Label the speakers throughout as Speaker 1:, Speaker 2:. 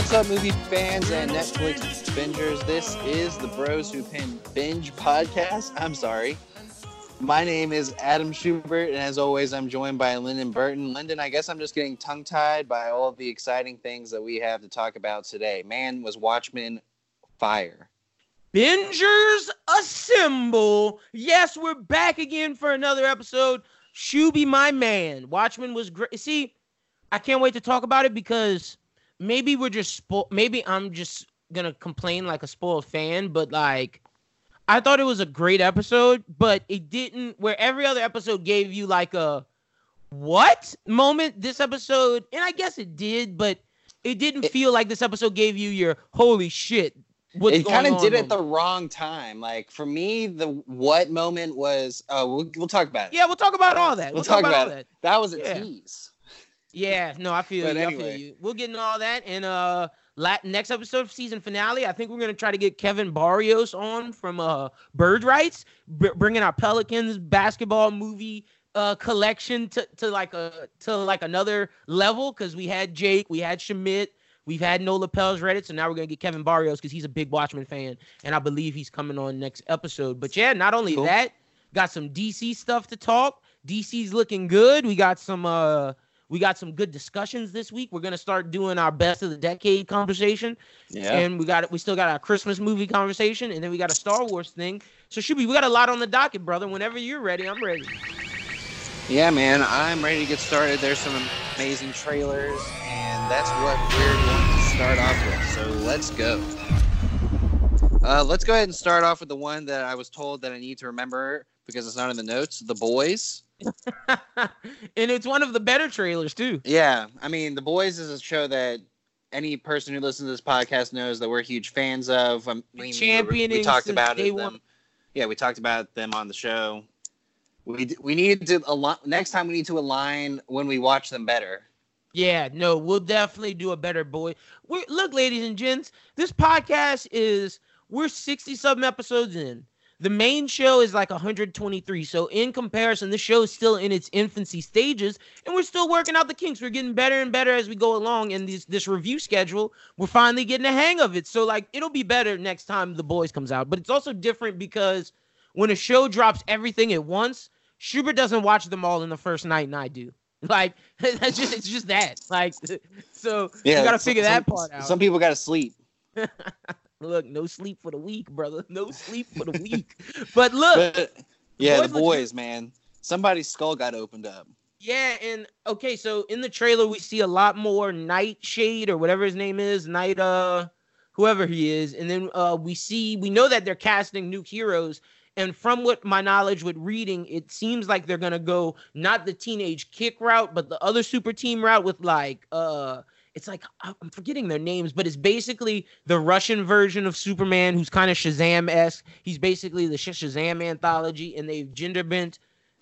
Speaker 1: What's up, movie fans and Netflix bingers? This is the Bros Who Pin Binge podcast. I'm sorry. My name is Adam Schubert, and as always, I'm joined by Lyndon Burton. Lyndon, I guess I'm just getting tongue tied by all of the exciting things that we have to talk about today. Man, was Watchmen fire.
Speaker 2: Bingers assemble. Yes, we're back again for another episode. Shuby, my man. Watchmen was great. See, I can't wait to talk about it because maybe we're just spo- maybe I'm just gonna complain like a spoiled fan, but like I thought it was a great episode, but it didn't. Where every other episode gave you like a what moment, this episode, and I guess it did, but it didn't
Speaker 1: It-
Speaker 2: feel like this episode gave you your holy shit. What's
Speaker 1: it kind of did
Speaker 2: on
Speaker 1: it the wrong time. Like for me, the what moment was. Oh, we'll, we'll talk about it.
Speaker 2: Yeah, we'll talk about all that.
Speaker 1: We'll
Speaker 2: We'll, talk,
Speaker 1: talk
Speaker 2: about,
Speaker 1: about
Speaker 2: all that.
Speaker 1: That was a
Speaker 2: Yeah.
Speaker 1: tease.
Speaker 2: Yeah, no, I feel you. I feel you. We'll get into all that and uh next episode of season finale. I think we're gonna try to get Kevin Barrios on from uh Bird Writes, br- bringing our Pelicans basketball movie uh collection to, to like a to like another level because we had Jake, we had Schmidt, we've had No Lapels Reddit, so now we're gonna get Kevin Barrios because he's a big Watchmen fan and I believe he's coming on next episode. But yeah, not only
Speaker 1: Cool.
Speaker 2: that, got some DC stuff to talk. DC's looking good. We got some uh we got some good discussions this week. We're gonna start doing our best of the decade conversation,
Speaker 1: Yeah.
Speaker 2: and we got we still got our Christmas movie conversation, and then we got a Star Wars thing. So should we? We got a lot on the docket, brother. Whenever you're ready, I'm ready.
Speaker 1: Yeah, man, I'm ready to get started. There's some amazing trailers, and that's what we're going to start off with. So let's go. Uh, let's go ahead and start off with the one that I was told that I need to remember because it's not in the notes. The Boys.
Speaker 2: and it's one of the better trailers too.
Speaker 1: Yeah, I mean, The Boys is a show that any person who listens to this podcast knows that we're huge fans of. I mean, we, we talked about it. Them, yeah, we talked about them on the show. We we need to align. Next time, we need to align when we watch them better.
Speaker 2: Yeah, no, we'll definitely do a better boy. We're, look, ladies and gents, this podcast is we're 60 something episodes in. The main show is like 123. So in comparison, this show is still in its infancy stages, and we're still working out the kinks. We're getting better and better as we go along. And this this review schedule, we're finally getting a hang of it. So like it'll be better next time the boys comes out. But it's also different because when a show drops everything at once, Schubert doesn't watch them all in the first night, and I do. Like that's just it's just that. Like so you gotta
Speaker 1: some-
Speaker 2: figure that part out.
Speaker 1: Some people got to sleep.
Speaker 2: Look, no sleep for the week, brother. No sleep for the week. But look,
Speaker 1: But, yeah,
Speaker 2: Boys
Speaker 1: the
Speaker 2: look
Speaker 1: boys, man. Somebody's skull got opened up.
Speaker 2: yeah, and okay, so in the trailer we see a lot more Nightshade or whatever his name is, Night uh whoever he is, and then uh we see we know that they're casting new heroes. And from what my knowledge with reading, it seems like they're gonna go not the teenage kick route, but the other super team route with like uh it's like I'm forgetting their names, but it's basically the Russian version of Superman who's kind of Shazam-esque. He's basically the Shazam anthology, and they've gender bent.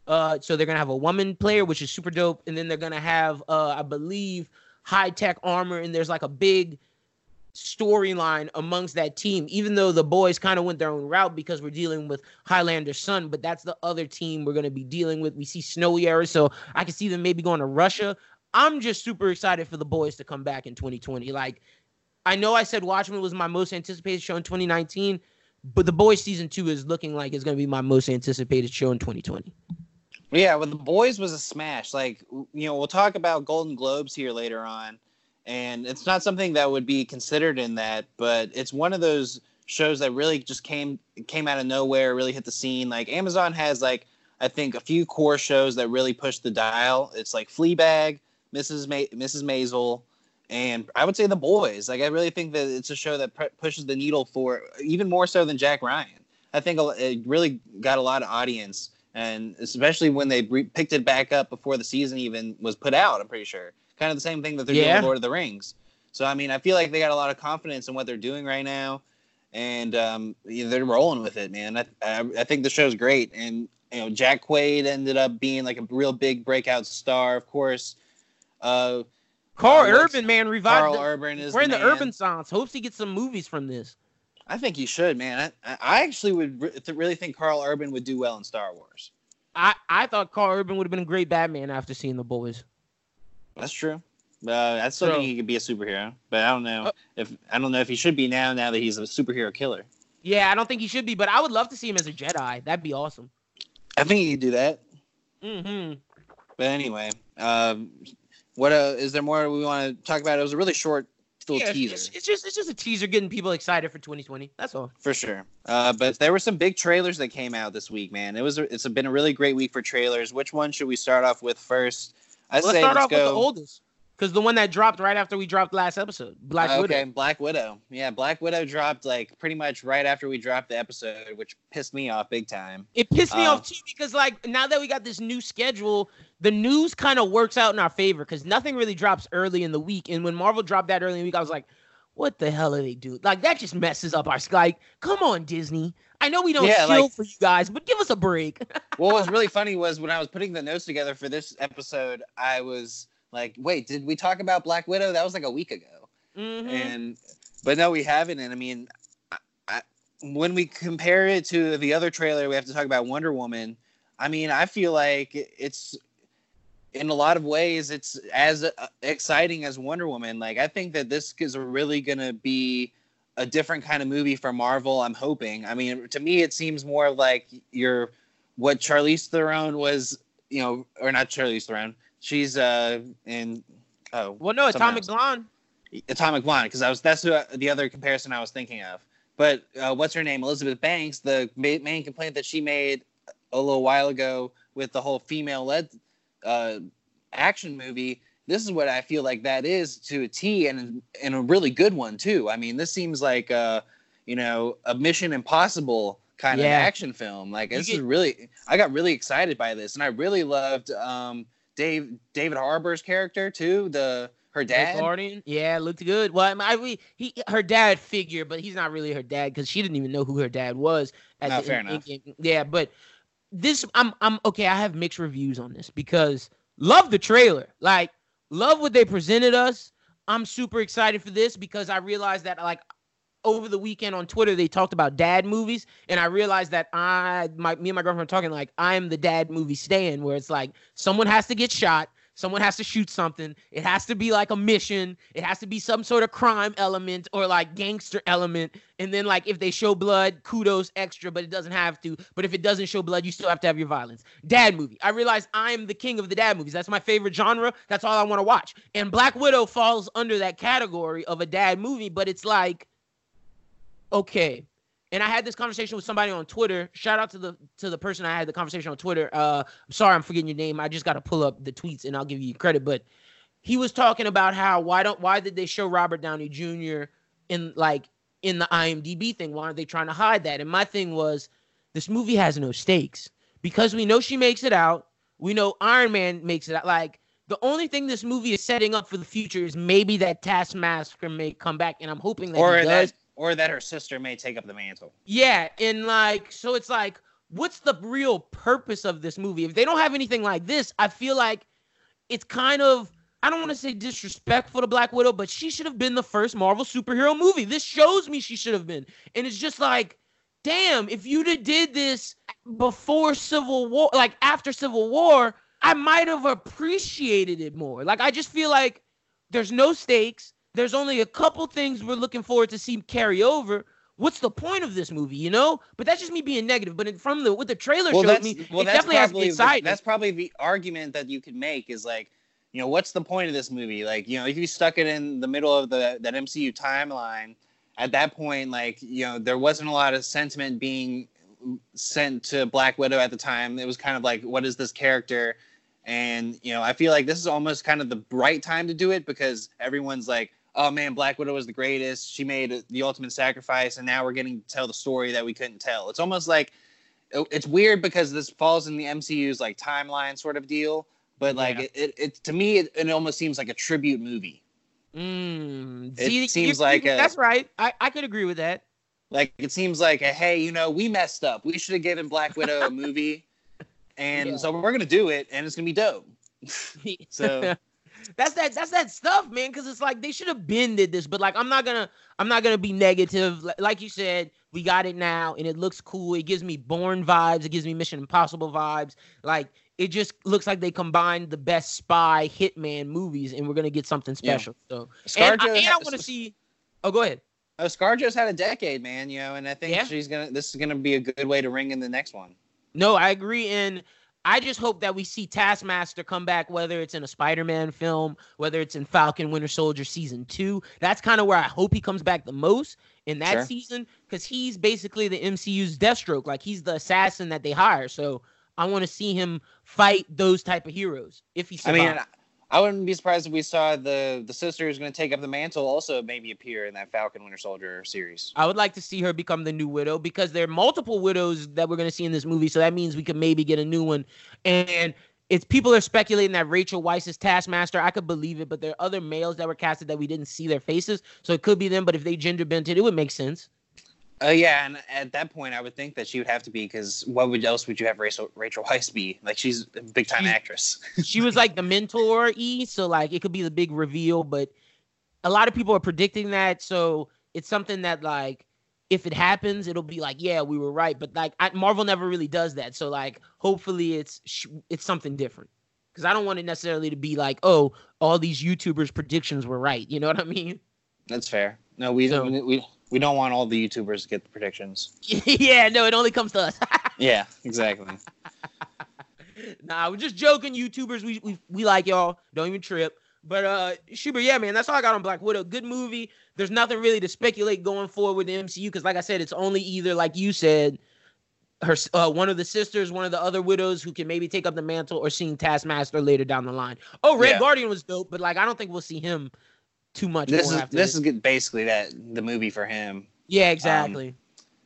Speaker 2: Uh, so they're gonna have a woman player, which is super dope, and then they're gonna have, uh, I believe, high tech armor, and there's like a big storyline amongst that team. Even though the boys kind of went their own route because we're dealing with Homelander's son, but that's the other team we're gonna be dealing with. We see Snowy Era, so I can see them maybe going to Russia. I'm just super excited for the boys to come back in 2020. Like, I know I said Watchmen was my most anticipated show in 2019, but the boys season two is looking like it's gonna be my most anticipated show in 2020.
Speaker 1: Yeah, well, the boys was a smash. Like, you know, we'll talk about Golden Globes here later on, and it's not something that would be considered in that, but it's one of those shows that really just came came out of nowhere, really hit the scene. Like Amazon has like I think a few core shows that really push the dial. It's like Fleabag, Mrs. Ma- Mrs. Maisel, and I would say The Boys. Like I really think that it's a show that pu- pushes the needle for even more so than Jack Ryan. I think it really got a lot of audience and especially when they re- picked it back up before the season even was put out. I'm pretty sure, kind of the same thing that they're doing with Lord of the Rings. So I mean, I feel like they got a lot of confidence in what they're doing right now, and um, you know, they're rolling with it, man. I, I, I think the show's great, and you know, Jack Quaid ended up being like a real big breakout star, of course. Uh,
Speaker 2: Karl
Speaker 1: Uh,
Speaker 2: Urban, man, revived.
Speaker 1: Karl
Speaker 2: the-
Speaker 1: Urban is
Speaker 2: we're in the
Speaker 1: man.
Speaker 2: Urban Science. Hopes he gets some movies from this.
Speaker 1: I think he should, man. I, I actually would re- really think Karl Urban would do well in Star Wars.
Speaker 2: I, I thought Karl Urban would have been a great Batman after seeing the boys.
Speaker 1: That's true. Uh, I still
Speaker 2: So-
Speaker 1: think he could be a superhero, but I don't know
Speaker 2: Uh,
Speaker 1: if I don't know if he should be now. Now that he's a superhero killer,
Speaker 2: Yeah, I don't think he should be, but I would love to see him as a Jedi. That'd be awesome.
Speaker 1: I think he could do that.
Speaker 2: hmm
Speaker 1: But anyway, um, what uh, is there more we want to talk about? It was a really short little
Speaker 2: Yeah,
Speaker 1: teaser.
Speaker 2: it's, it's just it's just a teaser getting people excited for 2020. That's all.
Speaker 1: For sure. Uh, but there were some big trailers that came out this week, man. It was a, it's been a really great week for trailers. Which one should we start off with first? I
Speaker 2: Let's
Speaker 1: say
Speaker 2: start
Speaker 1: let's
Speaker 2: off
Speaker 1: go.
Speaker 2: with the oldest, because the one that dropped right after we dropped last episode, Black
Speaker 1: okay,
Speaker 2: Widow.
Speaker 1: Black Widow. Yeah, Black Widow dropped like pretty much right after we dropped the episode, which pissed me off big time.
Speaker 2: It pissed me
Speaker 1: Uh,
Speaker 2: off too because like now that we got this new schedule, the news kind of works out in our favor because nothing really drops early in the week. And when Marvel dropped that early in the week, I was like, "What the hell are they doing?" Like that just messes up our like. Come on, Disney. I know we don't
Speaker 1: Yeah,
Speaker 2: chill
Speaker 1: like-
Speaker 2: for you guys, but give us a break.
Speaker 1: what was really funny was when I was putting the notes together for this episode, I was like, "Wait, did we talk about Black Widow? That was like a week ago."
Speaker 2: Mhm.
Speaker 1: and but no we haven't and i mean I, I, when we compare it to the other trailer we have to talk about wonder woman i mean i feel like it's in a lot of ways it's as uh, exciting as wonder woman like i think that this is really gonna be a different kind of movie for marvel i'm hoping i mean to me it seems more like your what charlize theron was you know or not charlize theron she's uh in oh
Speaker 2: well, no, Atomic
Speaker 1: else.
Speaker 2: Blonde.
Speaker 1: Atomic Blonde because I was that's who, the other comparison I was thinking of. But uh, what's her name? Elizabeth Banks. The ma- main complaint that she made a little while ago with the whole female-led uh, action movie. This is what I feel like that is to a T, and and a really good one too. I mean, this seems like uh, you know a Mission Impossible kind
Speaker 2: Yeah.
Speaker 1: of action film. Like
Speaker 2: You
Speaker 1: this
Speaker 2: get-
Speaker 1: is really, I got really excited by this, and I really loved um, Dave David Harbour's character too. The her dad.
Speaker 2: Guardian. Yeah, looked good. Well, I, mean, I we, he her dad figure, but he's not really her dad because she didn't even know who her dad was. at
Speaker 1: No,
Speaker 2: the-
Speaker 1: fair
Speaker 2: in-
Speaker 1: enough.
Speaker 2: in- yeah, but this I'm I'm okay. I have mixed reviews on this because love the trailer, like love what they presented us. I'm super excited for this because I realized that like over the weekend on Twitter they talked about dad movies, and I realized that I my me and my girlfriend were talking like I'm the dad movie stand where it's like someone has to get shot. Someone has to shoot something. It has to be like a mission. It has to be some sort of crime element or like gangster element. And then like if they show blood, kudos extra, but it doesn't have to. But if it doesn't show blood, you still have to have your violence. Dad movie. I realize I'm the king of the dad movies. That's my favorite genre. That's all I want to watch. And Black Widow falls under that category of a dad movie, but it's like okay. And I had this conversation with somebody on Twitter. Shout out to the to the person I had the conversation on Twitter. Uh, I'm sorry, I'm forgetting your name. I just got to pull up the tweets and I'll give you credit. But he was talking about how why don't why did they show Robert Downey Jr. in like in the IMDb thing? Why aren't they trying to hide that? And my thing was, this movie has no stakes because we know she makes it out. We know Iron Man makes it out. Like the only thing this movie is setting up for the future is maybe that Taskmaster may come back, and I'm hoping that
Speaker 1: or
Speaker 2: he does.
Speaker 1: that or that her sister may take up the mantle.
Speaker 2: Yeah, and like so it's like what's the real purpose of this movie? If they don't have anything like this, I feel like it's kind of I don't want to say disrespectful to Black Widow, but she should have been the first Marvel superhero movie. This shows me she should have been. And it's just like damn, if you'd have did this before Civil War, like after Civil War, I might have appreciated it more. Like I just feel like there's no stakes. There's only a couple things we're looking forward to see carry over. What's the point of this movie, you know? But that's just me being negative. But in, from the what the trailer
Speaker 1: Well,
Speaker 2: showed me,
Speaker 1: well,
Speaker 2: it definitely has me
Speaker 1: probably the,
Speaker 2: excited.
Speaker 1: that's probably the argument that you could make is like, you know, what's the point of this movie? Like, you know, if you stuck it in the middle of the that MCU timeline, at that point, like, you know, there wasn't a lot of sentiment being sent to Black Widow at the time. It was kind of like, what is this character? And you know, I feel like this is almost kind of the right time to do it because everyone's like, oh man, Black Widow was the greatest. She made the ultimate sacrifice, and now we're getting to tell the story that we couldn't tell. It's almost like it's weird because this falls in the MCU's like timeline sort of deal. But like
Speaker 2: Yeah.
Speaker 1: it, it, it, to me, it, it almost seems like a tribute movie.
Speaker 2: Mm,
Speaker 1: It
Speaker 2: see,
Speaker 1: seems
Speaker 2: you-
Speaker 1: like
Speaker 2: you-
Speaker 1: a-
Speaker 2: that's right. I, I could agree with that.
Speaker 1: Like it seems like a hey, you know, we messed up. We should have given Black Widow a movie, and
Speaker 2: Yeah.
Speaker 1: so we're gonna do it, and it's gonna be dope. So-
Speaker 2: that's that that's that stuff, man. Because it's like they should have been did this, but like I'm not gonna I'm not gonna be negative. Like, you said, we got it now, and it looks cool. It gives me Bourne vibes. It gives me Mission Impossible vibes. Like it just looks like they combined the best spy hitman movies, and we're gonna get something
Speaker 1: Yeah.
Speaker 2: special. So, and,
Speaker 1: ScarJo
Speaker 2: I, and I want to see. Oh, go ahead.
Speaker 1: Oh, ScarJo's had a decade, man. You know, and I think
Speaker 2: Yeah.
Speaker 1: she's gonna. This is gonna be a good way to ring in the next one.
Speaker 2: No, I agree. And I just hope that we see Taskmaster come back, whether it's in a Spider Man film, whether it's in Falcon Winter Soldier season two. That's kind of where I hope he comes back the most in that
Speaker 1: Sure.
Speaker 2: season because he's basically the MCU's Deathstroke. Like he's the assassin that they hire. So I want to see him fight those type of heroes if he
Speaker 1: I
Speaker 2: survives.
Speaker 1: mean, I wouldn't be surprised if we saw the the sister who's going to take up the mantle also maybe appear in that Falcon Winter Soldier series.
Speaker 2: I would like to see her become the new widow because there are multiple widows that we're going to see in this movie. So that means we could maybe get a new one. And it's people are speculating that Rachel Weisz is Taskmaster. I could believe it, but there are other males that were casted that we didn't see their faces. So it could be them. But if they gender bent it, it would make sense.
Speaker 1: Oh yeah, and at that point, I would think that she would have to be because what would else would you have Rachel Rachel Weisz be? Like she's a big time actress.
Speaker 2: She was like the mentor E, so like it could be the big reveal. But a lot of people are predicting that, so it's something that like if it happens, it'll be like, yeah, we were right. But like I, Marvel never really does that, so like hopefully it's it's something different. Because I don't want it necessarily to be like, oh, all these YouTubers' predictions were right. You know what I mean?
Speaker 1: That's fair. No, we
Speaker 2: So-
Speaker 1: we, we we don't want all the YouTubers to get the predictions.
Speaker 2: yeah, no, it only comes to us.
Speaker 1: Yeah, exactly.
Speaker 2: nah, we're just joking, YouTubers. We we we like y'all. Don't even trip. But uh Schubert, yeah, man, that's all I got on Black Widow. Good movie. There's nothing really to speculate going forward with the MCU because, like I said, it's only either like you said, her uh, one of the sisters, one of the other widows who can maybe take up the mantle, or seeing Taskmaster later down the line. Oh, Red
Speaker 1: Yeah.
Speaker 2: Guardian was dope, but like I don't think we'll see him too much.
Speaker 1: this is this is basically that the movie for him.
Speaker 2: yeah, um, exactly.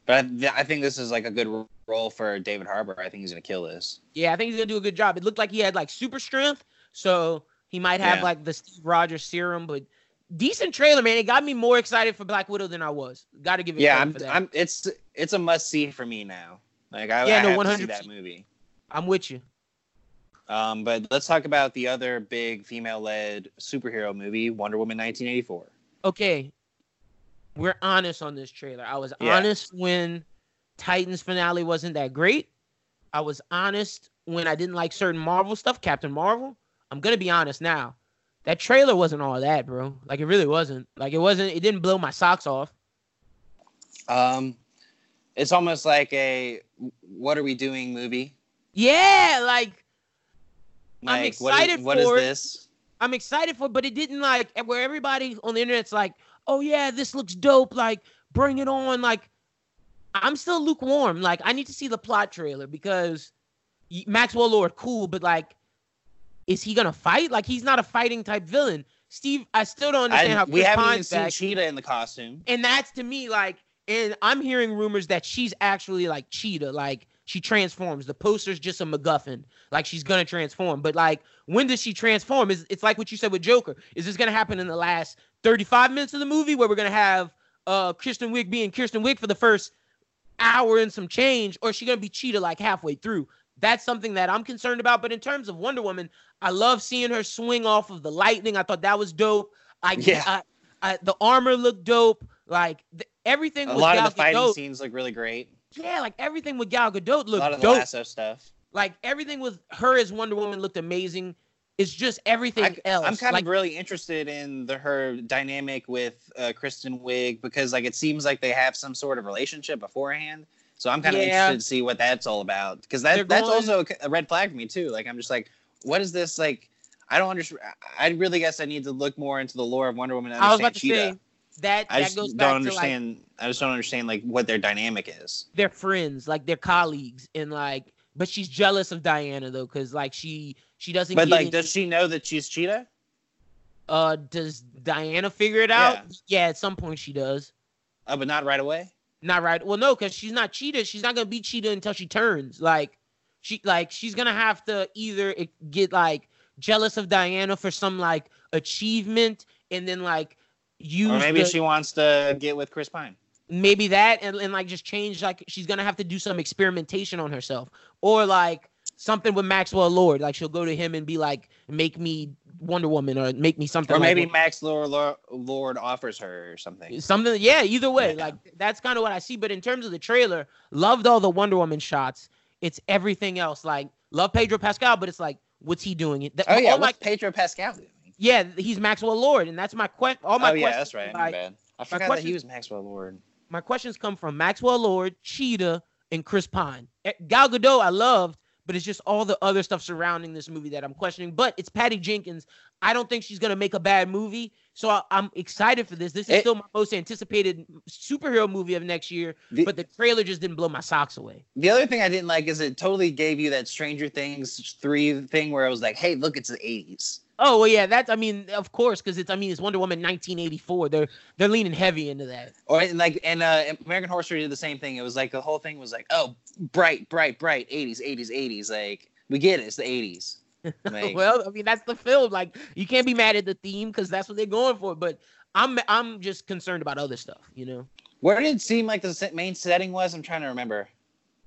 Speaker 1: But I, I think this is like a good role for David Harbour. I think he's gonna kill this.
Speaker 2: Yeah, I think he's gonna do a good job. It looked like he had like super strength, so he might have
Speaker 1: Yeah.
Speaker 2: like the Steve Rogers serum. But decent trailer, man. It got me more excited for Black Widow than I was. Got to give it
Speaker 1: Yeah, I'm. I'm. It's it's a must see for me now. Like I,
Speaker 2: Yeah,
Speaker 1: I
Speaker 2: no,
Speaker 1: have to see
Speaker 2: 100%.
Speaker 1: that movie.
Speaker 2: I'm with you.
Speaker 1: Um, but let's talk about the other big female-led superhero movie, Wonder Woman 1984.
Speaker 2: Okay, we're honest on this trailer. I was
Speaker 1: Yeah.
Speaker 2: honest when Titans finale wasn't that great. I was honest when I didn't like certain Marvel stuff, Captain Marvel. I'm gonna be honest now. That trailer wasn't all that, bro. Like it really wasn't. Like it wasn't. It didn't blow my socks off.
Speaker 1: Um, it's almost like a "What are we doing?" movie.
Speaker 2: Yeah, like I'm
Speaker 1: Like, what is-
Speaker 2: excited
Speaker 1: what is
Speaker 2: for
Speaker 1: this?
Speaker 2: I'm excited for, but it didn't like where everybody on the internet's like, oh yeah, this looks dope. Like, bring it on. Like, I'm still lukewarm. Like, I need to see the plot trailer because Maxwell Lord, cool, but like, is he gonna fight? Like, he's not a fighting type villain. Steve, I still don't understand
Speaker 1: I,
Speaker 2: how
Speaker 1: we
Speaker 2: Chris
Speaker 1: haven't even
Speaker 2: Pine's
Speaker 1: seen. Cheetah in the costume.
Speaker 2: And that's to me like, and I'm hearing rumors that she's actually like Cheetah, like she transforms. The poster's just a MacGuffin, like she's gonna transform. But like, when does she transform? Is it's like what you said with Joker? Is this gonna happen in the last 35 minutes of the movie where we're gonna have uh Kristen Wiig being Kristen Wiig for the first hour and some change, or is she gonna be Cheetah like halfway through? That's something that I'm concerned about. But in terms of Wonder Woman, I love seeing her swing off of the lightning. I thought that was dope. I
Speaker 1: Yeah.
Speaker 2: I, I, the armor looked dope. Like th- everything.
Speaker 1: A lot of the fighting scenes look really great.
Speaker 2: Yeah, like everything with Gal Gadot looked A
Speaker 1: lot of the
Speaker 2: dope.
Speaker 1: lasso stuff.
Speaker 2: Like everything with her as Wonder Woman looked amazing. It's just everything else.
Speaker 1: I'm kind
Speaker 2: like,
Speaker 1: of really interested in the her dynamic with uh, Kristen Wiig because like it seems like they have some sort of relationship beforehand. So I'm kind of
Speaker 2: Yeah.
Speaker 1: interested to see what that's all about because
Speaker 2: They're
Speaker 1: that that's
Speaker 2: going-
Speaker 1: also a, red flag for me too. Like I'm just like, what is this like? I don't understand. I really guess I need to look more into the lore of Wonder Woman. And
Speaker 2: I was about to say that
Speaker 1: I
Speaker 2: that
Speaker 1: just
Speaker 2: goes
Speaker 1: don't
Speaker 2: to like
Speaker 1: understand. I just don't understand like what their dynamic is.
Speaker 2: they're friends, like they're colleagues, and like, but she's jealous of Diana though, because like she she doesn't.
Speaker 1: But like,
Speaker 2: any-
Speaker 1: does she know that she's Cheetah?
Speaker 2: uh does Diana figure it out? Yeah. at some point she does.
Speaker 1: Uh, but not right away.
Speaker 2: Not right. Well, no, because she's not cheetah. She's not gonna be cheetah until she turns. Like she like she's gonna have to either get like jealous of Diana for some like achievement, and then like use
Speaker 1: Or maybe
Speaker 2: the-
Speaker 1: she wants to get with Chris Pine.
Speaker 2: maybe that and, and like just change like she's gonna have to do some experimentation on herself or like something with maxwell lord like she'll go to him and be like make me wonder woman or make me something
Speaker 1: Or
Speaker 2: like
Speaker 1: maybe Max Lord, Lord, offers her or something.
Speaker 2: something yeah either way
Speaker 1: Yeah.
Speaker 2: like that's kind of what i see but in terms of the trailer loved all the wonder woman shots it's everything else like love Pedro Pascal, but it's like, what's he doing? That,
Speaker 1: Oh yeah, what's Pedro Pascal doing?
Speaker 2: Yeah, he's Maxwell Lord, and that's my question. All my
Speaker 1: oh yeah,
Speaker 2: questions
Speaker 1: that's right. My bad. I forgot that he was Maxwell Lord.
Speaker 2: my questions come from Maxwell Lord, Cheetah, and Chris Pine. Eh, Gal Gadot, I loved, but it's just all the other stuff surrounding this movie that I'm questioning. But it's Patty Jenkins. I don't think she's gonna make a bad movie, so I, I'm excited for this. This is
Speaker 1: It-
Speaker 2: still my most anticipated superhero movie of next year.
Speaker 1: The-
Speaker 2: but the trailer just didn't blow my socks away.
Speaker 1: The other thing I didn't like is it totally gave you that Stranger Things three thing where I was like, hey, look, it's the '80s.
Speaker 2: Oh well, yeah, that's I mean, of course, because it's I mean it's Wonder Woman 1984. They're they're leaning heavy into that.
Speaker 1: Or and like and uh American Horror Story did the same thing. It was like the whole thing was like, oh, bright, bright, bright, 80s, 80s, 80s. Like we get it, it's the 80s. Like,
Speaker 2: well, I mean that's the film. Like you can't be mad at the theme because that's what they're going for. But I'm I'm just concerned about other stuff. You know,
Speaker 1: where did it seem like the main setting was? I'm trying to remember.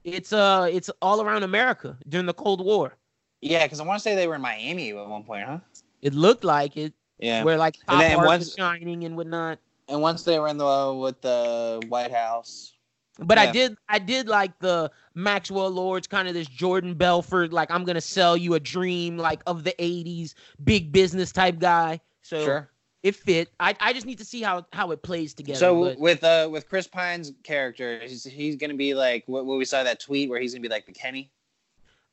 Speaker 2: it's uh it's all around America during the Cold War.
Speaker 1: Yeah, because I want to say they were in Miami at one point, huh?
Speaker 2: It looked like it,
Speaker 1: Yeah.
Speaker 2: where like
Speaker 1: And then
Speaker 2: art
Speaker 1: once-
Speaker 2: was shining and whatnot.
Speaker 1: and once they were in the with the White House.
Speaker 2: But I did I did like the Maxwell Lords kind of this Jordan Belfort like I'm gonna sell you a dream like of the 80s big business type guy. So
Speaker 1: Sure.
Speaker 2: it fit. I, I just need to see how how it plays together.
Speaker 1: So
Speaker 2: but-
Speaker 1: with uh with Chris Pine's character, he's, he's gonna be like what, what we saw that tweet where he's gonna be like the Kenny.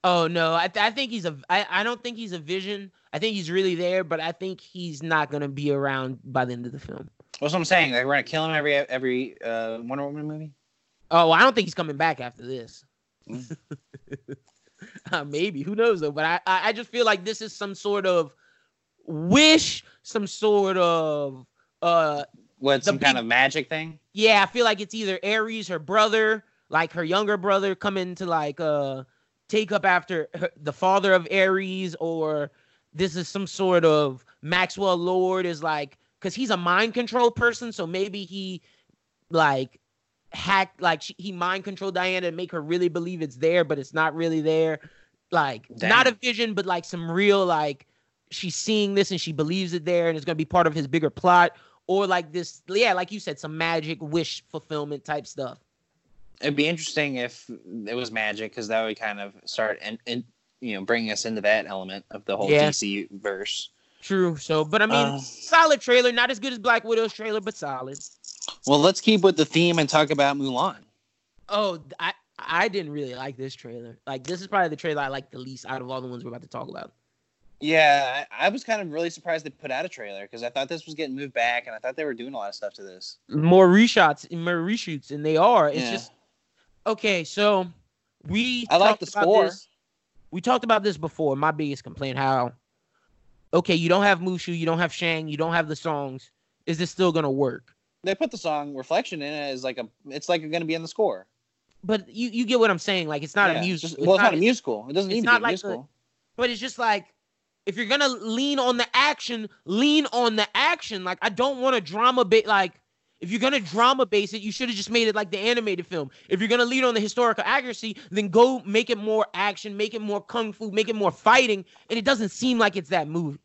Speaker 2: Oh no, I, th- I think he's a I, I don't think he's a vision. I think he's really there, but I think he's not gonna be around by the end of the film.
Speaker 1: That's what I'm saying. We're gonna kill him every every uh Wonder Woman movie.
Speaker 2: Oh, I don't think he's coming back after this.
Speaker 1: Mm.
Speaker 2: uh, maybe who knows though? But I, I just feel like this is some sort of wish, some sort of uh
Speaker 1: What some kind of magic thing?
Speaker 2: yeah, I feel like it's either Ares, her brother, like her younger brother, coming to like uh take up after her, the father of Ares, or this is some sort of Maxwell Lord is like because he's a mind control person, so maybe he like hacked like she, he mind controlled Diana and make her really believe it's there, but it's not really there. Like not a vision, but like some real like she's seeing this and she believes it there, and it's gonna be part of his bigger plot or like this yeah like you said some magic wish fulfillment type stuff
Speaker 1: It'd be interesting if it was magic because that would kind of start and and you know bringing us into that element of the whole
Speaker 2: Yeah.
Speaker 1: DC verse.
Speaker 2: true so but i mean
Speaker 1: Uh.
Speaker 2: solid trailer not as good as black widow's trailer but solid
Speaker 1: Well, let's keep with the theme and talk about Mulan.
Speaker 2: oh i i didn't really like this trailer like this is probably the trailer i like the least out of all the ones we're about to talk about
Speaker 1: Yeah, I, I was kind of really surprised they put out a trailer because I thought this was getting moved back and I thought they were doing a lot of stuff to this.
Speaker 2: more reshots more reshoots and they are it's
Speaker 1: Yeah.
Speaker 2: just okay so we
Speaker 1: I like the score.
Speaker 2: this- we talked about this before my biggest complaint how okay you don't have mushu you don't have shang you don't have the songs is this still gonna work
Speaker 1: They put the song "Reflection" in it as like a. It's like going to be in the score.
Speaker 2: but you you get what I'm saying. Like it's not
Speaker 1: Yeah,
Speaker 2: a
Speaker 1: it's
Speaker 2: music.
Speaker 1: just- well, it's not a musical. It doesn't
Speaker 2: it's
Speaker 1: need to
Speaker 2: not
Speaker 1: be
Speaker 2: like
Speaker 1: musical.
Speaker 2: But it's just like if you're gonna lean on the action, lean on the action. Like I don't want a drama bit. Like if you're gonna drama base it, you should have just made it like the animated film. If you're gonna lean on the historical accuracy, then go make it more action, make it more kung fu, make it more fighting. And it doesn't seem like it's that movie.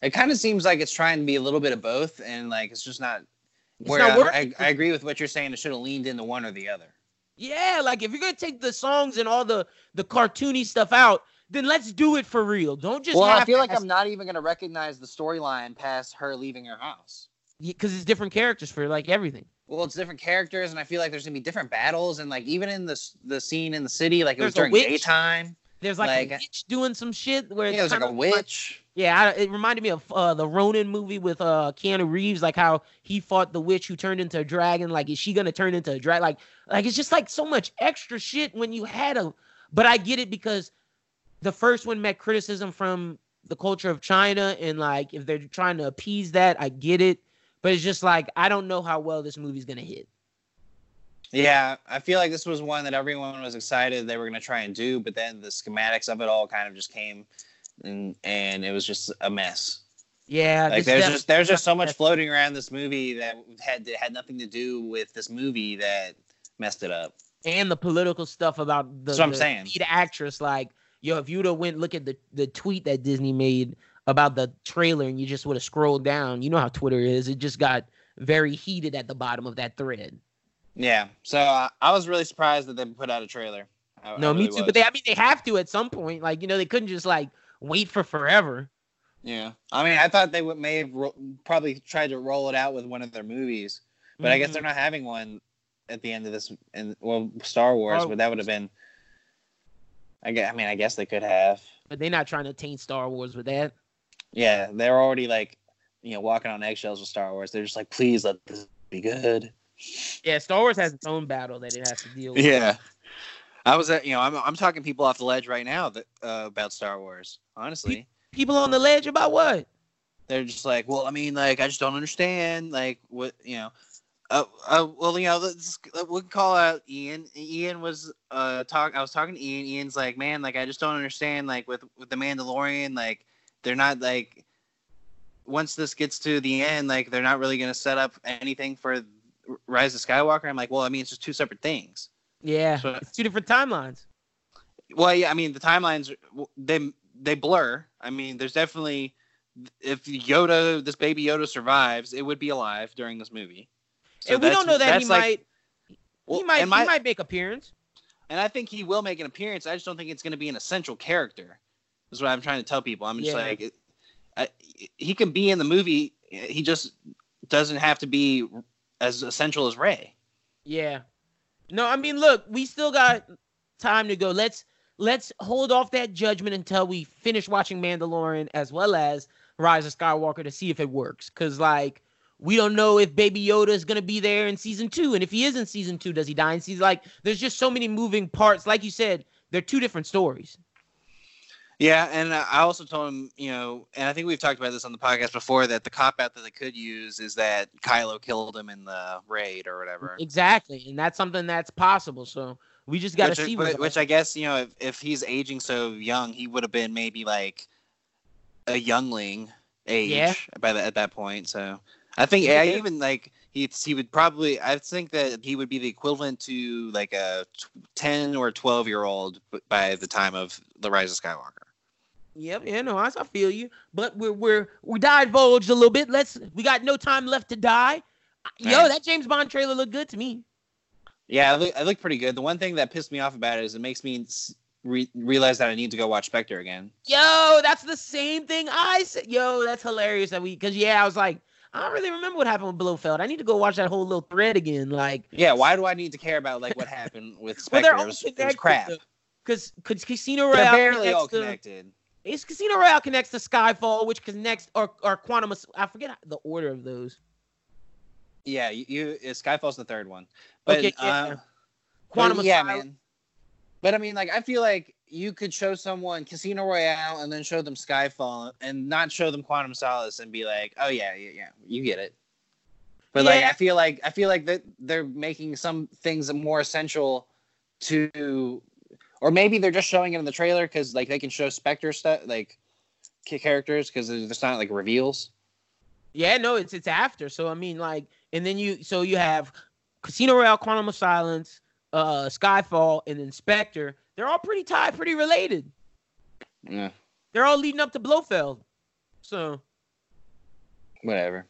Speaker 1: It kind of seems like it's trying to be a little bit of both, and like it's just not.
Speaker 2: It's
Speaker 1: where
Speaker 2: not
Speaker 1: I, I,
Speaker 2: working.
Speaker 1: I agree with what you're saying. It should have leaned into one or the other.
Speaker 2: Yeah, like if you're gonna take the songs and all the the cartoony stuff out, then let's do it for real. Don't just
Speaker 1: well, I
Speaker 2: have
Speaker 1: feel like I'm not even going to recognize the storyline past her leaving her house.
Speaker 2: Because it's different characters for like everything.
Speaker 1: Well, it's different characters, and I feel like there's gonna be different battles, and like even in the the scene in the city, like it was
Speaker 2: There's
Speaker 1: during
Speaker 2: witch.
Speaker 1: daytime.
Speaker 2: There's like,
Speaker 1: Like-
Speaker 2: a witch doing some shit where
Speaker 1: Yeah,
Speaker 2: it's
Speaker 1: it was like a witch.
Speaker 2: yeah, I, it reminded me of uh, the Ronin movie with uh, Keanu Reeves, like how he fought the witch who turned into a dragon. Like, is she gonna turn into a dragon? Like, like it's just like so much extra shit when you had a. But I get it because the first one met criticism from the culture of China, and like if they're trying to appease that, I get it. But it's just like I don't know how well this movie's gonna hit.
Speaker 1: Yeah, I feel like this was one that everyone was excited they were gonna try and do, but then the schematics of it all kind of just came, and and it was just a mess.
Speaker 2: Yeah,
Speaker 1: Like there's just there's just so much floating around this movie that had had nothing to do with this movie that messed it up.
Speaker 2: and the political stuff about the,
Speaker 1: That's what I'm
Speaker 2: the
Speaker 1: saying.
Speaker 2: lead actress. Like, yo, if you'd have went look at the the tweet that Disney made about the trailer and you just would have scrolled down, you know how Twitter is. It just got very heated at the bottom of that thread.
Speaker 1: Yeah, so uh, I was really surprised that they put out a trailer. I- I
Speaker 2: No, me too.
Speaker 1: was.
Speaker 2: But they, I mean, they have to at some point. Like, you know, they couldn't just like wait for forever.
Speaker 1: Yeah, I mean, I thought they would may have ro- probably tried to roll it out with one of their movies, but I guess
Speaker 2: Mhm.
Speaker 1: they're not having one at the end of this. And well, Star Wars,
Speaker 2: Star
Speaker 1: but that would have been. I guess, I mean, I guess they could have.
Speaker 2: But they're not trying to taint Star Wars with that.
Speaker 1: Yeah, they're already like, you know, walking on eggshells with Star Wars. They're just like, please let this be good.
Speaker 2: Yeah, Star Wars has its own battle that it has to deal with.
Speaker 1: Yeah. I was at, you know, I'm, I'm talking people off the ledge right now that, uh, about Star Wars. Honestly,
Speaker 2: People on the ledge about what?
Speaker 1: they're just like, well, I mean, like, I just don't understand, like, what, you know, uh, uh well, you know, let's we can call out Ian. Ian was uh talk. I was talking to Ian. Ian's like, man, like, I just don't understand, like, with with the Mandalorian, like, they're not like, once this gets to the end, like, they're not really gonna set up anything for Rise of Skywalker. I'm like, well, I mean, it's just two separate things.
Speaker 2: Yeah,
Speaker 1: So-
Speaker 2: it's two different timelines.
Speaker 1: Well, yeah, I mean the timelines they they blur. I mean, there's definitely if Yoda, this baby Yoda survives, it would be alive during this movie. So
Speaker 2: and we don't know that he
Speaker 1: like-
Speaker 2: might.
Speaker 1: well,
Speaker 2: he might.
Speaker 1: and my-
Speaker 2: he might make appearance.
Speaker 1: and I think he will make an appearance. I just don't think it's going to be an essential character. Is what I'm trying to tell people. I'm just
Speaker 2: Yeah.
Speaker 1: like, I, he can be in the movie. He just doesn't have to be as essential as Rey.
Speaker 2: Yeah. No, I mean, look, we still got time to go. Let's let's hold off that judgment until we finish watching Mandalorian as well as Rise of Skywalker to see if it works. Cause like we don't know if Baby Yoda is gonna be there in season two, and if he is in season two, does he die in season? Like, there's just so many moving parts. Like you said, they're two different stories.
Speaker 1: Yeah, and I also told him, you know, and I think we've talked about this on the podcast before that the cop out that they could use is that Kylo killed him in the raid or whatever.
Speaker 2: Exactly, and that's something that's possible. So we just got to see.
Speaker 1: which, which I guess you know if, if he's aging so young, he would have been maybe like a youngling age
Speaker 2: Yeah.
Speaker 1: by the, at that point. So I think
Speaker 2: Yeah.
Speaker 1: I even like he he would probably I think that he would be the equivalent to like a t- ten or twelve year old by the time of the Rise of Skywalker.
Speaker 2: Yep, yeah, no, I, feel you. But we're we're we divulged a little bit. Let's we got no time left to die. Yo,
Speaker 1: Right.
Speaker 2: that James Bond trailer looked good to me.
Speaker 1: Yeah, I look, I look pretty good. The one thing that pissed me off about it is it makes me re- realize that I need to go watch Spectre again.
Speaker 2: Yo, that's the same thing I said. Yo, that's hilarious that we because yeah, I was like, I don't really remember what happened with Blofeld. I need to go watch that whole little thread again. Like,
Speaker 1: Yeah, why do I need to care about like what happened with
Speaker 2: well,
Speaker 1: Spectre?
Speaker 2: they're
Speaker 1: it,
Speaker 2: all
Speaker 1: was, it was
Speaker 2: connected.
Speaker 1: crap.
Speaker 2: Because because Casino
Speaker 1: They're
Speaker 2: Royale
Speaker 1: barely
Speaker 2: connects
Speaker 1: all
Speaker 2: to-
Speaker 1: connected.
Speaker 2: It's Casino Royale connects to Skyfall, which connects or or Quantum. I forget the order of those.
Speaker 1: Yeah, you, you uh, Skyfall's the third one. But
Speaker 2: Okay, yeah.
Speaker 1: um,
Speaker 2: Quantum
Speaker 1: but, yeah, man. But I mean, like, I feel like you could show someone Casino Royale and then show them Skyfall and not show them Quantum Solace and be like, oh yeah, yeah, yeah, you get it. But like, I feel like I feel like that they're making some things more essential to, or maybe they're just showing it in the trailer because like they can show Spectre stuff like characters because it's not like reveals.
Speaker 2: Yeah, no, it's it's after. So I mean, like, and then you so you have Casino Royale, Quantum of Silence, uh, Skyfall, and then Spectre. They're all pretty tied, pretty related.
Speaker 1: Yeah,
Speaker 2: They're all leading up to Blofeld. So,
Speaker 1: whatever.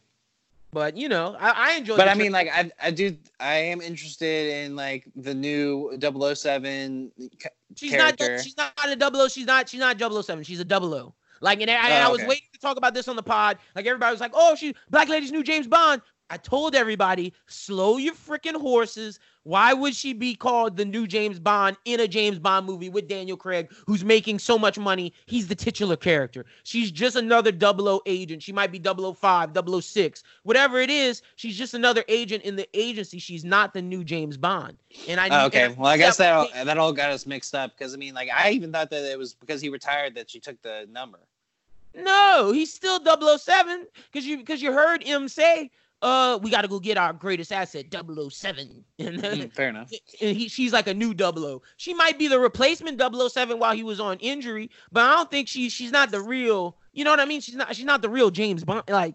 Speaker 2: But you know, I, I enjoy.
Speaker 1: but I mean, like, I I do I am interested in like the new 007 ca-
Speaker 2: she's
Speaker 1: character.
Speaker 2: not she's not a double O. She's not she's not 007. She's a double O. Like, and, I,
Speaker 1: Oh,
Speaker 2: I was
Speaker 1: okay.
Speaker 2: waiting to talk about this on the pod. Like everybody was like, "Oh, she Black Lady's new James Bond." I told everybody, slow your freaking horses. Why would she be called the new James Bond in a James Bond movie with Daniel Craig, who's making so much money? He's the titular character. She's just another 00 agent. She might be 005, 006, whatever it is. She's just another agent in the agency. She's not the new James Bond. And I
Speaker 1: Oh, okay,
Speaker 2: and
Speaker 1: well, I guess
Speaker 2: that
Speaker 1: that all, that all got us mixed up because I mean, like, I even thought that it was because he retired that she took the number.
Speaker 2: No, he's still 007 because you because you heard him say, "Uh, we got to go get our greatest asset, 007." And,
Speaker 1: Mm, fair enough.
Speaker 2: and he, she's like a new 00. She might be the replacement 007 while he was on injury, but I don't think she she's not the real. You know what I mean? She's not she's not the real James Bond. Like,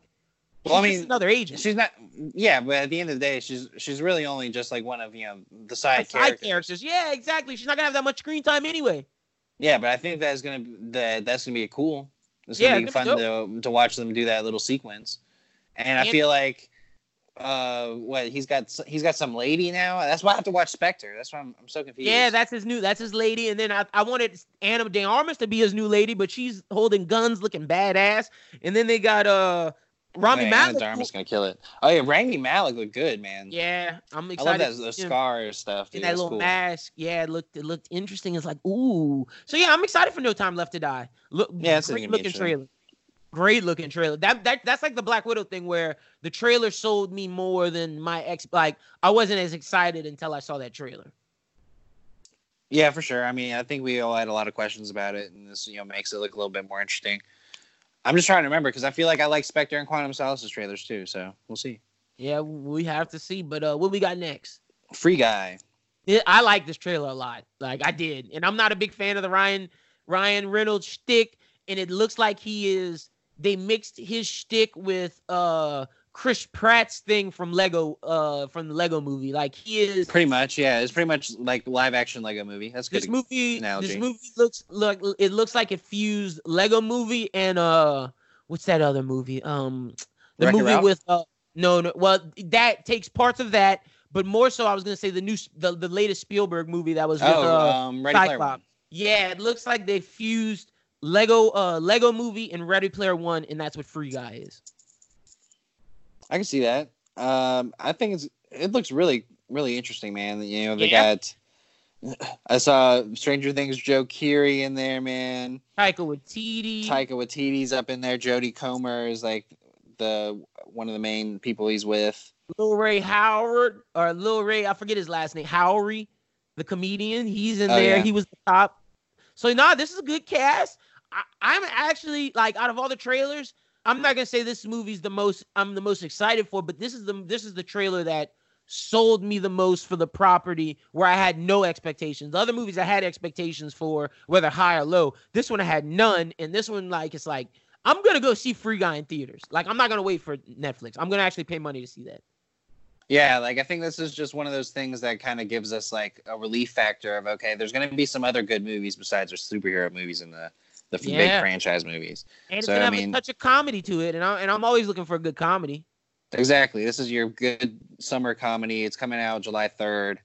Speaker 1: Well, I mean,
Speaker 2: another agent.
Speaker 1: She's not. Yeah, but at the end of the day, she's she's really only just like one of you know the side,
Speaker 2: Side
Speaker 1: characters.
Speaker 2: characters. Yeah, exactly. She's not gonna have that much screen time anyway.
Speaker 1: Yeah, but I think that's gonna be that that's gonna be a cool. It's gonna be fun to to watch them do that little sequence, and I feel like uh what he's got he's got some lady now that's why i have to watch spectre that's why i'm, I'm so confused
Speaker 2: Yeah, that's his new. That's his lady. And then I, I wanted Ana de Armas to be his new lady, but she's holding guns, looking badass. And then they got uh Rami
Speaker 1: Man,
Speaker 2: Malek.
Speaker 1: Ana de Armas gonna kill it oh yeah Rami Malek looked good man
Speaker 2: Yeah, I'm excited.
Speaker 1: i love that the stuff dude.
Speaker 2: that
Speaker 1: That's
Speaker 2: little
Speaker 1: cool.
Speaker 2: mask. Yeah, it looked it looked interesting. It's like ooh. So yeah, I'm excited for No Time Left to Die. Look,
Speaker 1: Yeah,
Speaker 2: great looking trailer. Great looking trailer. That that that's like the Black Widow thing where the trailer sold me more than my ex. Like I wasn't as excited until I saw that trailer.
Speaker 1: Yeah, for sure. I mean, I think we all had a lot of questions about it, and this you know makes it look a little bit more interesting. I'm just trying to remember because I feel like I like Spectre and Quantum Solace's trailers too, so we'll see.
Speaker 2: Yeah, we have to see. But uh, what we got next?
Speaker 1: Free Guy.
Speaker 2: Yeah, I like this trailer a lot. Like I did, and I'm not a big fan of the Ryan Ryan Reynolds shtick, and it looks like he is. They mixed his shtick with uh Chris Pratt's thing from Lego uh from the Lego movie. Like he is.
Speaker 1: Pretty much, yeah. It's pretty much like live action Lego movie. That's good.
Speaker 2: This movie,
Speaker 1: analogy.
Speaker 2: this movie looks like it looks like it fused Lego movie and uh, what's that other movie? Um, the
Speaker 1: Wreck-It
Speaker 2: movie
Speaker 1: Ralph?
Speaker 2: with uh, no, no, well, that takes parts of that, but more so, I was gonna say the new, the, the latest Spielberg movie that was with
Speaker 1: oh,
Speaker 2: uh,
Speaker 1: um, Ready
Speaker 2: Cyclops. Yeah, it looks like they fused Lego, uh, Lego movie and Ready Player One, and that's what Free Guy is.
Speaker 1: I can see that. Um, I think it's it looks really really interesting, man. You know, they
Speaker 2: Yeah.
Speaker 1: got. I saw Stranger Things Joe Keery in there, man.
Speaker 2: Taika Waititi.
Speaker 1: Taika Waititi's up in there. Jodie Comer is like the one of the main people he's with.
Speaker 2: Lil Ray Howard or Lil Ray, I forget his last name, Howery, the comedian. He's in
Speaker 1: Oh,
Speaker 2: there.
Speaker 1: yeah.
Speaker 2: He was the top. So nah, this is a good cast. I, I'm actually like out of all the trailers, I'm not gonna say this movie's the most I'm the most excited for, but this is the this is the trailer that sold me the most for the property where I had no expectations. The other movies I had expectations for, whether high or low. This one I had none, and this one like it's like I'm gonna go see Free Guy in theaters. Like I'm not gonna wait for Netflix. I'm gonna actually pay money to see that.
Speaker 1: Yeah, like I think this is just one of those things that kind of gives us like a relief factor of okay, there's going to be some other good movies besides our superhero movies in the the f- big franchise movies.
Speaker 2: And it's
Speaker 1: So,
Speaker 2: gonna
Speaker 1: I
Speaker 2: have
Speaker 1: mean-
Speaker 2: a touch of comedy to it, and I and I'm always looking for a good comedy.
Speaker 1: Exactly. This is your good summer comedy. It's coming out July 3rd.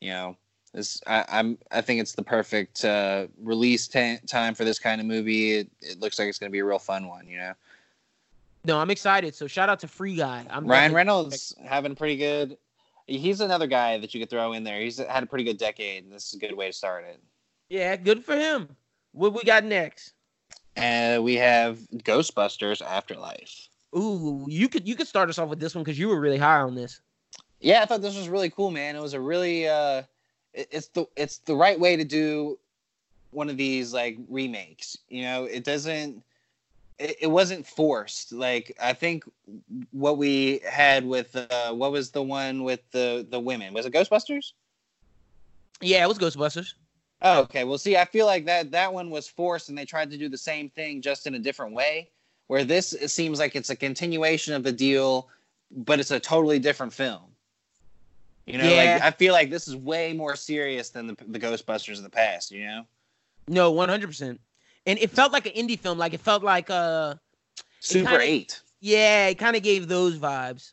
Speaker 1: You know, this I, I'm I think it's the perfect uh, release ta- time for this kind of movie. It, it looks like it's going to be a real fun one. You know,
Speaker 2: No, I'm excited. So shout out to Free Guy. I'm
Speaker 1: Ryan Reynolds having pretty good. He's another guy that you could throw in there. He's had a pretty good decade. And this is a good way to start it.
Speaker 2: Yeah, good for him. What we got next?
Speaker 1: And we have Ghostbusters Afterlife.
Speaker 2: Ooh, you could you could start us off with this one because you were really high on this.
Speaker 1: Yeah, I thought this was really cool, man. It was a really uh it- it's the it's the right way to do one of these like remakes. You know, it doesn't it, it wasn't forced. Like I think what we had with uh what was the one with the the women? Was it Ghostbusters?
Speaker 2: Yeah, it was Ghostbusters.
Speaker 1: Oh, okay. Well, see, I feel like that that one was forced, and they tried to do the same thing just in a different way. Where this it seems like it's a continuation of the deal, but it's a totally different film. You know,
Speaker 2: Yeah.
Speaker 1: like I feel like this is way more serious than the, the Ghostbusters of the past. You know,
Speaker 2: No, 100. percent And it felt like an indie film. Like it felt like uh,
Speaker 1: Super
Speaker 2: kinda-
Speaker 1: Eight.
Speaker 2: yeah, it kind of gave those vibes.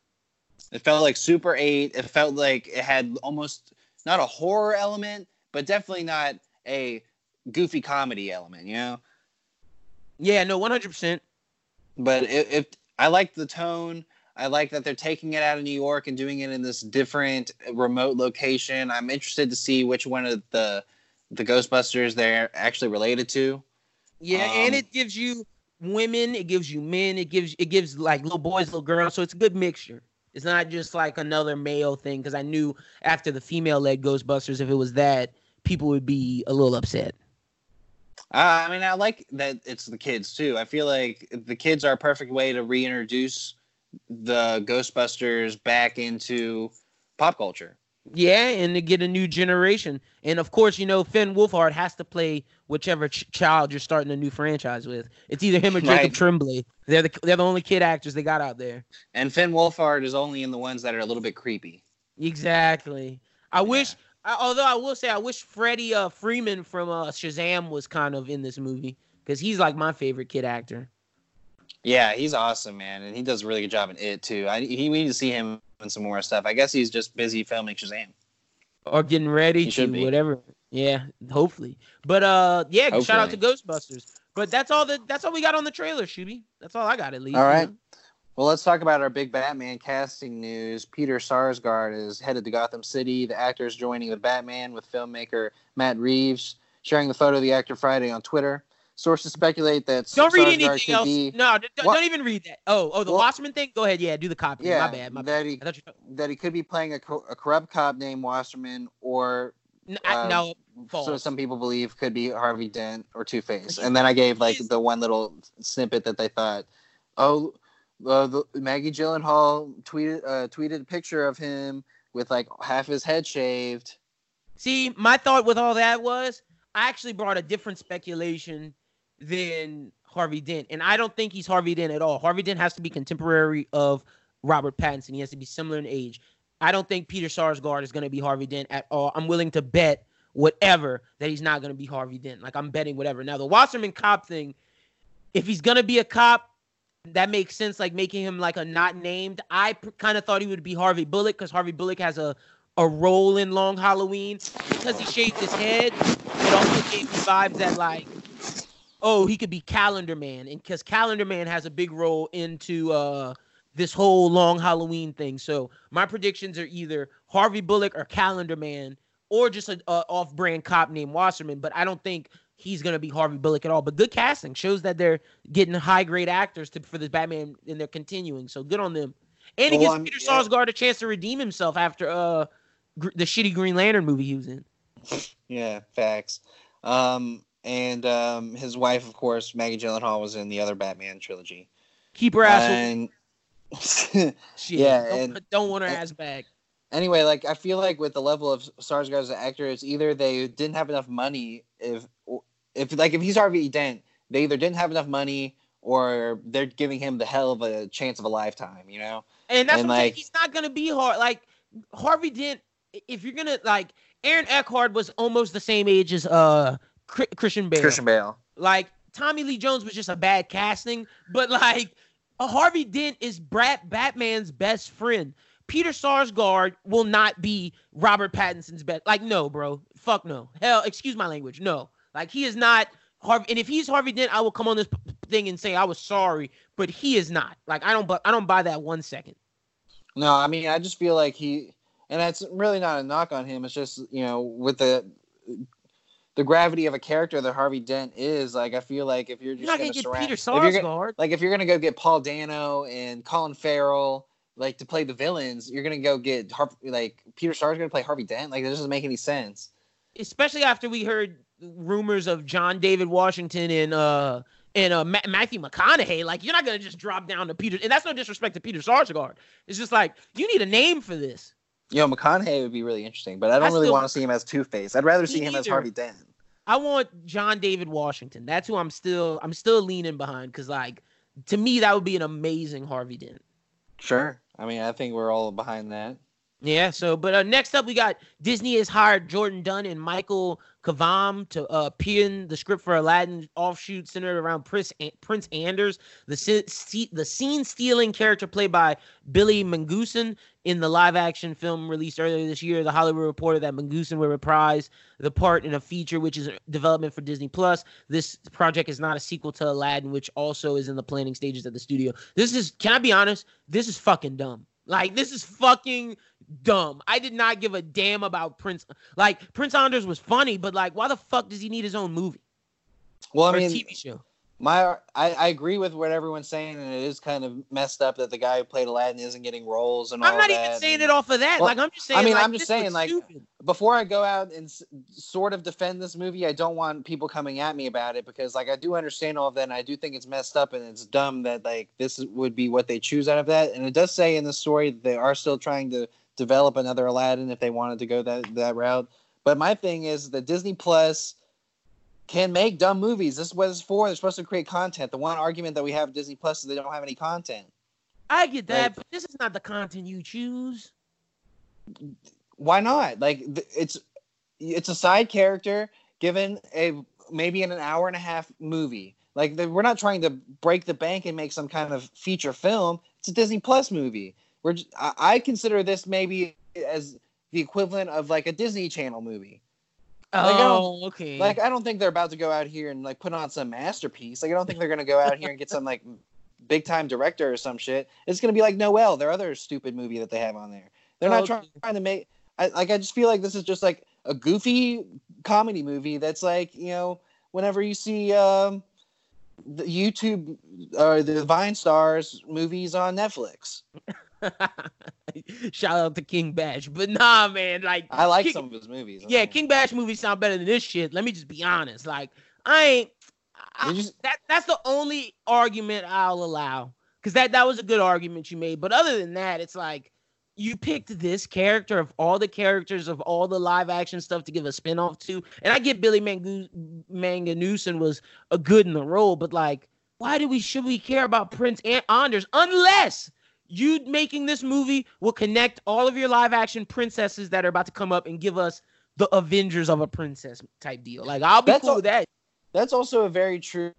Speaker 1: It felt like Super Eight. It felt like it had almost not a horror element, but definitely not a goofy comedy element. You know.
Speaker 2: Yeah, no, 100. percent
Speaker 1: but if, if I like the tone, I like that they're taking it out of New York and doing it in this different remote location. I'm interested to see which one of the the Ghostbusters they're actually related to.
Speaker 2: Yeah, and
Speaker 1: Um,
Speaker 2: it gives you women, it gives you men, it gives it gives like little boys, little girls. So it's a good mixture. It's not just like another male thing because I knew after the female led Ghostbusters, if it was that, people would be a little upset.
Speaker 1: Uh, I mean, I like that it's the kids too. I feel like the kids are a perfect way to reintroduce the Ghostbusters back into pop culture.
Speaker 2: Yeah, and to get a new generation. And of course, you know, Finn Wolfhard has to play whichever ch- child you're starting a new franchise with. It's either him or Jacob
Speaker 1: Right.
Speaker 2: Tremblay. They're the they're the only kid actors they got out there.
Speaker 1: And Finn Wolfhard is only in the ones that are a little bit creepy.
Speaker 2: Exactly. I
Speaker 1: Yeah.
Speaker 2: wish, I, although I will say, I wish Freddie uh, Freeman from uh, Shazam was kind of in this movie because he's like my favorite kid actor.
Speaker 1: Yeah, he's awesome, man, and he does a really good job in it too. I he, we need to see him in some more stuff. I guess he's just busy filming Shazam.
Speaker 2: Or getting ready
Speaker 1: He
Speaker 2: to whatever. Yeah, hopefully. But uh yeah, shout out to Ghostbusters. But that's all that that's all we got on the trailer, Shuby. That's all I got at least.
Speaker 1: All
Speaker 2: know?
Speaker 1: Well, let's talk about our big Batman casting news. Peter Sarsgaard is headed to Gotham City. The actor is joining the Batman with filmmaker Matt Reeves, sharing the photo of the actor Friday on Twitter. Sources speculate that
Speaker 2: Don't read
Speaker 1: Sarsgaard
Speaker 2: anything
Speaker 1: could
Speaker 2: else.
Speaker 1: be
Speaker 2: No, d- don't even read that. Oh, oh, the
Speaker 1: Well-
Speaker 2: Wasserman thing. Go ahead. Yeah, do the copy.
Speaker 1: yeah
Speaker 2: my bad. My bad.
Speaker 1: that he
Speaker 2: I you.
Speaker 1: that he could be playing a, co- a corrupt cop named Wasserman, or
Speaker 2: N- I-
Speaker 1: uh,
Speaker 2: no,
Speaker 1: so some people believe could be Harvey Dent or Two Face. And then I gave like the one little snippet that they thought, oh, uh, the, Maggie Gyllenhaal tweeted uh, tweeted a picture of him with like half his head shaved.
Speaker 2: See, my thought with all that was I actually brought a different speculation than Harvey Dent, and I don't think he's Harvey Dent at all. Harvey Dent has to be contemporary of Robert Pattinson. He has to be similar in age. I don't think Peter Sarsgaard is going to be Harvey Dent at all. I'm willing to bet whatever that he's not going to be Harvey Dent. Like I'm betting whatever. Now the Wasserman cop thing, if he's going to be a cop, that makes sense. Like making him like a not named. I kind of thought he would be Harvey Bullock because Harvey Bullock has a a role in Long Halloween because he shaved his head. It also gave me vibes that like, oh, he could be Calendar Man, and because Calendar Man has a big role into uh this whole Long Halloween thing. So my predictions are either Harvey Bullock or Calendar Man, or just a, a off-brand cop named Wasserman. But I don't think he's gonna be Harvey Bullock at all. But good casting shows that they're getting high-grade actors to, for this Batman, and they're continuing. So good on them. And it
Speaker 1: Well,
Speaker 2: gives
Speaker 1: I'm-
Speaker 2: Peter
Speaker 1: yeah.
Speaker 2: Sarsgaard a chance to redeem himself after uh gr- the shitty Green Lantern movie he was in.
Speaker 1: Yeah, facts. Um, and um, his wife, of course, Maggie Gyllenhaal, was in the other Batman trilogy.
Speaker 2: Keep her ass.
Speaker 1: And
Speaker 2: Shit.
Speaker 1: yeah,
Speaker 2: Don't,
Speaker 1: and-
Speaker 2: don't want her
Speaker 1: and-
Speaker 2: ass back.
Speaker 1: anyway, like I feel like with the level of Sarsgaard as an actor, it's either they didn't have enough money. If if like if he's Harvey Dent, they either didn't have enough money or they're giving him the hell of a chance of a lifetime. You know?
Speaker 2: And that's
Speaker 1: and,
Speaker 2: what I'm saying.
Speaker 1: like-
Speaker 2: He's not gonna be hard. Like Harvey Dent. If you're gonna like, Aaron Eckhart was almost the same age as uh Christian Bale.
Speaker 1: Christian Bale.
Speaker 2: Like Tommy Lee Jones was just a bad casting, but like a Harvey Dent is Brad Batman's best friend. Peter Sarsgaard will not be Robert Pattinson's best. Like no, bro. Fuck no. Hell, excuse my language. No. Like he is not Harvey. And if he's Harvey Dent, I will come on this p- thing and say I was sorry, but he is not. Like I don't. bu- I don't buy that one second.
Speaker 1: No, I mean I just feel like he, and that's really not a knock on him. It's just you know with the the gravity of a character that Harvey Dent is. Like I feel like if you're just
Speaker 2: You're not
Speaker 1: gonna,
Speaker 2: gonna get
Speaker 1: surround,
Speaker 2: Peter
Speaker 1: gonna-
Speaker 2: Sarsgaard.
Speaker 1: like if you're gonna go get Paul Dano and Colin Farrell like to play the villains, you're gonna go get Har- like Peter Sarsgaard to play Harvey Dent. Like that doesn't make any sense.
Speaker 2: especially after we heard rumors of John David Washington and uh and uh Ma- Matthew McConaughey. Like you're not gonna just drop down to Peter, and that's no disrespect to Peter Sarsgaard. It's just like you need a name for this.
Speaker 1: You know, McConaughey would be really interesting, but I don't
Speaker 2: I
Speaker 1: really want to see him as Two Face. I'd rather see him as. Harvey Dent.
Speaker 2: I want John David Washington. That's who I'm still I'm still leaning behind because like to me that would be an amazing Harvey Dent.
Speaker 1: Sure. I mean, I think we're all behind that.
Speaker 2: Yeah. So, but uh, next up, we got Disney has hired Jordan Dunn and Michael Koman to uh, pen the script for Aladdin offshoot centered around Prince Prince Anders, the the scene stealing character played by Billy Magnussen in the live action film released earlier this year. The Hollywood Reporter that Magnussen will reprise the part in a feature which is development for Disney Plus. This project is not a sequel to Aladdin, which also is in the planning stages at the studio. This is, can I be honest? This is fucking dumb. Like this is fucking dumb. I did not give a damn about Prince. Like Prince Anders was funny, but like, why the fuck does he need his own movie
Speaker 1: Well, I mean,
Speaker 2: TV show?
Speaker 1: my I, I agree with what everyone's saying, and it is kind of messed up that the guy who played Aladdin isn't getting roles and all
Speaker 2: I'm not
Speaker 1: that.
Speaker 2: even saying it off of that.
Speaker 1: Well,
Speaker 2: like I'm just saying.
Speaker 1: I mean,
Speaker 2: like,
Speaker 1: I'm just saying, like,
Speaker 2: stupid.
Speaker 1: before I go out and s- sort of defend this movie, I don't want people coming at me about it because, like, I do understand all of that, and I do think it's messed up and it's dumb that like this would be what they choose out of that. And it does say in the story that they are still trying to develop another Aladdin if they wanted to go that that route. But my thing is that Disney Plus can make dumb movies. This is what it's for. They're supposed to create content. The one argument that we have Disney Plus is they don't have any content.
Speaker 2: I get that,
Speaker 1: like-
Speaker 2: but this is not the content you choose.
Speaker 1: why not? Like it's it's a side character given a maybe in an hour and a half movie. Like the, we're not trying to break the bank and make some kind of feature film. It's a Disney Plus movie. We're j- I, I consider this maybe as the equivalent of like a Disney Channel movie. Like,
Speaker 2: oh, okay.
Speaker 1: Like I don't think they're about to go out here and like put on some masterpiece. Like I don't think they're gonna go out here and get some like big time director or some shit. It's gonna be like Noel, their other stupid movie that they have on there. They're not
Speaker 2: Okay.
Speaker 1: trying to make. I, like I just feel like this is just like a goofy comedy movie. That's like you know whenever you see um, the YouTube or the Vine stars movies on Netflix.
Speaker 2: Shout out to King Bash, but nah, man. Like
Speaker 1: I like
Speaker 2: King-
Speaker 1: some of his movies.
Speaker 2: Yeah, King Bash movies sound better than this shit. Let me just be honest. Like, I ain't. I,
Speaker 1: just-
Speaker 2: that that's the only argument I'll allow because that that was a good argument you made. But other than that, it's like you picked this character of all the characters of all the live action stuff to give a spinoff to, and I get Billy Mangu- Manganooson was a good in the role, but like, why do we should we care about Prince An- Anders unless you making this movie will connect all of your live action princesses that are about to come up and give us the Avengers of a princess type deal. Like I'll be
Speaker 1: That's
Speaker 2: cool
Speaker 1: all-
Speaker 2: with that.
Speaker 1: That's also a very true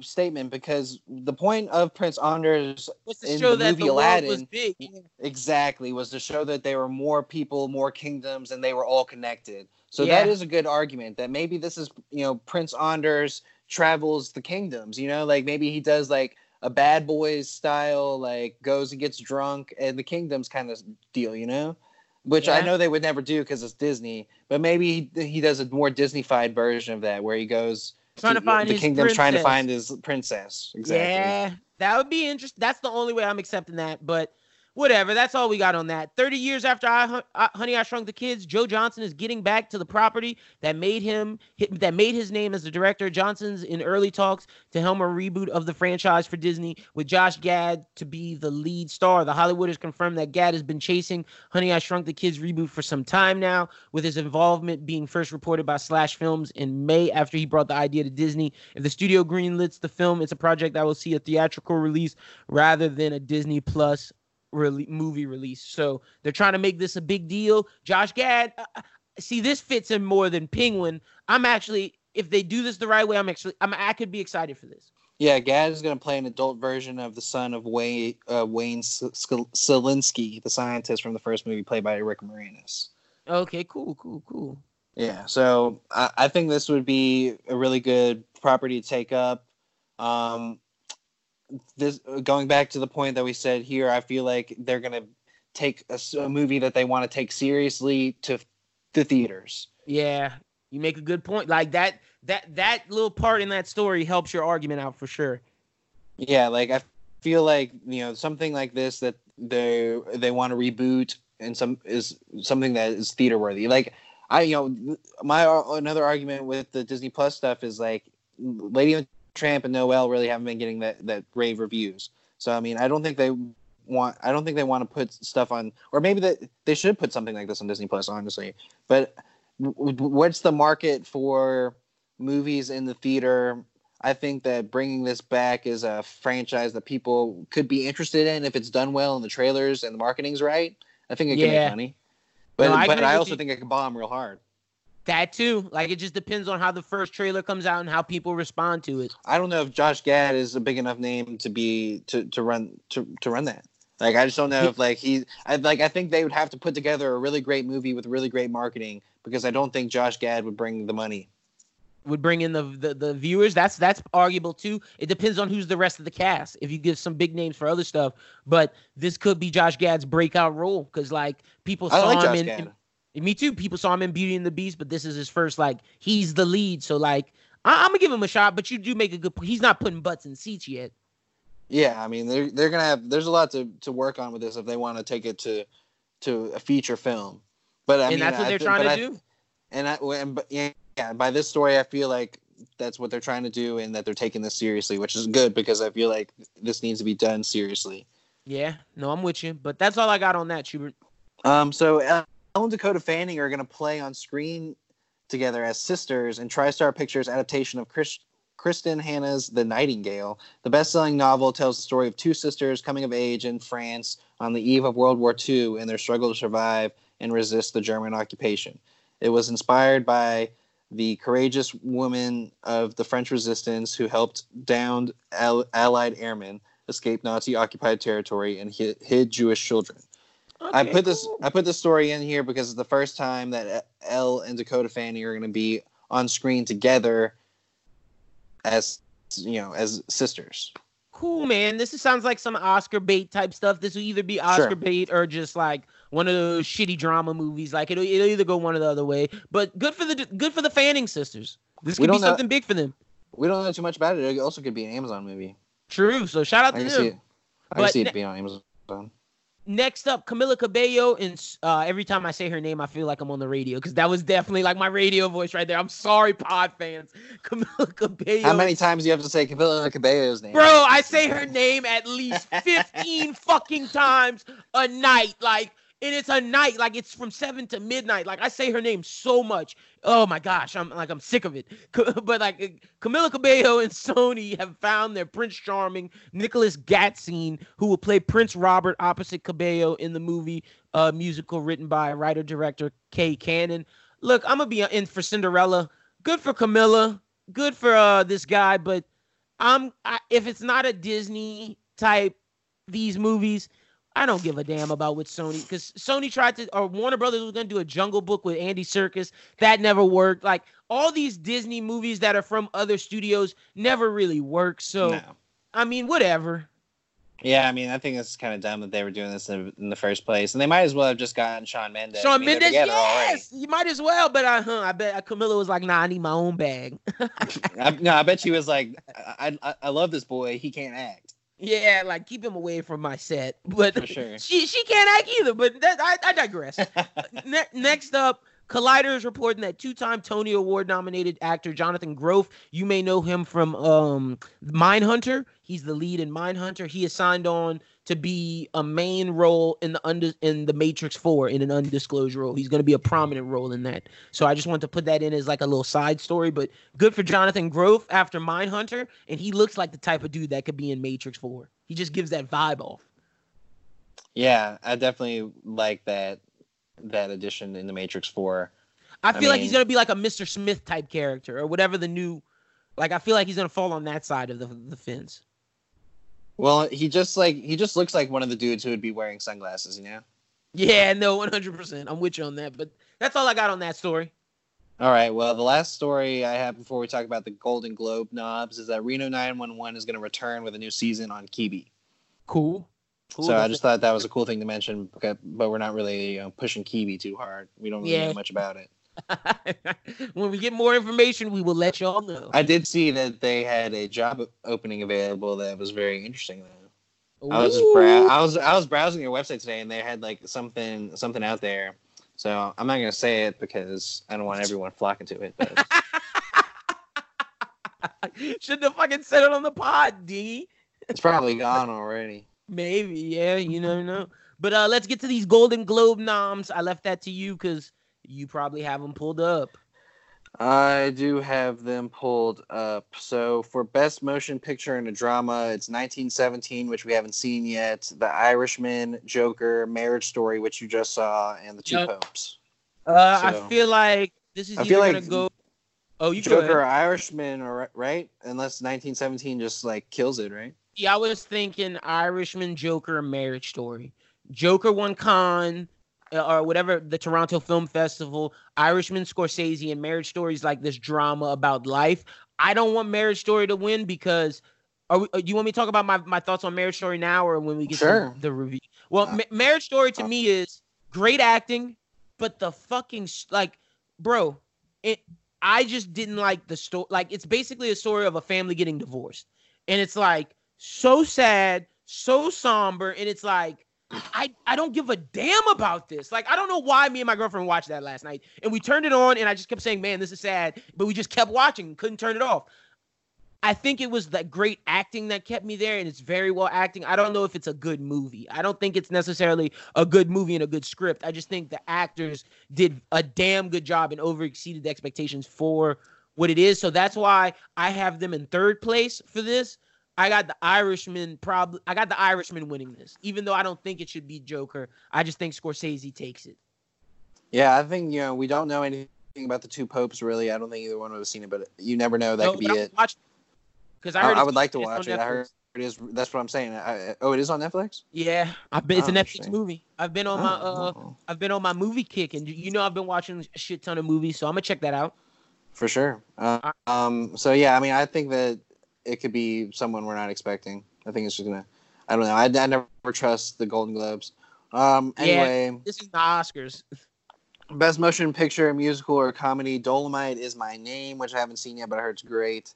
Speaker 1: statement because the point of Prince Anders
Speaker 2: Was to
Speaker 1: in
Speaker 2: show
Speaker 1: the
Speaker 2: that
Speaker 1: movie
Speaker 2: the world was
Speaker 1: Aladdin-
Speaker 2: big.
Speaker 1: exactly was to show that there were more people, more kingdoms, and they were all connected. So
Speaker 2: Yeah.
Speaker 1: that is a good argument that maybe this is you know Prince Anders travels the kingdoms. You know, like maybe he does like a Bad Boys style, like goes and gets drunk and the kingdoms kind of deal. You know. Which I know they would never do because it's Disney, but maybe he, he does a more Disneyfied version of that, where he goes
Speaker 2: Trying to find
Speaker 1: the kingdom's trying to find his princess. Exactly.
Speaker 2: Yeah, that would be interesting. That's the only way I'm accepting that. But whatever. That's all we got on that. 30 years after I, uh, Honey I Shrunk the Kids, Joe Johnston is getting back to the property that made him that made his name as the director. Johnston's in early talks to helm a reboot of the franchise for Disney with Josh Gad to be the lead star. The Hollywood has confirmed that Gad has been chasing Honey I Shrunk the Kids reboot for some time now, with his involvement being first reported by Slash Films in May after he brought the idea to Disney. If the studio greenlits the film, it's a project that will see a theatrical release rather than a Disney Plus rele- movie release. So they're trying to make this a big deal. Josh Gad, uh, uh, see, this fits him more than Penguin. I'm actually, if they do this the right way, I'm actually, I'm, I could be excited for this.
Speaker 1: Yeah, Gad is going to play an adult version of the son of Wayne, uh, Wayne Szalinski, the scientist from the first movie, played by Rick Moranis.
Speaker 2: Okay, cool, cool, cool.
Speaker 1: Yeah, so I, I think this would be a really good property to take up. Um, this going back to the point that we said here, I feel like they're going to take a movie that they want to take seriously to the theaters.
Speaker 2: Yeah, you make a good point. Like that, that, that little part in that story helps your argument out for sure.
Speaker 1: Yeah, like I feel like you know something like this that they they want to reboot and some is something that is theater worthy. Like I you know my another argument with the Disney Plus stuff is like Lady and Tramp and Noel really haven't been getting that that rave reviews. So I mean I don't think they want I don't think they want to put stuff on or maybe that they should put something like this on Disney Plus honestly. But w- what's the market for movies in the theater I think that bringing this back is a franchise that people could be interested in if it's done well and the trailers and the marketing's right. I think it can
Speaker 2: Yeah.
Speaker 1: make money. But
Speaker 2: No, I
Speaker 1: but
Speaker 2: agree
Speaker 1: I also think it can bomb real hard.
Speaker 2: That too. Like it just depends on how the first trailer comes out and how people respond to it.
Speaker 1: I don't know if Josh Gad is a big enough name to be to, to run to, to run that. Like I just don't know if like he I like I think they would have to put together a really great movie with really great marketing because I don't think Josh Gad would bring the money.
Speaker 2: would bring in the, the the viewers. That's that's arguable too. It depends on who's the rest of the cast. If you give some big names for other stuff, but this could be Josh Gad's breakout role because like people saw
Speaker 1: like
Speaker 2: him
Speaker 1: Josh
Speaker 2: in, in- me too. People saw him in Beauty and the Beast, but this is his first like he's the lead. So like I, I'm gonna give him a shot. But you do make a good. point. He's not putting butts in seats yet.
Speaker 1: Yeah, I mean they're they're gonna have there's a lot to, to work on with this if they want to take it to to a feature film. But I
Speaker 2: and
Speaker 1: mean
Speaker 2: that's what
Speaker 1: I
Speaker 2: they're trying to
Speaker 1: I-
Speaker 2: do.
Speaker 1: And I and, but yeah, yeah, by this story I feel like that's what they're trying to do and that they're taking this seriously, which is good because I feel like this needs to be done seriously.
Speaker 2: Yeah, no, I'm with you. But that's all I got on that, Schubert.
Speaker 1: Um, so Elle and Dakota Fanning are going to play on screen together as sisters in TriStar Pictures' adaptation of Chris, Kristin Hannah's The Nightingale. The best-selling novel tells the story of two sisters coming of age in France on the eve of World War II and their struggle to survive and resist the German occupation. It was inspired by the courageous women of the French resistance who helped downed Al- Allied airmen. escape Nazi occupied territory and hid Jewish children.
Speaker 2: Okay,
Speaker 1: I put this
Speaker 2: cool.
Speaker 1: I put this story in here because it's the first time that Elle and Dakota Fanning are going to be on screen together as you know as sisters.
Speaker 2: Cool, man. This is, sounds like some Oscar bait type stuff. This will either be Oscar
Speaker 1: Sure.
Speaker 2: bait or just like one of those shitty drama movies. Like it'll, it'll either go one or the other way. But good for the good for the Fanning sisters. This could be
Speaker 1: know-
Speaker 2: something big for them.
Speaker 1: We don't know too much about it. It also could be an Amazon movie.
Speaker 2: True. So shout out
Speaker 1: I
Speaker 2: to them.
Speaker 1: I
Speaker 2: But
Speaker 1: see it being on Amazon.
Speaker 2: Next up, Camila Cabello, and uh, every time I say her name, I feel like I'm on the radio because that was definitely like my radio voice right there. I'm sorry, pod fans. Camila Cabello.
Speaker 1: How many times do you have to say Camila Cabello's name?
Speaker 2: Bro, I say her name at least 15 fucking times a night. Like, and it's a night. Like, it's from 7 to midnight. Like, I say her name so much. Oh my gosh. I'm like, I'm sick of it. But, like, Camila Cabello and Sony have found their Prince Charming, Nicholas Galitzine, who will play Prince Robert opposite Cabello in the movie uh, musical written by writer director Kay Cannon. Look, I'm to be in for Cinderella. Good for Camila. Good for uh, this guy. But I'm I, if it's not a Disney type these movies, I don't give a damn about what Sony because Sony tried to or Warner Brothers was gonna do a Jungle Book with Andy Serkis that never worked. Like all these Disney movies that are from other studios never really work. So
Speaker 1: No.
Speaker 2: I mean, whatever.
Speaker 1: Yeah, I mean, I think it's kind of dumb that they were doing this in, in the first place, and they might as well have just gotten Shawn Mendes.
Speaker 2: Shawn
Speaker 1: I mean,
Speaker 2: Mendes,
Speaker 1: together already.
Speaker 2: yes, you might as well. But I, huh, I bet uh, Camila was like, "Nah, I need my own bag."
Speaker 1: I, no, I bet she was like, I, I, I love this boy. He can't act.
Speaker 2: Yeah, like keep him away from my set. But
Speaker 1: sure.
Speaker 2: she she can't act either. But that, I, I digress. Ne- next up, Collider is reporting that two-time Tony Award-nominated actor Jonathan Groff. You may know him from um, Mindhunter. He's the lead in Mindhunter. He is signed on to be a main role in the under in the Matrix Four in an undisclosed role. He's going to be a prominent role in that. So I just want to put that in as like a little side story. But good for Jonathan Groff after Mindhunter, and he looks like the type of dude that could be in Matrix Four. He just gives that vibe off.
Speaker 1: yeah, I definitely like that that addition in the Matrix Four.
Speaker 2: I
Speaker 1: I
Speaker 2: feel like he's gonna be like a Mr. Smith type character or whatever the new. Like I feel like he's gonna fall on that side of the the fence.
Speaker 1: Well, he just like he just looks like one of the dudes who would be wearing sunglasses, you know.
Speaker 2: Yeah, no, one hundred percent. I'm with you on that. But that's all I got on that story.
Speaker 1: All right. Well, the last story I have before we talk about the Golden Globe knobs is that Reno 911 is going to return with a new season on Quibi.
Speaker 2: Cool. Cool.
Speaker 1: so I just thought that was a cool thing to mention, but we're not really you know, pushing Quibi too hard. We don't really
Speaker 2: Yeah.
Speaker 1: know much about it.
Speaker 2: when we get more information, we will let y'all know.
Speaker 1: I did see that they had a job opening available that was very interesting. Though. I was just brow- I was I was browsing your website today, and they had like something something out there. So I'm not gonna say it because I don't want everyone flocking to it. But
Speaker 2: Shouldn't have fucking said it on the pod, D.
Speaker 1: it's probably gone already.
Speaker 2: Maybe, yeah, you never know. But uh let's get to these Golden Globe noms. I left that to you because you probably have them pulled up.
Speaker 1: I do have them pulled up. So for best motion picture in a drama, it's 1917, which we haven't seen yet. The Irishman, Joker, Marriage Story, which you just saw, and The Two
Speaker 2: Yep.
Speaker 1: Popes.
Speaker 2: Uh,
Speaker 1: So-
Speaker 2: I feel like this is
Speaker 1: I
Speaker 2: either
Speaker 1: feel
Speaker 2: gonna go. Oh, you go
Speaker 1: Joker,
Speaker 2: ahead.
Speaker 1: Irishman, or right? Unless 1917 just like kills it, right?
Speaker 2: Yeah, I was thinking Irishman, Joker, Marriage Story. Joker won Con or whatever the Toronto Film Festival. Irishman, Scorsese, and Marriage Story is like this drama about life. I don't want Marriage Story to win because. Are we, uh, do you want me to talk about my, my thoughts on Marriage Story now or when we get
Speaker 1: Sure.
Speaker 2: to the review? Well,
Speaker 1: Uh,
Speaker 2: Ma- Marriage Story to
Speaker 1: uh,
Speaker 2: me is great acting, but the fucking like, bro, it. I just didn't like the story. Like, it's basically a story of a family getting divorced, and it's like so sad, so somber, and it's like I I don't give a damn about this. Like, I don't know why me and my girlfriend watched that last night, and we turned it on, and I just kept saying, "Man, this is sad," but we just kept watching, couldn't turn it off. I think it was that great acting that kept me there, and it's very well acting. I don't know if it's a good movie. I don't think it's necessarily a good movie and a good script. I just think the actors did a damn good job and over exceeded the expectations for what it is. So that's why I have them in third place for this. I got the Irishman probably I got the Irishman winning this, even though I don't think it should be Joker. I just think Scorsese takes it.
Speaker 1: Yeah, I think you know we don't know anything about the two popes really. I don't think either one of us seen it, but you never know. That could be it.
Speaker 2: Watch because I
Speaker 1: I, I would like to watch it. I heard it is. That's what I'm saying. I, oh, it is on Netflix.
Speaker 2: Yeah, I've been. It's a
Speaker 1: Oh,
Speaker 2: Netflix movie. I've been on my uh,
Speaker 1: Oh,
Speaker 2: I've been on my movie kick, and you know I've been watching a shit ton of movies, so I'm gonna check that out.
Speaker 1: for sure. Uh, um. So yeah, I mean, I think that it could be someone we're not expecting. I think it's just gonna. I don't know. I, I never trust the Golden Globes. Um.
Speaker 2: Yeah.
Speaker 1: Anyway,
Speaker 2: This is the Oscars.
Speaker 1: best motion picture, musical or comedy. Dolemite is my name, which I haven't seen yet, but I heard it's great.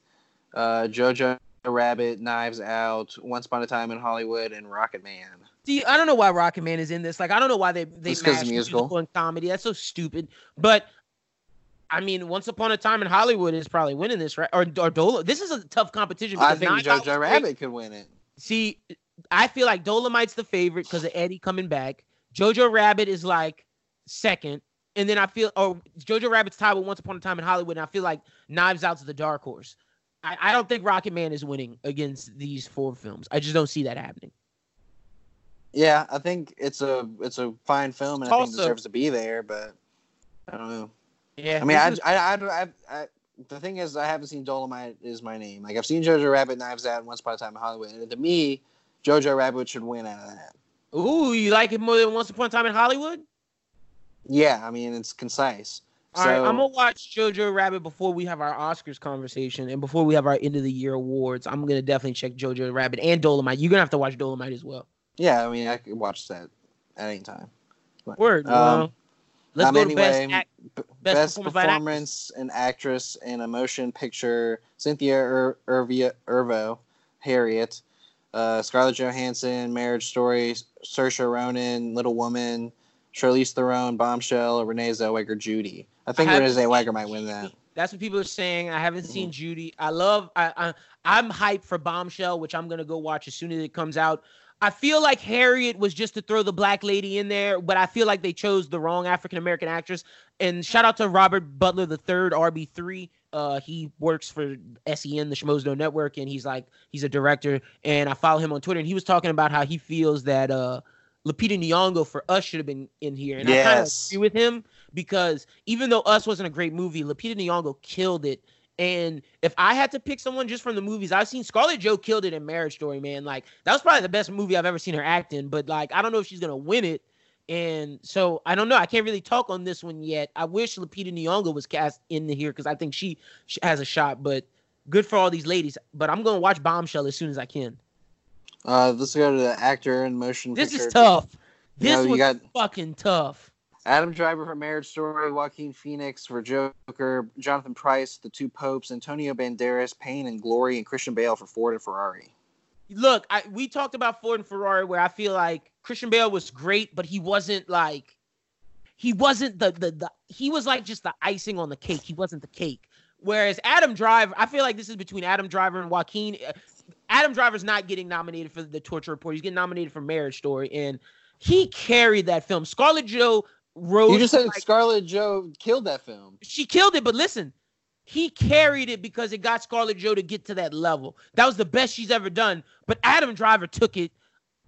Speaker 1: Uh, Jojo Rabbit, Knives Out, Once Upon a Time in Hollywood, and Rocket Man.
Speaker 2: See, I don't know why Rocket Man is in this. Like, I don't know why they they mashed musical.
Speaker 1: musical.
Speaker 2: and comedy. That's so stupid. But I mean, Once Upon a Time in Hollywood is probably winning this, right? Or or Dolo. This is a tough competition.
Speaker 1: I
Speaker 2: because
Speaker 1: think
Speaker 2: Knives Out was
Speaker 1: Jojo. Rabbit could win it.
Speaker 2: See, I feel like Dolemite's the favorite because of Eddie coming back. Jojo Rabbit is like second. And then I feel, or Jojo Rabbit's tied with Once Upon a Time in Hollywood. And I feel like Knives Out's the dark horse. I, I don't think Rocket Man is winning against these four films. I just don't see that happening.
Speaker 1: Yeah, I think it's a it's a fine film, and I think it deserves to be there. But I don't know.
Speaker 2: Yeah.
Speaker 1: I mean, I,
Speaker 2: is-
Speaker 1: I, I, I, I, the thing is, I haven't seen Dolemite is my name. Like I've seen Jojo Rabbit, Knives Out, and Once Upon a Time in Hollywood, and to me, Jojo Rabbit should win out of that.
Speaker 2: ooh, you like it more than Once Upon a Time in Hollywood?
Speaker 1: Yeah, I mean it's concise.
Speaker 2: All
Speaker 1: so
Speaker 2: right, I'm gonna watch Jojo Rabbit before we have our Oscars conversation and before we have our end of the year awards. I'm gonna definitely check Jojo Rabbit and Dolemite. You're gonna have to watch Dolemite as well.
Speaker 1: yeah, I mean I could watch that at any time. But,
Speaker 2: Word.
Speaker 1: um,
Speaker 2: well, let's
Speaker 1: um,
Speaker 2: go
Speaker 1: anyway,
Speaker 2: to best. Act- best
Speaker 1: best,
Speaker 2: performance
Speaker 1: performance and actress in a motion picture: Cynthia Ir- Irvia, Irvo, Harriet, uh, Scarlett Johansson, Marriage Story, Saoirse Ronan, Little Woman, Charlize Theron, Bombshell, Renee Zellweger, Judy. I think
Speaker 2: haven't
Speaker 1: Renee Zellweger might win that.
Speaker 2: That's what people are saying. I haven't seen
Speaker 1: Mhm.
Speaker 2: Judy. I love. I, I I'm hyped for Bombshell, which I'm gonna go watch as soon as it comes out. I feel like Harriet was just to throw the black lady in there, but I feel like they chose the wrong African American actress. And shout out to Robert Butler the third, RB3. Uh, he works for SEN, the Schmoesdo Network, and he's like he's a director. And I follow him on Twitter, and he was talking about how he feels that uh Lupita Nyong'o for us should have been in here, and I kind of agree with him because even though Us wasn't a great movie, Lupita Nyong'o killed it. And if I had to pick someone just from the movies, I've seen Scarlett Joe killed it in Marriage Story, man. Like that was probably the best movie I've ever seen her act in. But like I don't know if she's gonna win it. And so I don't know. I can't really talk on this one yet. I wish Lupita Nyong'o was cast in here because I think she, she has a shot. But good for all these ladies. But I'm gonna watch Bombshell as soon as I can.
Speaker 1: Uh, let's go to the actor and motion
Speaker 2: This
Speaker 1: picture.
Speaker 2: is tough.
Speaker 1: You
Speaker 2: This
Speaker 1: know, you
Speaker 2: was
Speaker 1: got-
Speaker 2: fucking tough.
Speaker 1: Adam Driver for Marriage Story, Joaquin Phoenix for Joker, Jonathan Pryce, The Two Popes, Antonio Banderas, Pain and Glory, and Christian Bale for Ford and Ferrari.
Speaker 2: Look, I, we talked about Ford and Ferrari, where I feel like Christian Bale was great, but he wasn't like he wasn't the the, the he was like just the icing on the cake. He wasn't the cake. Whereas Adam Driver, I feel like this is between Adam Driver and Joaquin. Adam Driver's not getting nominated for the Torture Report. He's getting nominated for Marriage Story, and he carried that film. Scarlett Joe rose.
Speaker 1: You just said
Speaker 2: like,
Speaker 1: Scarlett Joe killed that film.
Speaker 2: she killed it, but listen, he carried it because it got Scarlett Joe to get to that level. That was the best she's ever done. But Adam Driver took it,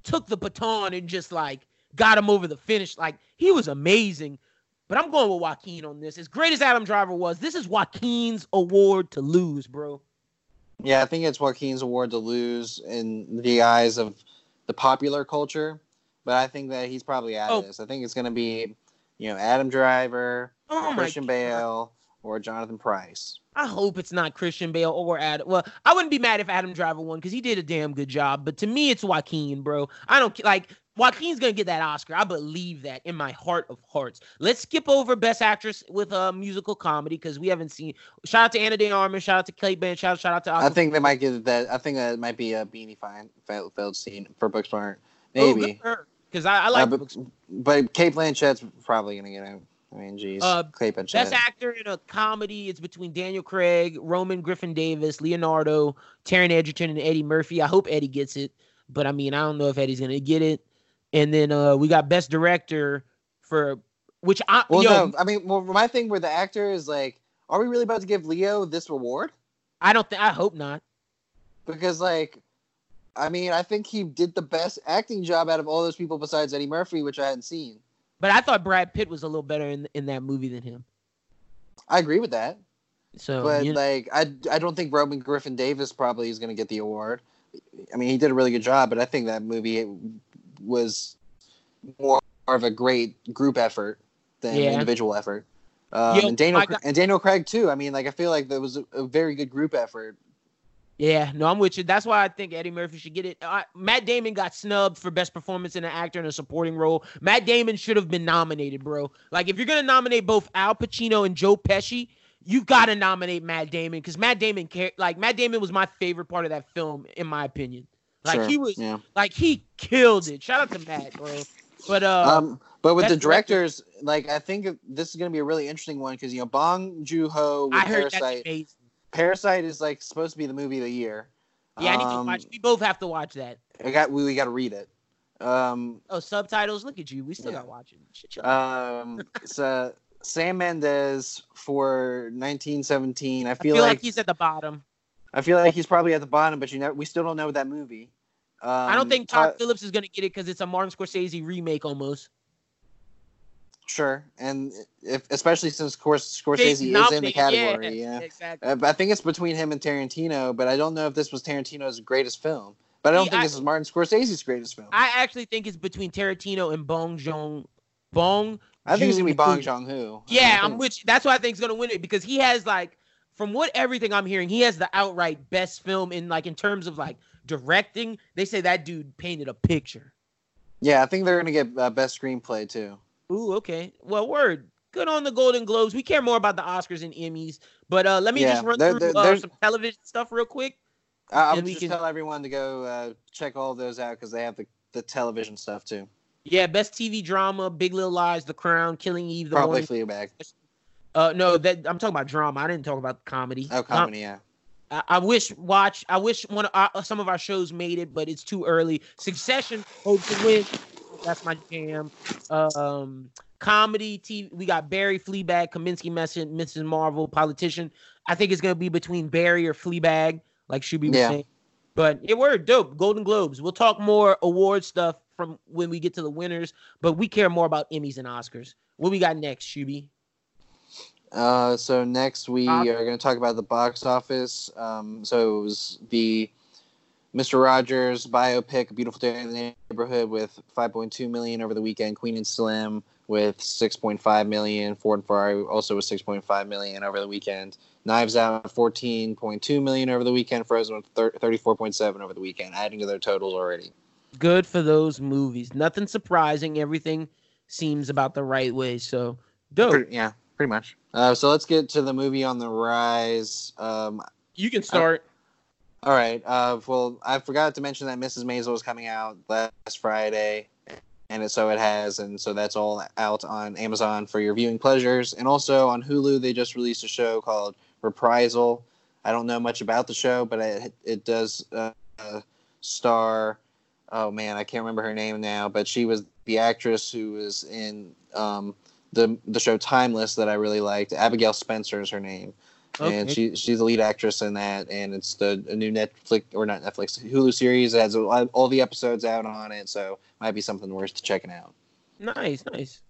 Speaker 2: took the baton and just like got him over the finish. Like he was amazing. But I'm going with Joaquin on this. As great as Adam Driver was, this is Joaquin's award to lose, bro.
Speaker 1: Yeah, I think it's Joaquin's award to lose in the eyes of the popular culture, but I think that he's probably out
Speaker 2: Oh.
Speaker 1: of this. I think it's going to be, you know, Adam Driver,
Speaker 2: Oh
Speaker 1: Christian. Bale, or Jonathan Pryce.
Speaker 2: I hope it's not Christian Bale or Adam. Well, I wouldn't be mad if Adam Driver won because he did a damn good job. But to me, it's Joaquin, bro. I don't like Joaquin's gonna get that Oscar. I believe that in my heart of hearts. Let's skip over Best Actress with a musical comedy because we haven't seen. Shout out to Ana de Armas. Shout out to Cate Blanchett. Shout, shout out to.
Speaker 1: I think they might get that. I think that might be a Beanie Fine Fel- Feldstein for Booksmart.
Speaker 2: Oh,
Speaker 1: Maybe.
Speaker 2: Because I, I like
Speaker 1: Uh, but,
Speaker 2: books.
Speaker 1: but Cate Blanchett's probably going to get out. I mean, geez.
Speaker 2: Uh,
Speaker 1: Cate Blanchett.
Speaker 2: Best actor in a comedy. It's between Daniel Craig, Roman Griffin Davis, Leonardo, Taron Egerton, and Eddie Murphy. I hope Eddie gets it, but I mean, I don't know if Eddie's gonna get it. And then uh we got Best Director for which I
Speaker 1: well,
Speaker 2: yo,
Speaker 1: no, I mean, well, my thing with the actor is like, are we really about to give Leo this reward?
Speaker 2: I don't think I hope not.
Speaker 1: Because, like, I mean, I think he did the best acting job out of all those people besides Eddie Murphy, which I hadn't seen.
Speaker 2: But I thought Brad Pitt was a little better in in that movie than him.
Speaker 1: I agree with that.
Speaker 2: So
Speaker 1: but
Speaker 2: you know,
Speaker 1: like I, I don't think Roman Griffin Davis probably is going to get the award. I mean, he did a really good job, but I think that movie was more of a great group effort than
Speaker 2: Yeah.
Speaker 1: individual effort. Um,
Speaker 2: Yo,
Speaker 1: and Daniel
Speaker 2: got-
Speaker 1: and Daniel Craig too. I mean, like I feel like that was a, a very good group effort.
Speaker 2: Yeah, no, I'm with you. That's why I think Eddie Murphy should get it. Uh, Matt Damon got snubbed for best performance in an actor in a supporting role. Matt Damon should have been nominated, bro. Like, if you're gonna nominate both Al Pacino and Joe Pesci, you gotta nominate Matt Damon because Matt Damon, care- like Matt Damon was my favorite part of that film, in my opinion. Like
Speaker 1: Sure,
Speaker 2: he was,
Speaker 1: yeah.
Speaker 2: like he killed it. Shout out to Matt, bro. But uh,
Speaker 1: um, but with the
Speaker 2: best director-
Speaker 1: directors, like I think this is going to be a really interesting one because you know Bong Joon Ho with
Speaker 2: I heard that's
Speaker 1: Parasite.
Speaker 2: amazing.
Speaker 1: Parasite is like supposed to be the movie of the year.
Speaker 2: Yeah, I need to
Speaker 1: Um,
Speaker 2: watch. We both have to watch that.
Speaker 1: I got we, we got to read it. Um,
Speaker 2: Oh, subtitles. Look at you. We still
Speaker 1: Yeah.
Speaker 2: got watching. Shit,
Speaker 1: um, so Sam Mendes for 1917. I
Speaker 2: I
Speaker 1: feel,
Speaker 2: feel
Speaker 1: like,
Speaker 2: like he's at the bottom.
Speaker 1: I feel like he's probably at the bottom, but you know we still don't know that movie. Um,
Speaker 2: I don't think Todd
Speaker 1: Todd-
Speaker 2: Phillips is gonna get it because it's a Martin Scorsese remake almost.
Speaker 1: Sure, and if especially since Scorsese is in the category,
Speaker 2: yeah,
Speaker 1: yeah.
Speaker 2: exactly.
Speaker 1: Uh, I think it's between him and Tarantino, but I don't know if this was Tarantino's greatest film. But I don't
Speaker 2: See,
Speaker 1: think
Speaker 2: I-
Speaker 1: this is Martin Scorsese's greatest film.
Speaker 2: I actually think it's between Tarantino and Bong Joon Bong.
Speaker 1: I think it's gonna be Bong
Speaker 2: Joon-ho. Yeah, I'm you. That's why I think he's gonna win it because he has like, from what everything I'm hearing, he has the outright best film in like in terms of like directing. They say that dude painted a picture.
Speaker 1: Yeah, I think they're gonna get uh, best screenplay too.
Speaker 2: Ooh, okay. Well, word. Good on the Golden Globes. We care more about the Oscars and Emmys. But uh, let me
Speaker 1: Yeah,
Speaker 2: just run
Speaker 1: there-
Speaker 2: through
Speaker 1: there-
Speaker 2: uh, some television stuff real quick.
Speaker 1: I, I
Speaker 2: And
Speaker 1: would
Speaker 2: we
Speaker 1: just
Speaker 2: can-
Speaker 1: tell everyone to go uh, check all those out because they have the, the television stuff too.
Speaker 2: Yeah, best TV drama: Big Little Lies, The Crown, Killing Eve, The
Speaker 1: Probably
Speaker 2: Morning.
Speaker 1: Fleabag.
Speaker 2: Uh, no, that I'm talking about drama. I didn't talk about comedy.
Speaker 1: Oh, comedy, yeah.
Speaker 2: I, I wish watch. I wish one of our, some of our shows made it, but it's too early. Succession hopes to win. That's my jam. Um, comedy TV. We got Barry, Fleabag, Kominsky, Message, Mrs. Maisel, Politician. I think it's gonna be between Barry or Fleabag, like Shuby was
Speaker 1: Yeah.
Speaker 2: saying. But it were dope. Golden Globes. We'll talk more award stuff from when we get to the winners, but we care more about Emmys and Oscars. What we got next, Shuby?
Speaker 1: Uh, so next we are going to talk about the box office. Um, so it was the Mr. Rogers biopic, Beautiful Day in the Neighborhood, with 5.2 million over the weekend. Queen and Slim with 6.5 million. Ford and Ferrari also with 6.5 million over the weekend. Knives Out 14.2 million over the weekend. Frozen with 34.7 over the weekend, adding to their totals already.
Speaker 2: good for those movies. Nothing surprising. Everything seems about the right way. So dope.
Speaker 1: Pretty- yeah, pretty much. Uh, so let's get to the movie on the rise. Um,
Speaker 2: You can start.
Speaker 1: All right. Uh, well, I forgot to mention that Mrs. Maisel is coming out last Friday, and it, so it has, and so that's all out on Amazon for your viewing pleasures, and also on Hulu. They just released a show called Reprisal. I don't know much about the show, but it it does uh, star. Oh man, I can't remember her name now, but she was the actress who was in um, the the show Timeless that I really liked. Abigail Spencer is her name and she she's the lead actress in that, and it's the a new Netflix or not Netflix Hulu series it has all the episodes out on it, so might be something worth checking out.
Speaker 2: Nice, nice.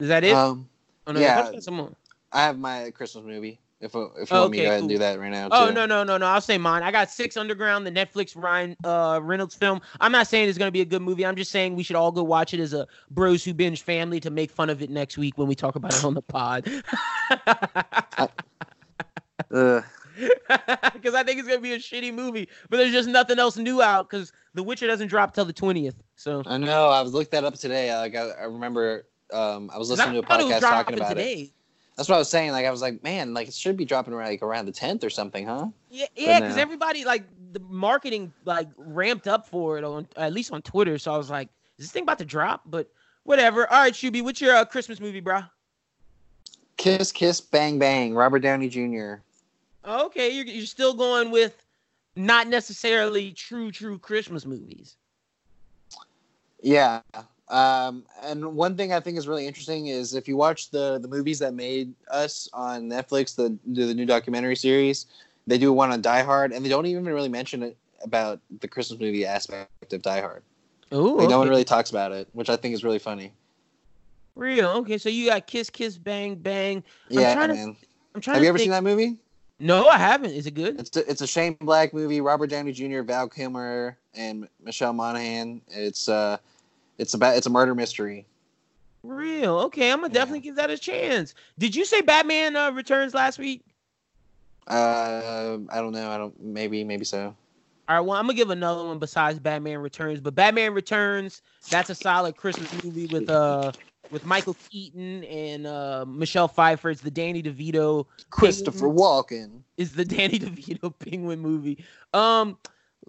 Speaker 2: Is that it?
Speaker 1: Um,
Speaker 2: oh, no,
Speaker 1: yeah.
Speaker 2: I.
Speaker 1: I have my Christmas movie. If if you
Speaker 2: Oh,
Speaker 1: want me to go ahead and
Speaker 2: cool.
Speaker 1: do that right now.
Speaker 2: Oh no no no no! I'll say mine. I got Six Underground, the Netflix Ryan uh, Reynolds film. I'm not saying it's gonna be a good movie. I'm just saying we should all go watch it as a Bros Who Binge family to make fun of it next week when we talk about it on the pod.
Speaker 1: Ugh.
Speaker 2: Because I think it's gonna be a shitty movie, but there's just nothing else new out because The Witcher doesn't drop till the twentieth. So
Speaker 1: I know. I was looked that up today. Like I, I remember, um, I was listening to a
Speaker 2: thought it was
Speaker 1: podcast talking
Speaker 2: dropping
Speaker 1: about it. That's what I was saying. Like I was like, man, like it should be dropping around like around the tenth or something, huh?
Speaker 2: Yeah, yeah,
Speaker 1: no.
Speaker 2: because everybody like the marketing like ramped up for it on at least on Twitter. So I was like, is this thing about to drop? But whatever. All right, Shuby, what's your uh, Christmas movie, bro?
Speaker 1: Kiss, kiss, bang, bang. Robert Downey Jr.
Speaker 2: Okay, you're you're still going with not necessarily true true Christmas movies.
Speaker 1: Yeah. Um, and one thing I think is really interesting is if you watch the the movies that made us on Netflix, the the, new documentary series, they do one on Die Hard, and they don't even really mention it about the Christmas movie aspect of Die Hard.
Speaker 2: Oh,
Speaker 1: Like, No one really talks about it, which I think is really funny.
Speaker 2: Real. Okay, so you got Kiss Kiss Bang Bang. I'm
Speaker 1: Yeah,
Speaker 2: trying to-
Speaker 1: man.
Speaker 2: I'm trying
Speaker 1: Have
Speaker 2: to
Speaker 1: you ever
Speaker 2: think.
Speaker 1: seen that movie?
Speaker 2: No, I haven't. Is it good?
Speaker 1: It's a, it's a Shane Black movie. Robert Downey Jr., Val Kilmer, and Michelle Monaghan. It's uh, it's about it's a murder mystery.
Speaker 2: Real. Okay, I'm gonna definitely give that a chance. Did you say Batman uh, Returns last week?
Speaker 1: Uh, I don't know. I don't. Maybe, maybe so.
Speaker 2: All right, well, I'm gonna give another one besides Batman Returns, but Batman Returns, that's a solid Christmas movie with uh with Michael Keaton and uh Michelle Pfeiffer. It's the Danny DeVito
Speaker 1: Christopher
Speaker 2: Penguin-
Speaker 1: Walken.
Speaker 2: is the Danny DeVito Penguin movie. Um,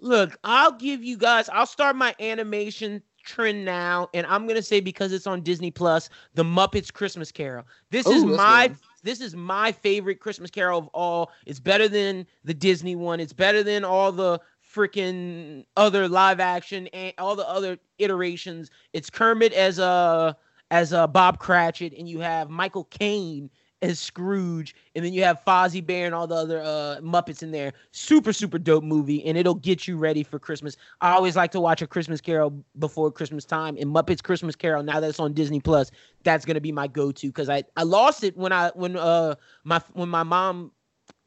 Speaker 2: look, I'll give you guys. I'll start my animation trend now, and I'm gonna say because it's on Disney Plus, The Muppets Christmas Carol. This is
Speaker 1: Ooh, that's
Speaker 2: my
Speaker 1: good.
Speaker 2: this is my favorite Christmas Carol of all. It's better than the Disney one. It's better than all the freaking other live action and all the other iterations. It's Kermit as a as a Bob Cratchit, and you have Michael Caine as Scrooge, and then you have Fozzie Bear and all the other uh, Muppets in there. Super, super dope movie, and it'll get you ready for Christmas. I always like to watch a Christmas Carol before Christmas time, and Muppets Christmas Carol. Now that it's on Disney Plus, that's gonna be my go-to because I I lost it when I when uh my when my mom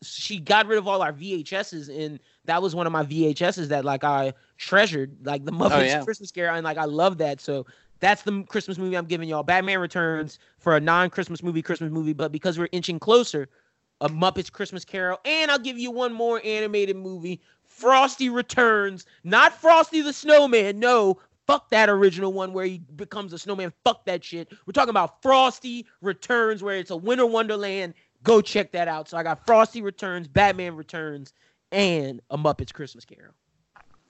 Speaker 2: she got rid of all our VHSs and that was one of my VHSs that like I treasured like the Muppets
Speaker 1: yeah.
Speaker 2: Christmas Carol and like I love that so that's the Christmas movie I'm giving y'all Batman Returns for a non-Christmas movie Christmas movie but because we're inching closer a Muppets Christmas Carol and I'll give you one more animated movie Frosty Returns not Frosty the Snowman no Fuck that original one where he becomes a snowman. Fuck that shit. We're talking about Frosty Returns, where it's a winter wonderland go check that out. So I got Frosty Returns, Batman Returns, and a Muppets Christmas Carol.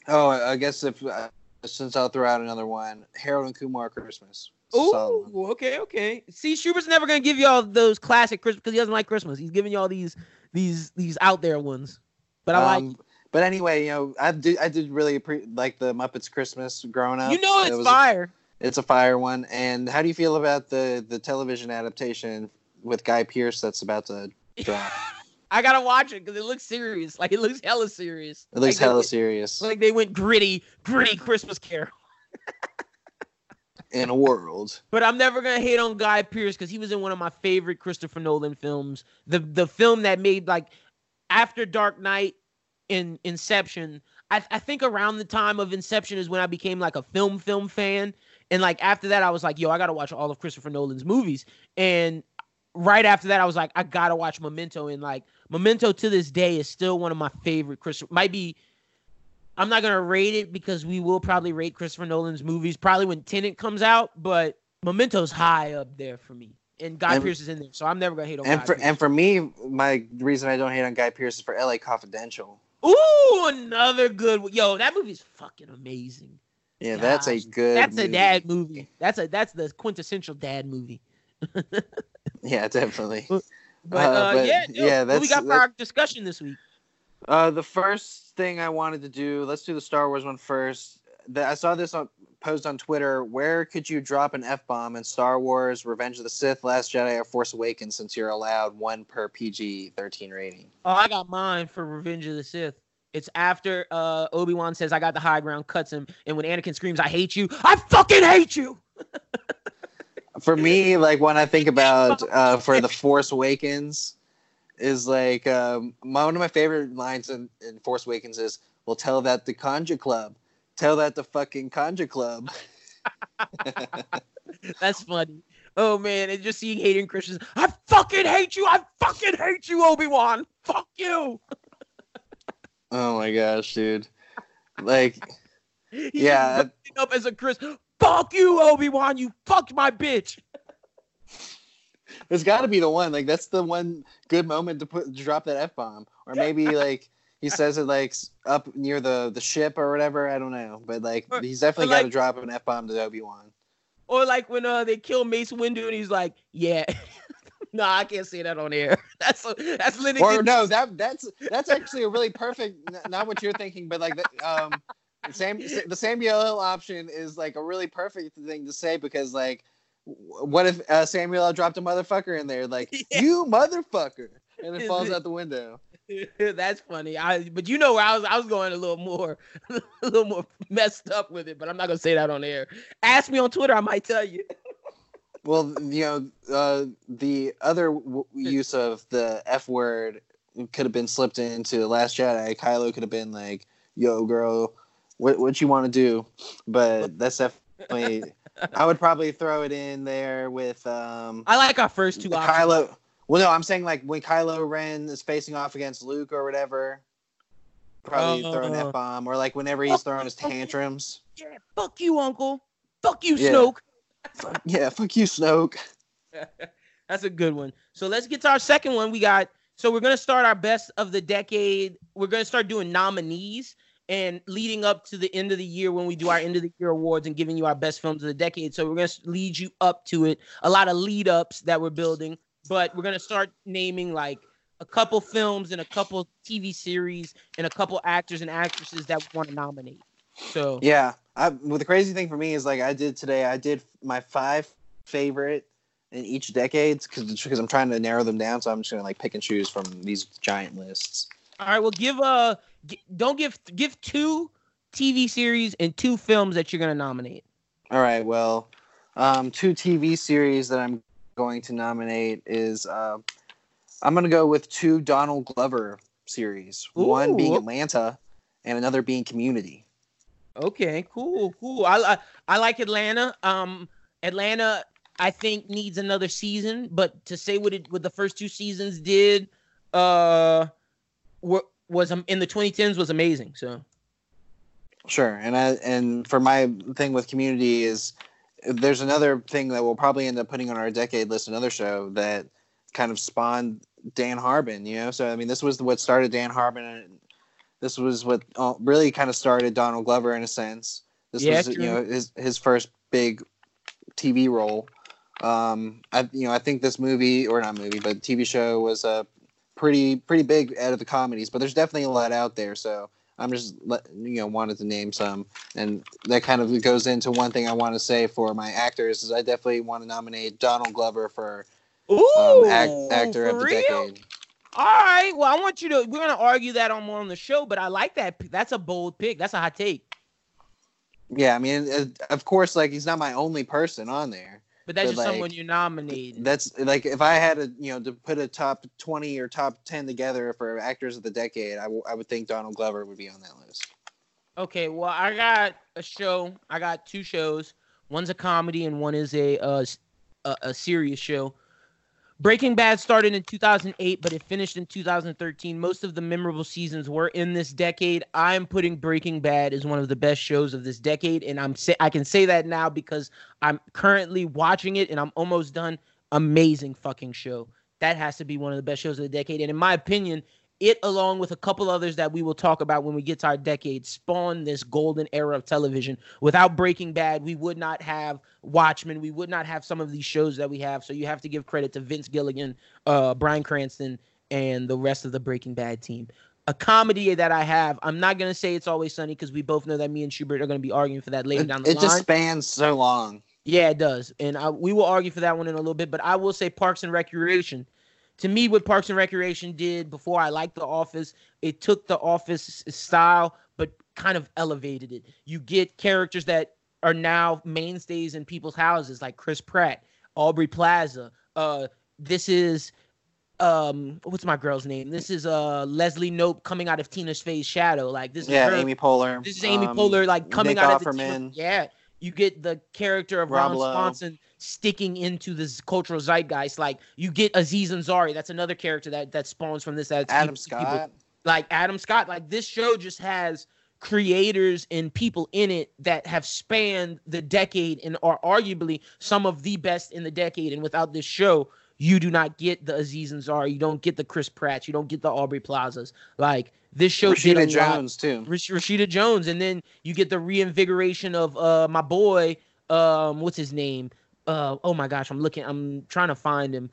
Speaker 1: Oh, I guess if uh, since I'll throw out another one, Harold and Kumar Christmas.
Speaker 2: Ooh, okay, okay. See, Schubert's never gonna give y'all those classic Christmas because he doesn't like Christmas. He's giving y'all these these these out there ones. But I like
Speaker 1: Um, But anyway, you know, I did I did really appre- like the Muppets Christmas growing up.
Speaker 2: you know
Speaker 1: It
Speaker 2: it's
Speaker 1: was-
Speaker 2: fire.
Speaker 1: It's a fire one. And how do you feel about the the television adaptation with Guy Pearce that's about to drop?
Speaker 2: I gotta watch it because it looks serious. Like it looks hella serious.
Speaker 1: It looks
Speaker 2: like
Speaker 1: hella
Speaker 2: went-
Speaker 1: serious.
Speaker 2: Like they went gritty, gritty Christmas Carol.
Speaker 1: in a world.
Speaker 2: But I'm never gonna hate on Guy Pearce because he was in one of my favorite Christopher Nolan films. The the film that made like after Dark Knight in Inception. I, I think around the time of Inception is when I became like a film film fan. And like after that, I was like, yo, I gotta watch all of Christopher Nolan's movies. And right after that, I was like, I gotta watch Memento. And like Memento to this day is still one of my favorite Christopher. Might be. I'm not gonna rate it because we will probably rate Christopher Nolan's movies probably when Tenet comes out, but Memento's high up there for me. And Guy
Speaker 1: And-
Speaker 2: Pearce is in there, so I'm never gonna hate on
Speaker 1: And
Speaker 2: Guy
Speaker 1: for
Speaker 2: Pearce.
Speaker 1: and for me, my reason I don't hate on Guy Pearce is for L.A. Confidential.
Speaker 2: Ooh, another good one. Yo, that movie's fucking amazing.
Speaker 1: Yeah, that's a good.
Speaker 2: That's a dad movie. That's a that's the quintessential dad movie.
Speaker 1: Yeah, definitely.
Speaker 2: But,
Speaker 1: Uh,
Speaker 2: uh,
Speaker 1: but,
Speaker 2: yeah,
Speaker 1: yeah,
Speaker 2: what we got for our discussion this week?
Speaker 1: Uh, the first thing I wanted to do, let's do the Star Wars one first. The, I saw this on post on Twitter. Where could you drop an f bomb in Star Wars, Revenge of the Sith, Last Jedi, or Force Awakens? Since you're allowed one per PG thirteen rating.
Speaker 2: Oh, I got mine for Revenge of the Sith. It's after uh, Obi Wan says, "I got the high ground," cuts him, and when Anakin screams, "I hate you," I fucking hate you.
Speaker 1: For me, like when I think about uh, for the Force Awakens, is like um, my, one of my favorite lines in, in Force Awakens is, "Well, tell that the Kanjiklub, tell that the fucking Kanjiklub."
Speaker 2: That's funny. Oh man, and just seeing Hayden Christensen, I fucking hate you. I fucking hate you, Obi Wan. Fuck you.
Speaker 1: oh my gosh, dude! Like, Yeah.
Speaker 2: up as a Chris. Fuck you, Obi Wan. You fucked my bitch.
Speaker 1: there's got to be the one. Like, that's the one good moment to put to drop that f bomb, or maybe like. He says it like up near the, the ship or whatever. I don't know, but like
Speaker 2: Or-
Speaker 1: he's definitely got to
Speaker 2: like-
Speaker 1: drop an f bomb to Obi Wan.
Speaker 2: Or like when uh they kill Mace Windu and he's like, yeah. no, I can't say that on air. That's that's literally.
Speaker 1: or no, that that's that's actually a really perfect. Not what you're thinking, but like that. Um, Sam, the Samuel L. option is like a really perfect thing to say because like, what if uh, Samuel L. dropped a motherfucker in there? Like
Speaker 2: Yeah.
Speaker 1: you motherfucker, and it falls out the window.
Speaker 2: That's funny. I but you know where I was I was going a little more a little more messed up with it, but I'm not gonna say that on air. Ask me on Twitter, I might tell you.
Speaker 1: Well, you know, uh, the other w- use of the F word could have been slipped into the Last Jedi. Kylo could have been like, "Yo, girl, what what you want to do?" But that's definitely. I would probably throw it in there with. um
Speaker 2: I like our first two options.
Speaker 1: Kylo. Well, no, I'm saying like when Kylo Ren is facing off against Luke or whatever. Probably
Speaker 2: Oh.
Speaker 1: throw an F bomb, or like whenever he's throwing his tantrums.
Speaker 2: Yeah, fuck you, Uncle. Fuck you,
Speaker 1: Yeah.
Speaker 2: Snoke.
Speaker 1: Fuck- yeah, fuck you, Snoke.
Speaker 2: That's a good one. So let's get to our second one. We got so we're gonna start our best of the decade. We're gonna start doing nominees and leading up to the end of the year when we do our end of the year awards and giving you our best films of the decade. So we're gonna lead you up to it. A lot of lead ups that we're building, but we're gonna start naming like a couple films and a couple TV series and a couple actors and actresses that we want to nominate. So
Speaker 1: Yeah, I, well, the crazy thing for me is like I did today. I did my five favorite in each decade because I'm trying to narrow them down. So I'm just gonna like pick and choose from these giant lists.
Speaker 2: All right, well, give uh, don't give give two TV series and two films that you're gonna nominate.
Speaker 1: All right. Well, um, two TV series that I'm going to nominate is uh, I'm going to go with two Donald Glover series. One being Atlanta, and another being Community.
Speaker 2: Okay, cool, cool. I I, I like Atlanta. Um, Atlanta, I think needs another season, but to say what it what the first two seasons did, uh, were, was um, in the 2010s was amazing. So
Speaker 1: Sure, and I and for my thing with Community is there's another thing that we'll probably end up putting on our decade list, another show that kind of spawned Dan Harmon. You know, so I mean, this was what started Dan Harmon, and this was what uh, really kind of started Donald Glover in a sense. This
Speaker 2: Yeah,
Speaker 1: was
Speaker 2: true.
Speaker 1: you know his his first big TV role. Um, I you know I think this movie or not movie but TV show was a pretty pretty big out of the comedies, but there's definitely a lot out there. So I'm just let, you know wanted to name some, and that kind of goes into one thing I want to say for my actors is I definitely want to nominate Donald Glover for
Speaker 2: Ooh,
Speaker 1: um, act, actor of the
Speaker 2: real?
Speaker 1: decade.
Speaker 2: All right. Well, I want you to. We're gonna argue that on more on the show, but I like that. That's a bold pick. That's a hot take.
Speaker 1: Yeah, I mean, uh, of course, like he's not my only person on there.
Speaker 2: But that's
Speaker 1: But,
Speaker 2: just someone you nominate.
Speaker 1: That's like if I had to, you know, to put a top twenty or top ten together for actors of the decade, I, w- I would think Donald Glover would be on that list.
Speaker 2: Okay, well, I got a show. I got two shows. One's a comedy and one is a uh, a, a serious show. Breaking Bad started in 2008, but it finished in 2013. Most of the memorable seasons were in this decade. I'm putting Breaking Bad as one of the best shows of this decade, and I'm say I can say that now because I'm currently watching it and I'm almost done. Amazing fucking show. That has to be one of the best shows of the decade, and in my opinion, it along with a couple others that we will talk about when we get to our decade spawned this golden era of television without breaking bad we would not have watchmen we would not have some of these shows that we have so you have to give credit to vince gilligan uh bryan cranston and the rest of the breaking bad team a comedy that i have i'm not going to say it's always sunny because we both know that me and schubert are going to be arguing for that later
Speaker 1: It,
Speaker 2: down the
Speaker 1: it
Speaker 2: line It
Speaker 1: just spans so long.
Speaker 2: yeah, it does. And I, we will argue for that one in a little bit, but I will say Parks and Recreation. To me, what Parks and Recreation did before I liked The Office, it took The Office style, but kind of elevated it. You get characters that are now mainstays in people's houses, like Chris Pratt, Aubrey Plaza. Uh, this is um, what's my girl's name? This is uh Leslie Knope coming out of Tina Fey's shadow. Like this is
Speaker 1: Yeah, Amy Poehler.
Speaker 2: this is Amy
Speaker 1: um,
Speaker 2: Poehler like coming
Speaker 1: Nick
Speaker 2: out of the
Speaker 1: Offerman.
Speaker 2: yeah. You get the character of
Speaker 1: Rob
Speaker 2: Ron Swanson sticking into this cultural zeitgeist. Like you get Aziz Ansari, that's another character that that spawns from this. That
Speaker 1: Adam
Speaker 2: people-
Speaker 1: Scott.
Speaker 2: like Adam Scott. Like this show just has creators and people in it that have spanned the decade and are arguably some of the best in the decade. And without this show, you do not get the Aziz Ansari, you don't get the Chris Pratt, you don't get the Aubrey Plazas. Like this show
Speaker 1: Rashida
Speaker 2: lot.
Speaker 1: Jones too.
Speaker 2: Rash- Rashida Jones, and then you get the reinvigoration of uh my boy, um, what's his name? Uh, oh my gosh, I'm looking, I'm trying to find him,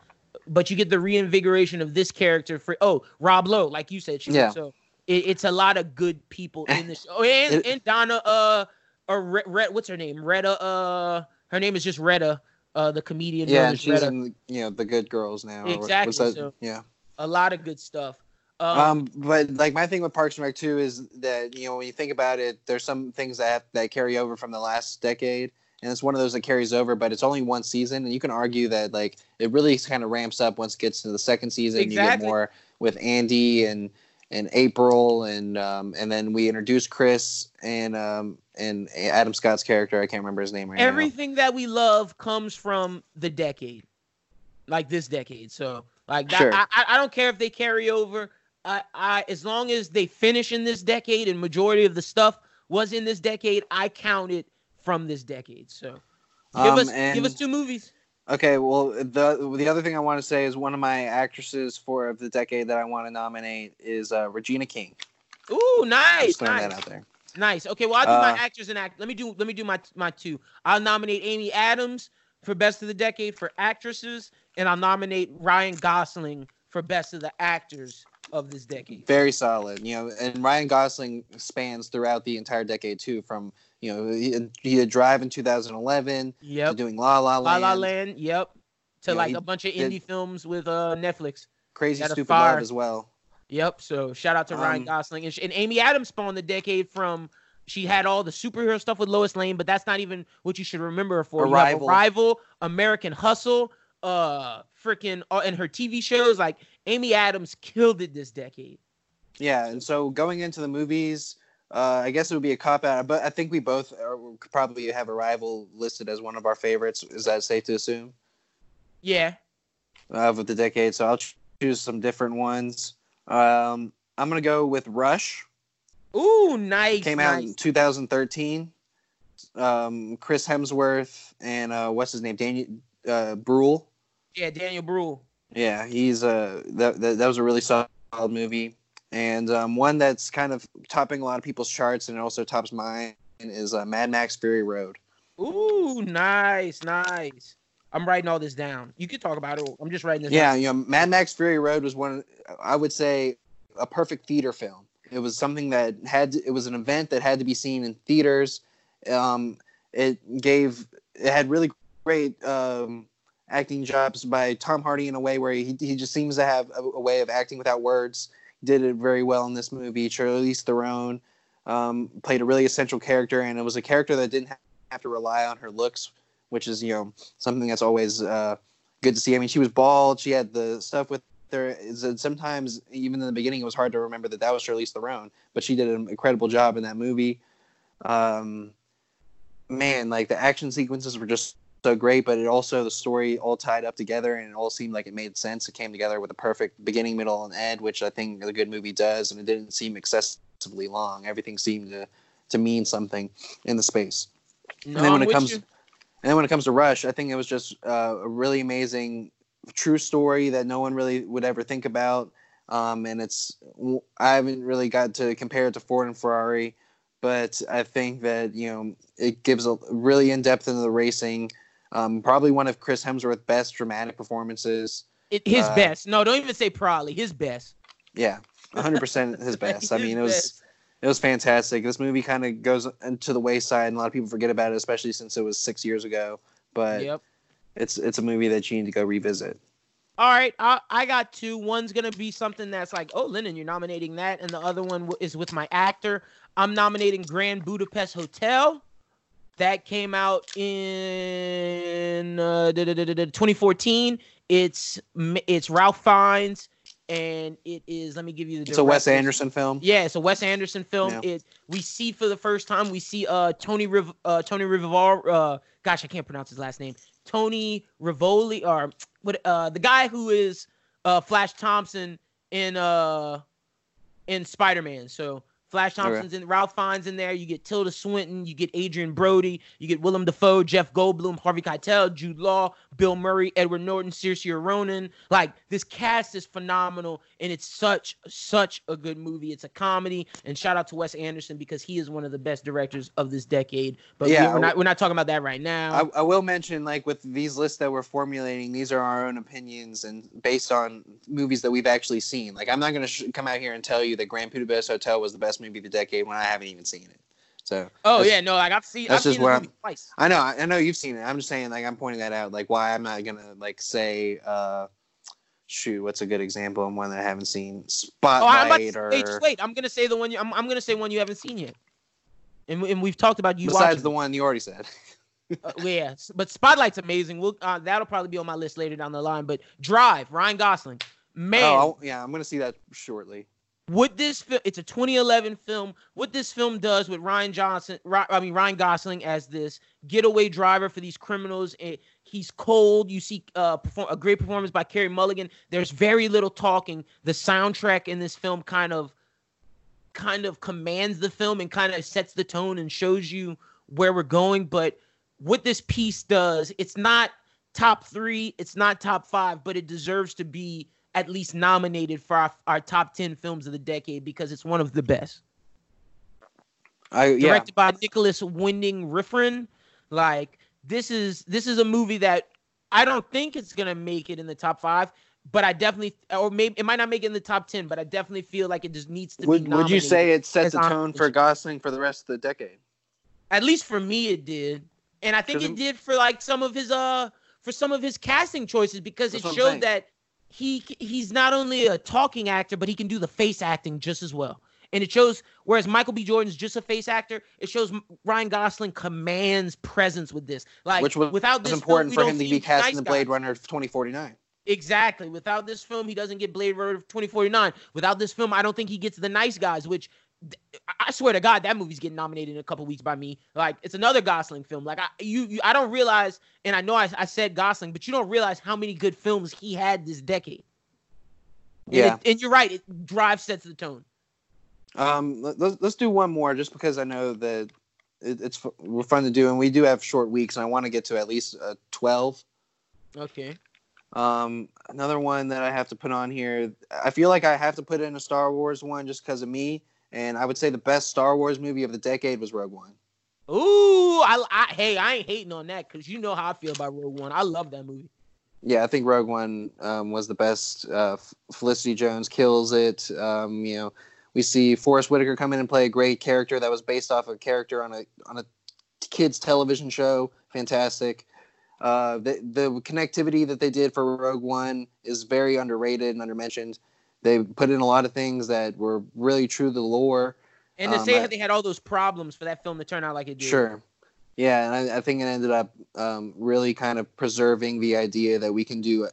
Speaker 2: but you get the reinvigoration of this character for oh Rob Lowe, like you said.
Speaker 1: Yeah.
Speaker 2: So it, it's a lot of good people in this. Oh, and
Speaker 1: It-
Speaker 2: and Donna, uh, or Re- Re- what's her name? Retta, uh, her name is just Retta, uh, the comedian.
Speaker 1: Yeah, and she's
Speaker 2: Retta.
Speaker 1: in you know the Good Girls now.
Speaker 2: Exactly,
Speaker 1: that?
Speaker 2: so-
Speaker 1: Yeah.
Speaker 2: a lot of good stuff. Um,
Speaker 1: Um, but like my thing with Parks and Rec too is that you know when you think about it, there's some things that that carry over from the last decade, and it's one of those that carries over. But it's only one season, and you can argue that like it really kind of ramps up once it gets to the second season. Exactly. You get more with Andy and and April, and um, and then we introduce Chris and um, and Adam Scott's character. I can't remember his name right now.
Speaker 2: Everything that we love comes from the decade, like this decade. So, like that,
Speaker 1: Sure.
Speaker 2: I, I I don't care if they carry over. I, I as long as they finish in this decade and majority of the stuff was in this decade, I count it from this decade. So, give
Speaker 1: Um,
Speaker 2: us give us two movies.
Speaker 1: Okay, well, the the other thing I want to say is one of my actresses for of the decade that I want to nominate is uh, Regina King.
Speaker 2: Ooh, nice, nice.
Speaker 1: that out there.
Speaker 2: Nice. Okay, well I'll do my
Speaker 1: Uh,
Speaker 2: actors and act. Let me do let me do my my two. I'll nominate Amy Adams for best of the decade for actresses, and I'll nominate Ryan Gosling for best of the actors of this decade.
Speaker 1: Very solid, you know. And Ryan Gosling spans throughout the entire decade too. From you know he, he did Drive in 2011 to
Speaker 2: Yep.
Speaker 1: doing La La
Speaker 2: La
Speaker 1: Land,
Speaker 2: La La Land. Yep. To
Speaker 1: Yeah,
Speaker 2: like
Speaker 1: he
Speaker 2: a bunch of indie films with uh Netflix.
Speaker 1: Crazy
Speaker 2: Got
Speaker 1: Stupid. Love as well.
Speaker 2: Yep. So shout out to Ryan
Speaker 1: Um,
Speaker 2: Gosling and, and Amy Adams spawned the decade from. She had all the superhero stuff with Lois Lane, but that's not even what you should remember her for. You
Speaker 1: Arrival.
Speaker 2: Arrival, American Hustle, uh, freaking, uh, and her TV shows. Like Amy Adams killed it this decade.
Speaker 1: Yeah, and so going into the movies, uh, I guess it would be a cop out, but I think we both are, probably have Arrival listed as one of our favorites. Is that safe to assume?
Speaker 2: Yeah.
Speaker 1: of the decade, so I'll ch- choose some different ones. Um, I'm gonna go with Rush.
Speaker 2: Ooh, nice.
Speaker 1: Came out
Speaker 2: nice.
Speaker 1: in 2013. Um, Chris Hemsworth and uh, what's his name, Daniel uh, Bruhl.
Speaker 2: Yeah, Daniel Bruhl.
Speaker 1: Yeah, he's uh, that, that that was a really solid movie, and um, one that's kind of topping a lot of people's charts, and it also tops mine is uh, Mad Max Fury Road.
Speaker 2: Ooh, nice, nice. I'm writing all this down. You could talk about it. I'm just writing this
Speaker 1: Yeah,
Speaker 2: down.
Speaker 1: you know, Mad Max Fury Road was one. I would say a perfect theater film. It was something that had. To, it was an event that had to be seen in theaters. Um, it gave. It had really great um, acting jobs by Tom Hardy in a way where he he just seems to have a, a way of acting without words. Did it very well in this movie. Charlize Theron um, played a really essential character, and it was a character that didn't have to rely on her looks, which is you know something that's always uh, good to see. I mean, she was bald. She had the stuff with her. Sometimes, even in the beginning, it was hard to remember that that was Charlize Theron, but she did an incredible job in that movie. Um, man, like the action sequences were just so great, but it also the story all tied up together, and it all seemed like it made sense. It came together with a perfect beginning, middle, and end, which I think a good movie does, and it didn't seem excessively long. Everything seemed to to mean something in the space.
Speaker 2: No,
Speaker 1: and then when it comes
Speaker 2: you.
Speaker 1: and then when it comes to rush i think it was just uh, a really amazing true story that no one really would ever think about um, and it's i haven't really got to compare it to ford and ferrari but i think that you know it gives a really in-depth into the racing um, probably one of chris hemsworth's best dramatic performances
Speaker 2: It- his
Speaker 1: uh,
Speaker 2: best. No, don't even say probably. His best.
Speaker 1: yeah 100% his best i mean it was
Speaker 2: best.
Speaker 1: it was fantastic. This movie kind of goes into the wayside, and a lot of people forget about it, especially since it was six years ago. But
Speaker 2: Yep.
Speaker 1: it's it's a movie that you need to go revisit.
Speaker 2: All right, I, I got two. One's gonna be something that's like, oh, Lennon, you're nominating that, and the other one is with my actor. I'm nominating Grand Budapest Hotel. That came out in uh, da- da- da- da- da- 2014. It's it's Ralph Fiennes, and it is. Let me give you the.
Speaker 1: It's a Wes. Anderson film.
Speaker 2: Yeah, it's a Wes Anderson film.
Speaker 1: Yeah.
Speaker 2: It we see for the first time we see uh Tony Riv uh Tony Rivar uh gosh I can't pronounce his last name Tony Rivoli or what uh the guy who is uh Flash Thompson in uh in Spider Man. So Flash
Speaker 1: Okay.
Speaker 2: Thompson's in Ralph Fiennes in there. You get Tilda Swinton, you get Adrien Brody, you get Willem Dafoe, Jeff Goldblum, Harvey Keitel, Jude Law, Bill Murray, Edward Norton, Saoirse Ronan. Like this cast is phenomenal, and it's such such a good movie. It's a comedy, and shout out to Wes Anderson because he is one of the best directors of this decade. But
Speaker 1: Yeah,
Speaker 2: we're not we're not talking about that right now.
Speaker 1: I, I will mention, like with these lists that we're formulating, these are our own opinions and based on movies that we've actually seen. Like I'm not going to sh- come out here and tell you that Grand Budapest Hotel was the best movie of the decade when I haven't even seen it. So
Speaker 2: oh yeah, no, like I've seen I've
Speaker 1: that's
Speaker 2: seen
Speaker 1: just
Speaker 2: this
Speaker 1: where
Speaker 2: movie twice.
Speaker 1: I know, I know you've seen it. I'm just saying, like, I'm pointing that out. Like, why I'm not gonna like say, uh, shoot, what's a good example of one that I haven't seen?
Speaker 2: Oh, I'm
Speaker 1: Spotlight
Speaker 2: to,
Speaker 1: or
Speaker 2: wait, just wait. I'm gonna say the one. You, I'm, I'm gonna say one you haven't seen yet, and, and we've talked about you
Speaker 1: besides
Speaker 2: watching.
Speaker 1: the one you already said.
Speaker 2: uh, yeah, but Spotlight's amazing. We'll uh, that'll probably be on my list later down the line. But Drive, Ryan Gosling, man.
Speaker 1: Oh yeah, I'm gonna see that shortly.
Speaker 2: What this film? It's a 2011 film. What this film does with Ryan Johnson, I mean Ryan Gosling as this getaway driver for these criminals. It, he's cold. You see uh, perform, a great performance by Carey Mulligan. There's very little talking. The soundtrack in this film kind of kind of commands the film and kind of sets the tone and shows you where we're going. But what this piece does, it's not top three, it's not top five, but it deserves to be at least nominated for our, our top 10 films of the decade because it's one of the best.
Speaker 1: I, yeah.
Speaker 2: Directed by Nicolas Winding Refn. Like this is this is a movie that I don't think it's gonna make it in the top five, but I definitely, or maybe it might not make it in the top ten, but I definitely feel like it just needs to
Speaker 1: would,
Speaker 2: be.
Speaker 1: Would you say it sets the tone for Gosling for the rest of the decade?
Speaker 2: At least for me, it did, and I think it did for like some of his uh for some of his casting choices because it showed that he he's not only a talking actor, but he can do the face acting just as well. And it shows, whereas Michael B. Jordan's just a face actor, it shows Ryan Gosling commands presence with this. Like,
Speaker 1: which was
Speaker 2: without this
Speaker 1: important
Speaker 2: film,
Speaker 1: for him to be cast
Speaker 2: nice
Speaker 1: in the Blade Runner 2049.
Speaker 2: Exactly. Without this film, he doesn't get Blade Runner 2049. Without this film, I don't think he gets the nice guys, which I swear to God, that movie's getting nominated in a couple weeks by me. Like it's another Gosling film. Like I you, you I don't realize, and I know I, I said Gosling, but you don't realize how many good films he had this decade. And
Speaker 1: yeah,
Speaker 2: it, and you're right. It Drive sets the tone.
Speaker 1: Um, let's let's do one more, just because I know that it, it's we're fun to do, and we do have short weeks, and I want to get to at least uh, twelve.
Speaker 2: Okay.
Speaker 1: Um, another one that I have to put on here. I feel like I have to put in a Star Wars one just because of me, and I would say the best Star Wars movie of the decade was Rogue One.
Speaker 2: Ooh, I, I hey, I ain't hating on that because you know how I feel about Rogue One. I love that movie.
Speaker 1: Yeah, I think Rogue One um, was the best. Uh, Felicity Jones kills it. Um, you know, we see Forest Whitaker come in and play a great character that was based off a character on a on a kids television show. Fantastic. Uh, the the connectivity that they did for Rogue One is very underrated and undermentioned. They put in a lot of things that were really true to the lore.
Speaker 2: And to um, say I, they had all those problems for that film to turn out like it did.
Speaker 1: Sure. Yeah, and I, I think it ended up um, really kind of preserving the idea that we can do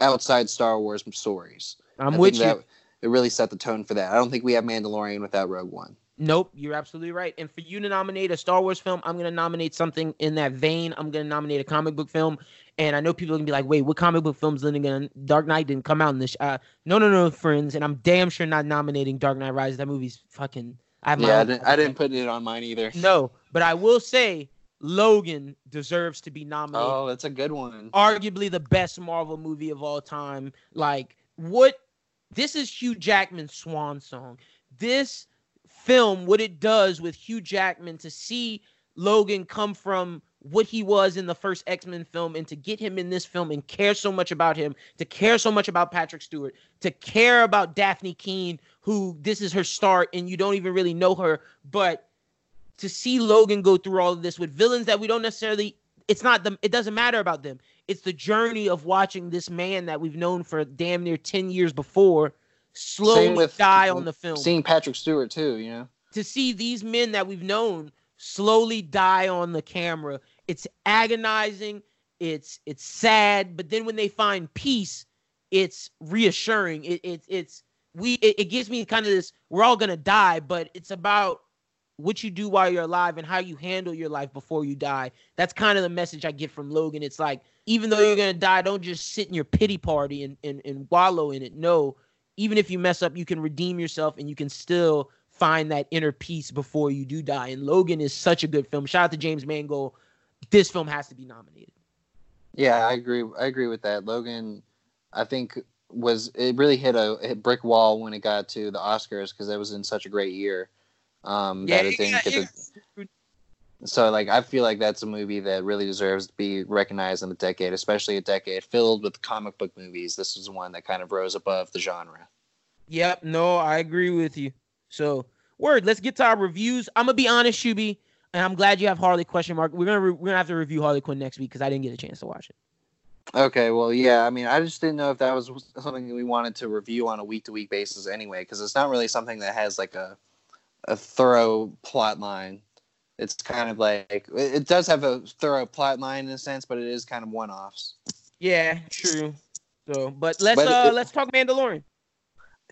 Speaker 1: outside Star Wars stories.
Speaker 2: I'm I with you.
Speaker 1: it really set the tone for that. I don't think we have Mandalorian without Rogue One.
Speaker 2: Nope, you're absolutely right. And for you to nominate a Star Wars film, I'm going to nominate something in that vein. I'm going to nominate a comic book film. And I know people are going to be like, wait, what comic book film's living in Dark Knight didn't come out in this? Uh, no, no, no, friends. And I'm damn sure not nominating Dark Knight Rises. That movie's fucking.
Speaker 1: I yeah, I didn't, I didn't put it on mine either.
Speaker 2: No, but I will say Logan deserves to be nominated.
Speaker 1: Oh, that's a good one.
Speaker 2: Arguably the best Marvel movie of all time. Like, what? This is Hugh Jackman's swan song. This film what it does with Hugh Jackman to see Logan come from what he was in the first X-Men film and to get him in this film and care so much about him, to care so much about Patrick Stewart, to care about Dafne Keen, who this is her start and you don't even really know her, but to see Logan go through all of this with villains that we don't necessarily it's not the it doesn't matter about them. It's the journey of watching this man that we've known for damn near 10 years before slowly with, die on the film.
Speaker 1: Seeing Patrick Stewart too, you know.
Speaker 2: To see these men that we've known slowly die on the camera, it's agonizing. It's it's sad, but then when they find peace, it's reassuring. It, it it's we it, it gives me kind of this. We're all gonna die, but it's about what you do while you're alive and how you handle your life before you die. That's kind of the message I get from Logan. It's like, even though you're gonna die, don't just sit in your pity party and, and, and wallow in it. No, even if you mess up, you can redeem yourself and you can still find that inner peace before you do die. And Logan is such a good film. Shout out to James Mangold. This film has to be nominated.
Speaker 1: Yeah, I agree. I agree with that. Logan, I think was it really hit a hit brick wall when it got to the Oscars because it was in such a great year. Um, yeah, that it didn't get the, so like I feel like that's a movie that really deserves to be recognized in the decade, especially a decade filled with comic book movies. This is one that kind of rose above the genre.
Speaker 2: Yep, no, I agree with you. So, word, let's get to our reviews. I'm gonna be honest, Shuby, and I'm glad you have Harley question mark. We're gonna re- we're gonna have to review Harley Quinn next week because I didn't get a chance to watch it.
Speaker 1: Okay, well, yeah. I mean, I just didn't know if that was something we wanted to review on a week to week basis anyway, because it's not really something that has like a a thorough plot line it's kind of like it, does have a thorough plot line in a sense, but it is kind of one offs.
Speaker 2: Yeah, true. So, but let's
Speaker 1: But
Speaker 2: uh
Speaker 1: it-
Speaker 2: let's talk Mandalorian.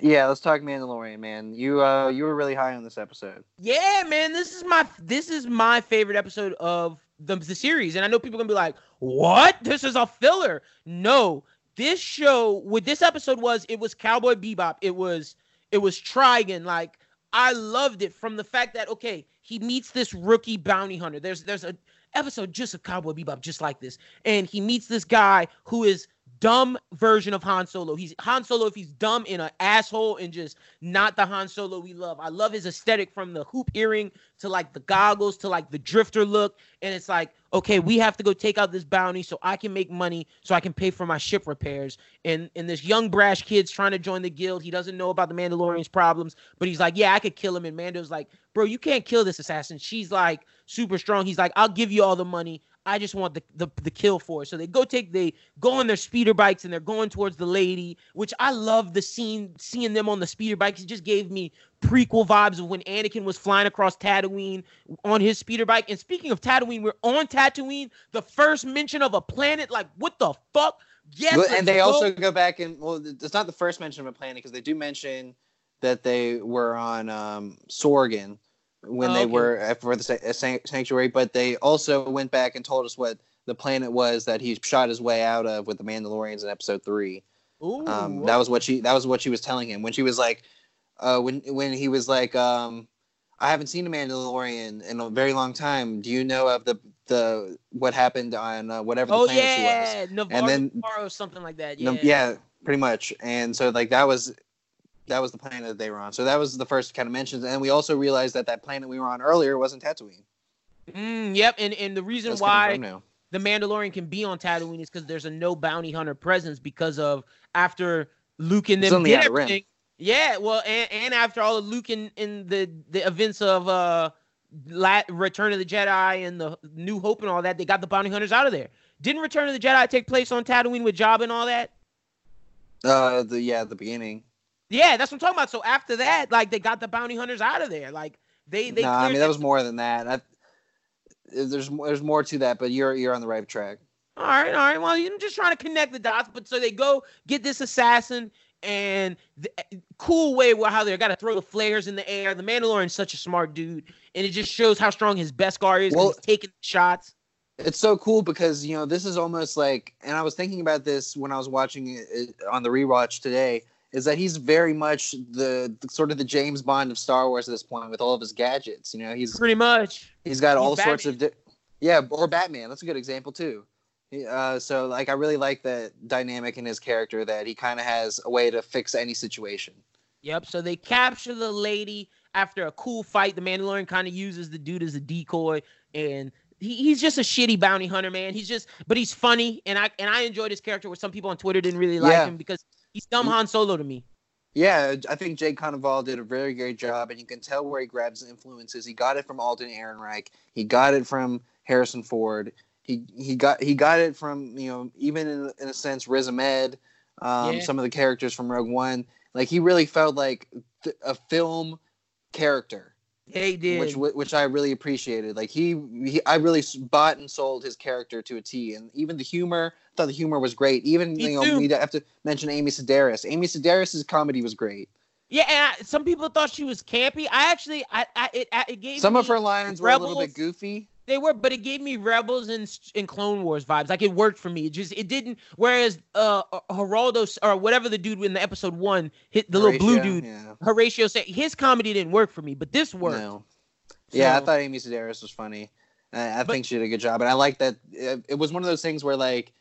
Speaker 1: Yeah, let's talk Mandalorian, man. You uh you were really high on this episode.
Speaker 2: Yeah, man, this is my this is my favorite episode of the, the series, and I know people are gonna be like, "What? This is a filler?" No, this show, what this episode was, it was Cowboy Bebop. It was it was Trigun. Like I loved it from the fact that okay, he meets this rookie bounty hunter. There's there's a episode just of Cowboy Bebop just like this, and he meets this guy who is dumb version of Han Solo. He's Han Solo if he's dumb in an asshole and just not the Han Solo we love. I love his aesthetic from the hoop earring to like the goggles to like the drifter look. And it's like, okay, we have to go take out this bounty so I can make money so I can pay for my ship repairs. And and this young brash kid's trying to join the guild. He doesn't know about the Mandalorian's problems, but he's like, yeah, I could kill him. And Mando's like, bro, you can't kill this assassin. She's like super strong. He's like, I'll give you all the money. I just want the, the the kill for it. So they go take they go on their speeder bikes and they're going towards the lady, which I love the scene seeing them on the speeder bikes. It just gave me prequel vibes of when Anakin was flying across Tatooine on his speeder bike. And speaking of Tatooine, we're on Tatooine, the first mention of a planet. Like what the fuck? Yes,
Speaker 1: Well, and they
Speaker 2: go.
Speaker 1: also go back and well, it's not the first mention of a planet because they do mention that they were on um, Sorgan when
Speaker 2: Oh,
Speaker 1: they
Speaker 2: okay.
Speaker 1: were for the uh, san- sanctuary, but they also went back and told us what the planet was that he shot his way out of with the Mandalorians in Episode Three.
Speaker 2: Ooh,
Speaker 1: Um, that was what she that was what she was telling him when she was like, uh, when when he was like, um, I haven't seen a Mandalorian in a very long time. Do you know of the the what happened on uh, whatever the
Speaker 2: oh
Speaker 1: planet she was?
Speaker 2: yeah, Nevarro,
Speaker 1: then-
Speaker 2: Nevarro, something like that. Yeah,
Speaker 1: yeah, pretty much. And so like that was that was the planet that they were on. So that was the first kind of mentions. And we also realized that that planet we were on earlier wasn't Tatooine.
Speaker 2: Mm, yep, and and the reason
Speaker 1: That's
Speaker 2: why the Mandalorian can be on Tatooine is because there's a no bounty hunter presence because of after Luke and them
Speaker 1: the
Speaker 2: did everything. Yeah, well, and, and after all of Luke and in the the events of uh La- Return of the Jedi and the New Hope and all that, they got the bounty hunters out of there. Didn't Return of the Jedi take place on Tatooine with Jabba and all that?
Speaker 1: Uh, the yeah, the beginning.
Speaker 2: Yeah, that's what I'm talking about. So after that, like they got the bounty hunters out of there. Like they they
Speaker 1: no, I mean
Speaker 2: that-
Speaker 1: was more than that. I, there's more- there's more to that, but you're you're on the right track.
Speaker 2: All right, all right. Well, I'm just trying to connect the dots. But so they go get this assassin, and the, cool way where how they got to throw the flares in the air. The Mandalorian's such a smart dude, and it just shows how strong his best guard is.
Speaker 1: Well-
Speaker 2: he's taking shots.
Speaker 1: It's so cool because you know this is almost like, and I was thinking about this when I was watching it on the rewatch today. Is that he's very much the, the sort of the James Bond of Star Wars at this point with all of his gadgets. You know, he's
Speaker 2: Pretty much.
Speaker 1: He's got
Speaker 2: He's
Speaker 1: all sorts of, di- yeah, or Batman. That's a good example too. Uh, so like, I really like that dynamic in his character that he kind of has a way to fix any situation.
Speaker 2: Yep. So they capture the lady after a cool fight. The Mandalorian kind of uses the dude as a decoy, and he, he's just a shitty bounty hunter, man. He's just, but he's funny, and I and I enjoyed his character. Where some people on Twitter didn't really like
Speaker 1: Yeah.
Speaker 2: him because he's dumb Han Solo to me.
Speaker 1: Yeah, I think Jake Cannavale did a very great job, and you can tell where he grabs influences. He got it from Alden Ehrenreich. He got it from Harrison Ford. He he got he got it from you know even in, in a sense Riz Ahmed, um,
Speaker 2: Yeah.
Speaker 1: some of the characters from Rogue One. Like he really felt like th- a film character.
Speaker 2: Yeah, he did.
Speaker 1: which which I really appreciated. Like he, he, I really bought and sold his character to a T, and even the humor. I thought the humor was great. Even
Speaker 2: Me
Speaker 1: you know,
Speaker 2: too.
Speaker 1: we have to mention Amy Sedaris. Amy Sedaris' comedy was great.
Speaker 2: Yeah, and I, some people thought she was campy. I actually, I, I it, it gave
Speaker 1: Some
Speaker 2: me,
Speaker 1: of her lines were a little bit goofy.
Speaker 2: They were, but it gave me Rebels and and Clone Wars vibes. Like it worked for me. It just it didn't. Whereas uh Geraldo or whatever the dude in the episode one hit the little blue dude,
Speaker 1: Yeah.
Speaker 2: Horatio Sanz his comedy didn't work for me, but this worked.
Speaker 1: No. Yeah, I thought Amy Sedaris was funny. I, I
Speaker 2: But-
Speaker 1: think she did a good job, and I like that. It, it was one of those things where, like,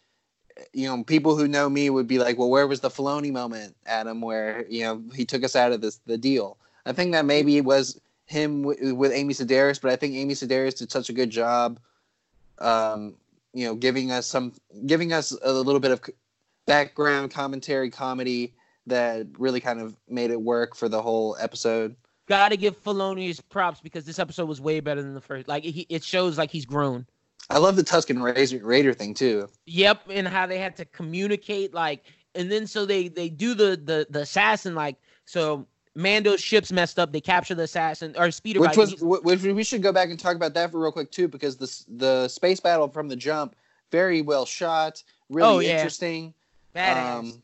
Speaker 1: you know, people who know me would be like, "Well, where was the Filoni moment, Adam? Where you know he took us out of this the deal?" I think that maybe it was him w- with Amy Sedaris, but I think Amy Sedaris did such a good job, um, you know, giving us some, giving us a little bit of background commentary, comedy that really kind of made it work for the whole episode.
Speaker 2: Gotta give Filoni his props because this episode was way better than the first. Like he, it shows like he's grown.
Speaker 1: I love the Tusken Raider, Raider thing too.
Speaker 2: Yep, and how they had to communicate like and then so they they do the the the assassin like so Mando's ship's messed up. They capture the assassin or speeder.
Speaker 1: Which was which we should go back and talk about that for real quick too, because the the space battle from the jump very well shot, really
Speaker 2: Oh, yeah.
Speaker 1: interesting.
Speaker 2: badass.
Speaker 1: Um,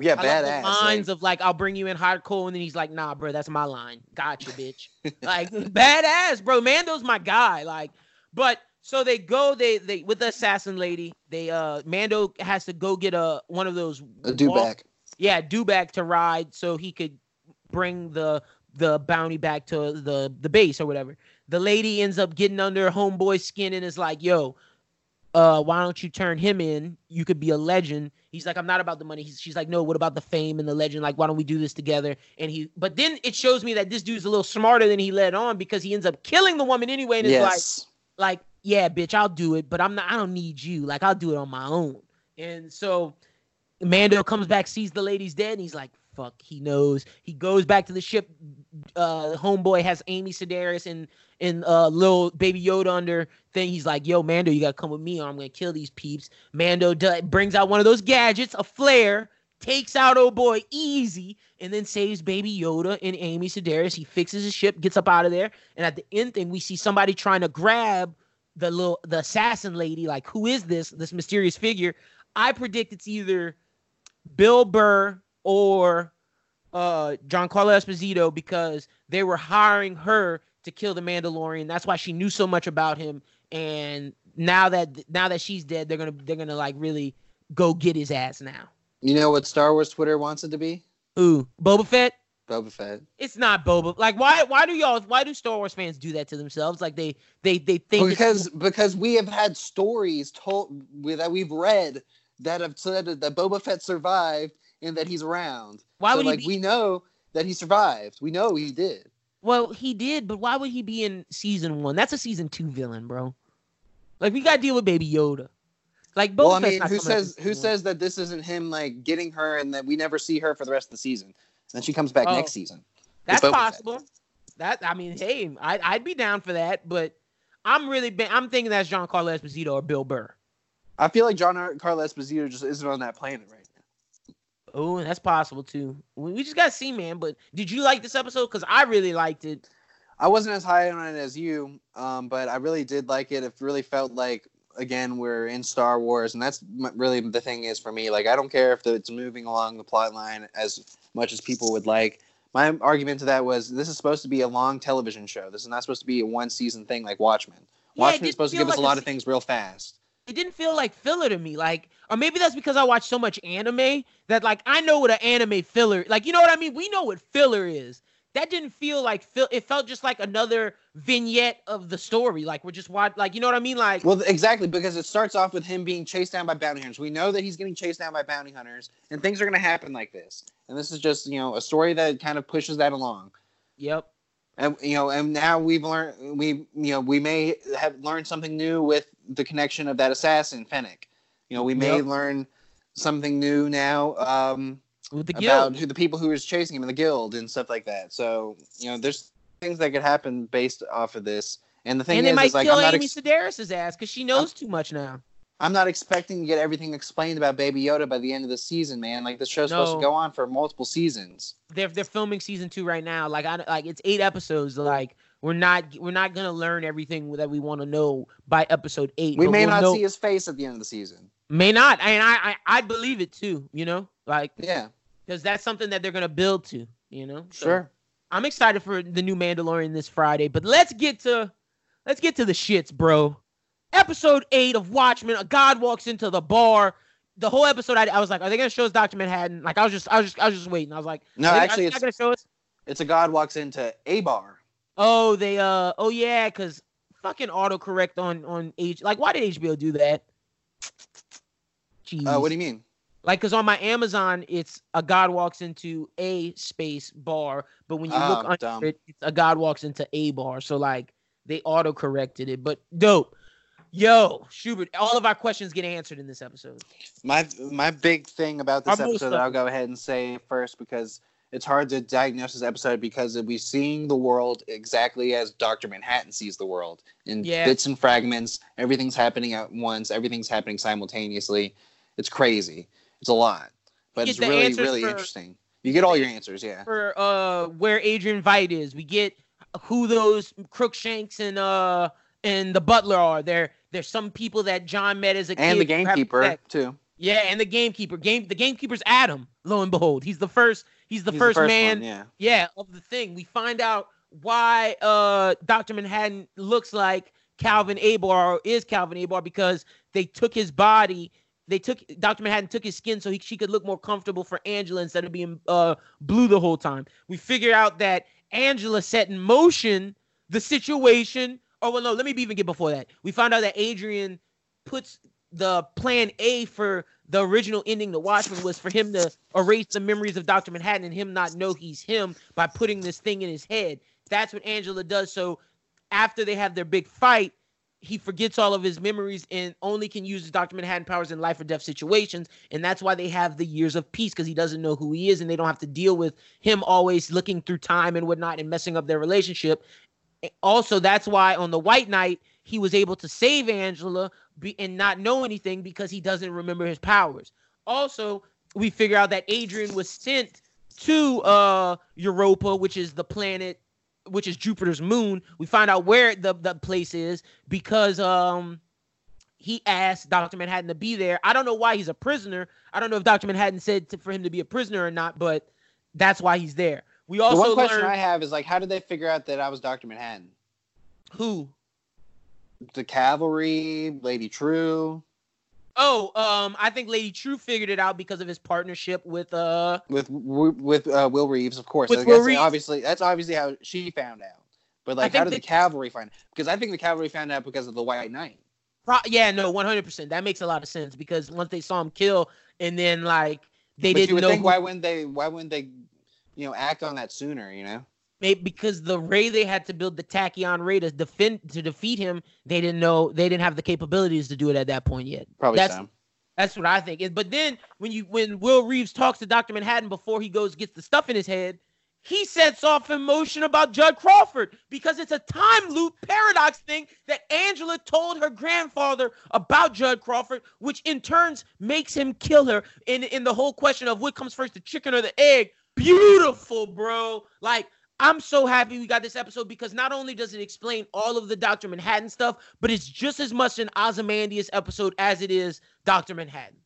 Speaker 1: yeah,
Speaker 2: I
Speaker 1: badass.
Speaker 2: the lines
Speaker 1: like-
Speaker 2: of like, I'll bring you in hot cold, and then he's like, Nah, bro, that's my line. Gotcha, bitch. like badass, bro. Mando's my guy. Like, but so they go, they they with the assassin lady. They uh, Mando has to go get a one of those
Speaker 1: a dewback.
Speaker 2: yeah, dewback to ride so he could bring the the bounty back to the the base or whatever. The lady ends up getting under homeboy's skin and is like, "Yo, uh, why don't you turn him in? You could be a legend." He's like, "I'm not about the money." He's, she's like, "No, what about the fame and the legend? Like, why don't we do this together?" And he, but then it shows me that this dude's a little smarter than he let on because he ends up killing the woman anyway, and it's like, like, yeah, bitch, I'll do it, but I'm not. I don't need you. Like, I'll do it on my own. And so, Mando comes back, sees the lady's dead, and he's like, "Fuck." He knows. He goes back to the ship. Uh, homeboy has Amy Sedaris and and uh little baby Yoda under thing. He's like, "Yo, Mando, you gotta come with me, or I'm gonna kill these peeps." Mando do- brings out one of those gadgets, a flare. Takes out old boy easy and then saves baby Yoda and Amy Sedaris. He fixes his ship, gets up out of there, and at the end thing, we see somebody trying to grab the little the assassin lady. Like, who is this? This mysterious figure. I predict it's either Bill Burr or uh Carlo Esposito because they were hiring her to kill the Mandalorian. That's why she knew so much about him. And now that now that she's dead, they're gonna they're gonna like really go get his ass now.
Speaker 1: You know what Star Wars Twitter wants it to be?
Speaker 2: Ooh, Boba Fett.
Speaker 1: Boba Fett.
Speaker 2: It's not Boba. Like why why do y'all why do Star Wars fans do that to themselves? Like they they they think
Speaker 1: because because we have had stories told that we've read that have said that Boba Fett survived and that he's around.
Speaker 2: why
Speaker 1: so
Speaker 2: would
Speaker 1: like
Speaker 2: he be,
Speaker 1: we know that he survived. We know he did.
Speaker 2: Well, he did, but why would he be in season one? That's a season two villain, bro. Like we gotta deal with Baby Yoda. Like Boba
Speaker 1: well, I mean, who
Speaker 2: coming up in
Speaker 1: says who
Speaker 2: one.
Speaker 1: says that this isn't him like getting her and that we never see her for the rest of the season? Then she comes back
Speaker 2: Oh.
Speaker 1: next season.
Speaker 2: that's possible? That I mean, hey, I'd I'd be down for that, but I'm really I'm thinking that's Giancarlo Esposito or Bill Burr.
Speaker 1: I feel like John Ar- Carl Esposito just isn't on that planet right now.
Speaker 2: Oh, that's possible too. We just gotta see, man. But did you like this episode? Because I really liked it.
Speaker 1: I wasn't as high on it as you, um, but I really did like it. It really felt like again we're in Star Wars, and that's really the thing is for me. Like I don't care if the, it's moving along the plot line as much as people would like. My argument to that was this is supposed to be a long television show. This is not supposed to be a one season thing like Watchmen.
Speaker 2: Yeah, it
Speaker 1: Watchmen's supposed to give us
Speaker 2: like
Speaker 1: a
Speaker 2: a
Speaker 1: lot of things real fast.
Speaker 2: It didn't feel like filler to me. Like, or maybe that's because I watch so much anime that like I know what an anime filler like. You know what I mean? We know what filler is. That didn't feel like fill. It felt just like another vignette of the story. Like we're just watch. Like you know what I mean? Like
Speaker 1: Well, exactly because it starts off with him being chased down by bounty hunters. We know that he's getting chased down by bounty hunters, and things are going to happen like this. And this is just you know a story that kind of pushes that along.
Speaker 2: yep.
Speaker 1: And you know, and now we've learned we you know we may have learned something new with the connection of that assassin Fennec. You know, we may
Speaker 2: Yep.
Speaker 1: learn something new now um,
Speaker 2: With the
Speaker 1: about
Speaker 2: guild.
Speaker 1: who the people who was chasing him in the guild and stuff like that. So you know, there's things that could happen based off of this. And the thing
Speaker 2: and they
Speaker 1: is,
Speaker 2: might
Speaker 1: is like
Speaker 2: kill
Speaker 1: I'm
Speaker 2: Amy
Speaker 1: ex-
Speaker 2: Sedaris' ass because she knows too much now.
Speaker 1: I'm not expecting to get everything explained about Baby Yoda by the end of the season, man. Like this show's supposed to go on for multiple seasons.
Speaker 2: They're they're filming season two right now. Like I like it's eight episodes. Like we're not we're not gonna learn everything that we want to know by episode eight.
Speaker 1: We may
Speaker 2: we'll
Speaker 1: not
Speaker 2: know-
Speaker 1: see his face at the end of the season.
Speaker 2: May not, and I, I I'd believe it too. You know, like
Speaker 1: Yeah,
Speaker 2: because that's something that they're gonna build to. You know, So,
Speaker 1: sure.
Speaker 2: I'm excited for the new Mandalorian this Friday, but let's get to let's get to the shits, bro. Episode eight of Watchmen. A god walks into the bar. The whole episode, I, I was like, are they gonna show us Doctor Manhattan? Like, I was just, I was just, I was just waiting. I was like,
Speaker 1: No, actually, it's
Speaker 2: not gonna show us.
Speaker 1: it's a god walks into a bar.
Speaker 2: Oh, they, uh, oh yeah, because fucking autocorrect on on H. Like, why did HBO do that? Jeez.
Speaker 1: Uh, what do you mean?
Speaker 2: Like, cause on my Amazon, it's a god walks into a space bar, but when you look
Speaker 1: Oh,
Speaker 2: under
Speaker 1: dumb.
Speaker 2: it, it's a god walks into a bar. So like, they auto corrected it, but dope. Yo, Schubert, all of our questions get answered in this episode.
Speaker 1: My my big thing about this
Speaker 2: Our
Speaker 1: episode, I'll go ahead and say first because it's hard to diagnose this episode because we're seeing the world exactly as Doctor Manhattan sees the world in
Speaker 2: Yeah.
Speaker 1: bits and fragments. Everything's happening at once. Everything's happening simultaneously. It's crazy. It's a lot, but it's really really
Speaker 2: for-
Speaker 1: interesting. You get all your answers, yeah.
Speaker 2: For uh, where Adrian Veidt is, we get who those Crookshanks and uh and the Butler are. There, there's some people that John met as a
Speaker 1: and
Speaker 2: kid.
Speaker 1: the gamekeeper too.
Speaker 2: Yeah, and the gamekeeper. Game the gamekeeper's Adam. Lo and behold, he's the first. He's the,
Speaker 1: He's
Speaker 2: first,
Speaker 1: one,
Speaker 2: man.
Speaker 1: yeah.
Speaker 2: yeah, of the thing. We find out why uh Dr. Manhattan looks like Calvin Abar or is Calvin Abar because they took his body. They took Dr. Manhattan took his skin so he, she could look more comfortable for Angela instead of being uh blue the whole time. We figure out that Angela set in motion the situation. Oh well, no, let me even get before that. We found out that Adrian puts the plan A for the original ending to Watchmen was for him to erase the memories of Dr. Manhattan and him not know he's him by putting this thing in his head. That's what Angela does. So after they have their big fight, he forgets all of his memories and only can use his Dr. Manhattan powers in life or death situations. And that's why they have the years of peace because he doesn't know who he is and they don't have to deal with him always looking through time and whatnot and messing up their relationship. Also, that's why on the White Night, he was able to save Angela be, and not know anything because he doesn't remember his powers. Also, we figure out that Adrian was sent to uh Europa, which is the planet, which is Jupiter's moon. We find out where the, the place is because um he asked Dr. Manhattan to be there. I don't know why he's a prisoner. I don't know if Dr. Manhattan said to, for him to be a prisoner or not, but that's why he's there. We
Speaker 1: The one question
Speaker 2: learn
Speaker 1: I have is like, how did they figure out that I was Doctor Manhattan?
Speaker 2: who
Speaker 1: The cavalry, Lady Trieu,
Speaker 2: Oh, um, I think Lady Trieu figured it out because of his partnership with uh
Speaker 1: with with uh, Will Reeves, of course.
Speaker 2: With Will Reeves.
Speaker 1: Obviously, that's obviously how she found out. But like, how did the cavalry find? out? Because I think the cavalry found out because of the White Night.
Speaker 2: Pro- yeah, no, one hundred percent. That makes a lot of sense because once they saw him kill, and then like they
Speaker 1: but
Speaker 2: didn't know
Speaker 1: think
Speaker 2: who-
Speaker 1: why wouldn't they? Why wouldn't they? You know, act on that sooner. You know.
Speaker 2: maybe because the ray they had to build the tachyon ray to defend to defeat him, they didn't know they didn't have the capabilities to do it at that point yet.
Speaker 1: Probably
Speaker 2: That's-
Speaker 1: so.
Speaker 2: That's what I think. But then when you when Will Reeves talks to Dr. Manhattan before he goes gets the stuff in his head, he sets off emotion about Judd Crawford because it's a time loop paradox thing that Angela told her grandfather about Judd Crawford, which in turns makes him kill her. In in the whole question of what comes first, the chicken or the egg. Beautiful, bro. Like I'm so happy we got this episode because not only does it explain all of the Dr. Manhattan stuff, but it's just as much an Ozymandias episode as it is Dr. Manhattan.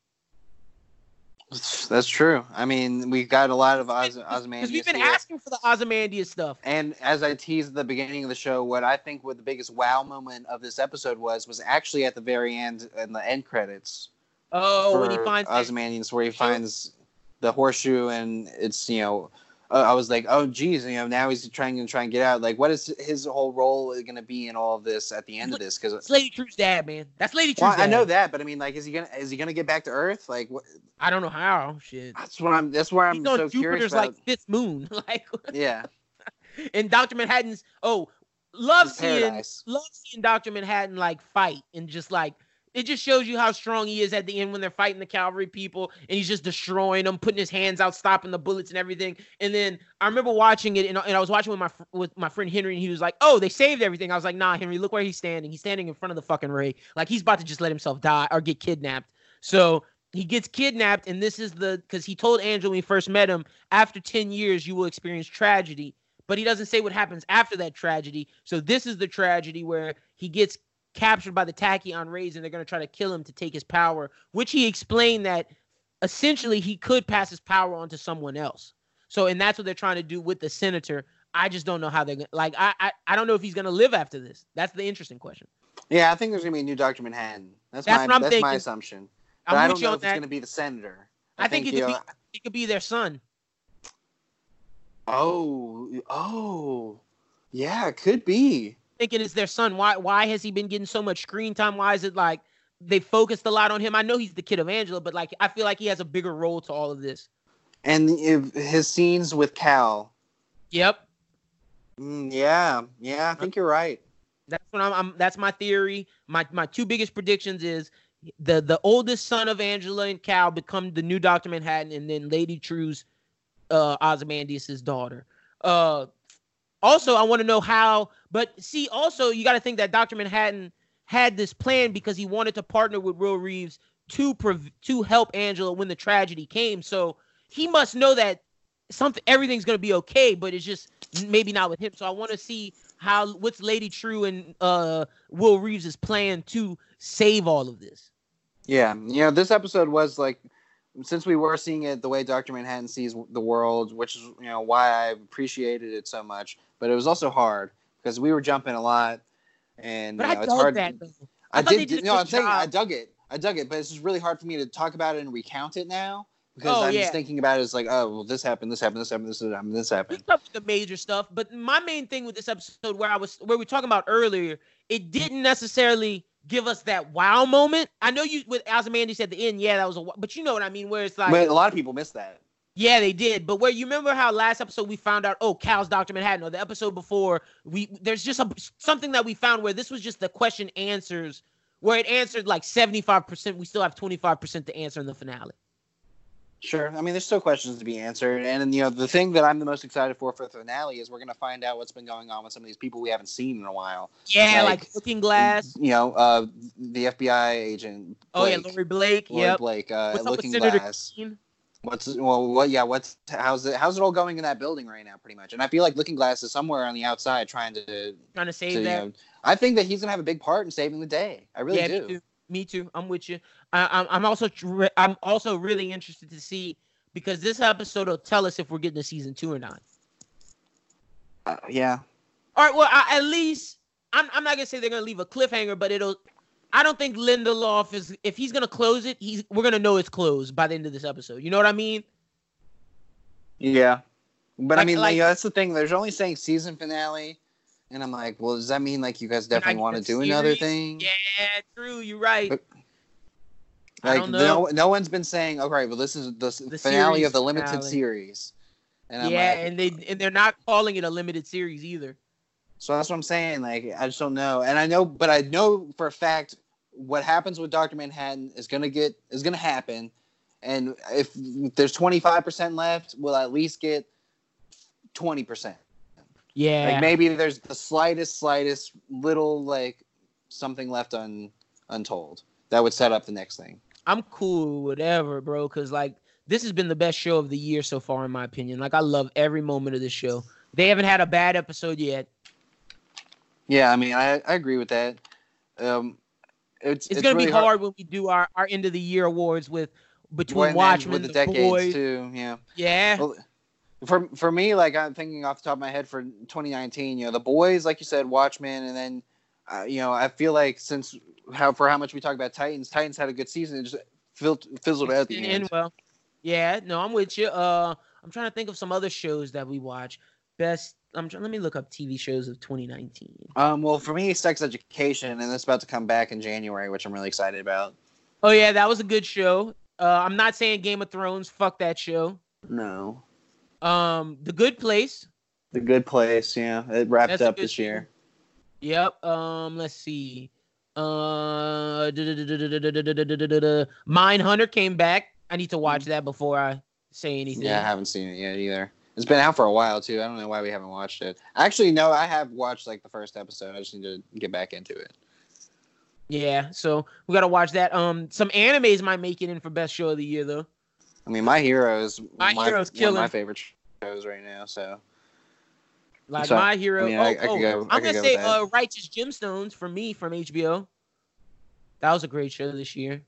Speaker 1: That's true. I mean, we got a lot of Oz-
Speaker 2: Because we've been
Speaker 1: here.
Speaker 2: asking for the Ozymandias stuff.
Speaker 1: And as I teased at the beginning of the show, what I think what the biggest wow moment of this episode was was actually at the very end in the end credits.
Speaker 2: Oh, when he finds
Speaker 1: Ozymandias, where he finds the horseshoe, and it's you know, uh, I was like, oh geez, you know, now he's trying to try and get out. Like, what is his whole role going to be in all of this at the end of this? Because
Speaker 2: it's Lady Trieu's dad, man. That's Lady Trieu's
Speaker 1: well,
Speaker 2: dad.
Speaker 1: I know that, but I mean, like, is he gonna is he gonna get back to Earth? Like, what,
Speaker 2: I don't know how. Shit.
Speaker 1: that's what I'm. That's where I'm
Speaker 2: He's
Speaker 1: so curious
Speaker 2: Jupiter's
Speaker 1: about.
Speaker 2: like fifth moon. like
Speaker 1: yeah,
Speaker 2: and Dr. Manhattan's oh, love seeing love seeing Dr. Manhattan like fight and just like it just shows you how strong he is at the end when they're fighting the cavalry people and he's just destroying them, putting his hands out, stopping the bullets and everything. And then I remember watching it and, and I was watching with my with my friend Henry and he was like, "Oh, they saved everything." I was like, "Nah, Henry, look where he's standing. He's standing in front of the fucking ray. Like he's about to just let himself die or get kidnapped." So he gets kidnapped, and this is the because he told angel when he first met him, after 10 years, you will experience tragedy. But he doesn't say what happens after that tragedy. So this is the tragedy where he gets captured by the Tachyon Rays and they're going to try to kill him to take his power, which he explained that essentially he could pass his power on to someone else. So, and that's what they're trying to do with the senator. I just don't know how they're gonna like. I I, I don't know if he's gonna live after this. That's the interesting question.
Speaker 1: Yeah, I think there's gonna be a new Doctor Manhattan. That's,
Speaker 2: That's
Speaker 1: my
Speaker 2: what I'm
Speaker 1: that's my assumption. But
Speaker 2: I'm
Speaker 1: I don't know
Speaker 2: on
Speaker 1: if it's
Speaker 2: that.
Speaker 1: gonna be the senator.
Speaker 2: I think it
Speaker 1: you
Speaker 2: could
Speaker 1: know,
Speaker 2: It could be their son.
Speaker 1: Oh, oh, yeah, it could be.
Speaker 2: Thinking it's their son. Why why has he been getting so much screen time? Why is it like they focused a lot on him? I know he's the kid of Angela, but like I feel like he has a bigger role to all of this.
Speaker 1: And if his scenes with Cal.
Speaker 2: Yep.
Speaker 1: Mm, yeah, yeah, I think you're right.
Speaker 2: That's what I'm, I'm that's my theory. My my two biggest predictions is the the oldest son of Angela and Cal become the new Doctor Manhattan, and then Lady Trieu's uh Ozymandias' daughter. Uh also I want to know how, but see, also you got to think that Doctor Manhattan had this plan because he wanted to partner with Will Reeves to prov- to help Angela when the tragedy came. So he must know that something everything's gonna be okay, but it's just maybe not with him. So I want to see how what's Lady Trieu and uh Will Reeves' plan to save all of this.
Speaker 1: Yeah, you know, this episode was like since we were seeing it the way Doctor Manhattan sees the world, which is you know why I appreciated it so much. But it was also hard because we were jumping a lot, and
Speaker 2: But
Speaker 1: you know,
Speaker 2: I
Speaker 1: it's hard.
Speaker 2: that.
Speaker 1: I,
Speaker 2: I
Speaker 1: did.
Speaker 2: did
Speaker 1: no, I'm saying I dug it. I dug it, but it's just really hard for me to talk about it and recount it now because
Speaker 2: Oh,
Speaker 1: I'm
Speaker 2: yeah.
Speaker 1: just thinking about it as like, oh, well, this happened, this happened, this happened, this happened, this happened.
Speaker 2: covered the major stuff, but my main thing with this episode, where I was, where we were talking about earlier, it didn't necessarily give us that wow moment. I know you with Ozymandias at the end, yeah, that was a, but you know what I mean, where it's like,
Speaker 1: But a lot of people miss that.
Speaker 2: Yeah, they did, but where you remember how last episode we found out, oh, Cal's Doctor Manhattan, or the episode before, we there's just a, something that we found where this was just the question answers, where it answered like seventy five percent, we still have twenty five percent to answer in the finale.
Speaker 1: Sure. I mean, there's still questions to be answered, and you know, the thing that I'm the most excited for for the finale is we're gonna find out what's been going on with some of these people we haven't seen in a while.
Speaker 2: Yeah,
Speaker 1: Like,
Speaker 2: like, Looking Glass.
Speaker 1: You know, uh, the FBI agent.
Speaker 2: Oh yeah, Laurie Blake.
Speaker 1: Lloyd
Speaker 2: Yep.
Speaker 1: Blake. Uh,
Speaker 2: What's up with
Speaker 1: Looking Glass.
Speaker 2: Keene?
Speaker 1: What's well, what? Yeah, what's how's it? How's it all going in that building right now? Pretty much, and I feel like Looking Glass is somewhere on the outside trying to.
Speaker 2: Trying to
Speaker 1: to
Speaker 2: save
Speaker 1: you know, I think that he's gonna have a big part in saving the day. I really
Speaker 2: yeah,
Speaker 1: do.
Speaker 2: me too. Me too. I'm with you. I, I'm, I'm also I'm also really interested to see because this episode will tell us if we're getting a season two or not.
Speaker 1: Uh, yeah.
Speaker 2: All right. Well, I, at least I'm I'm not gonna say they're gonna leave a cliffhanger, but it'll. I don't think Lindelof is if he's gonna close it, he's we're gonna know it's closed by the end of this episode. You know what I mean?
Speaker 1: Yeah, but I mean,
Speaker 2: like-
Speaker 1: like, that's the thing. There's only saying season finale, and I'm like, well, does that mean like you guys definitely want to do
Speaker 2: a
Speaker 1: another thing?
Speaker 2: Yeah, true. You're right.
Speaker 1: But- Like no, no one's been saying, okay, well, this is the,
Speaker 2: The
Speaker 1: finale
Speaker 2: series
Speaker 1: of the limited
Speaker 2: finale.
Speaker 1: series, and I'm
Speaker 2: yeah,
Speaker 1: like,
Speaker 2: and they and they're not calling it a limited series either.
Speaker 1: so that's what I'm saying. Like, I just don't know, and I know, but I know for a fact what happens with Doctor Manhattan is gonna get is gonna happen, and if there's 25 percent left, we'll at least get 20 percent.
Speaker 2: Yeah.
Speaker 1: Like maybe there's the slightest, slightest little like something left un untold that would set up the next thing.
Speaker 2: I'm cool whatever, bro. Cause like this has been the best show of the year so far, in my opinion. Like I love every moment of this show. They haven't had a bad episode yet.
Speaker 1: Yeah, I mean, I, I agree with that. Um, it's
Speaker 2: It's, gonna
Speaker 1: really
Speaker 2: be hard, when we do our, our end of the year awards with between
Speaker 1: when- and
Speaker 2: Watchmen,
Speaker 1: with the
Speaker 2: the,
Speaker 1: decades
Speaker 2: boys.
Speaker 1: too. Yeah.
Speaker 2: Yeah,
Speaker 1: Well, for for me, like I'm thinking off the top of my head for 2019, you know, the boys, like you said, Watchmen, and then, uh, you know, I feel like since how for how much we talk about Titans, Titans had a good season, it just fil- fizzled out at the end.
Speaker 2: end well. Yeah, no, I'm with you. Uh, I'm trying to think of some other shows that we watch. Best. I'm trying. Let me look up TV shows of 2019.
Speaker 1: Um, well, for me, Sex Education, and it's about to come back in January, which I'm really excited about.
Speaker 2: Oh yeah, that was a good show. Uh, I'm not saying Game of Thrones. Fuck that show.
Speaker 1: No.
Speaker 2: Um, The Good Place.
Speaker 1: The Good Place, yeah, it wrapped
Speaker 2: That's
Speaker 1: up this year.
Speaker 2: Yep. Um, let's see. Uh, Mindhunter came back. I need to watch that before I say anything.
Speaker 1: Yeah, I haven't seen it yet either. It's been out for a while too. I don't know why we haven't watched it. Actually, no, I have watched like the first episode. I just need to get back into it.
Speaker 2: Yeah, so we gotta watch that. Um, some animes might make it in for best show of the year though.
Speaker 1: I mean, My Hero is
Speaker 2: My
Speaker 1: my,
Speaker 2: Hero's
Speaker 1: one of
Speaker 2: killing.
Speaker 1: my favorite shows right now. So
Speaker 2: Like
Speaker 1: So,
Speaker 2: My Hero.
Speaker 1: I mean,
Speaker 2: oh,
Speaker 1: I- I could
Speaker 2: oh,
Speaker 1: go-
Speaker 2: I'm gonna
Speaker 1: go
Speaker 2: say uh, Righteous Gemstones for me from HBO. That was a great show this year.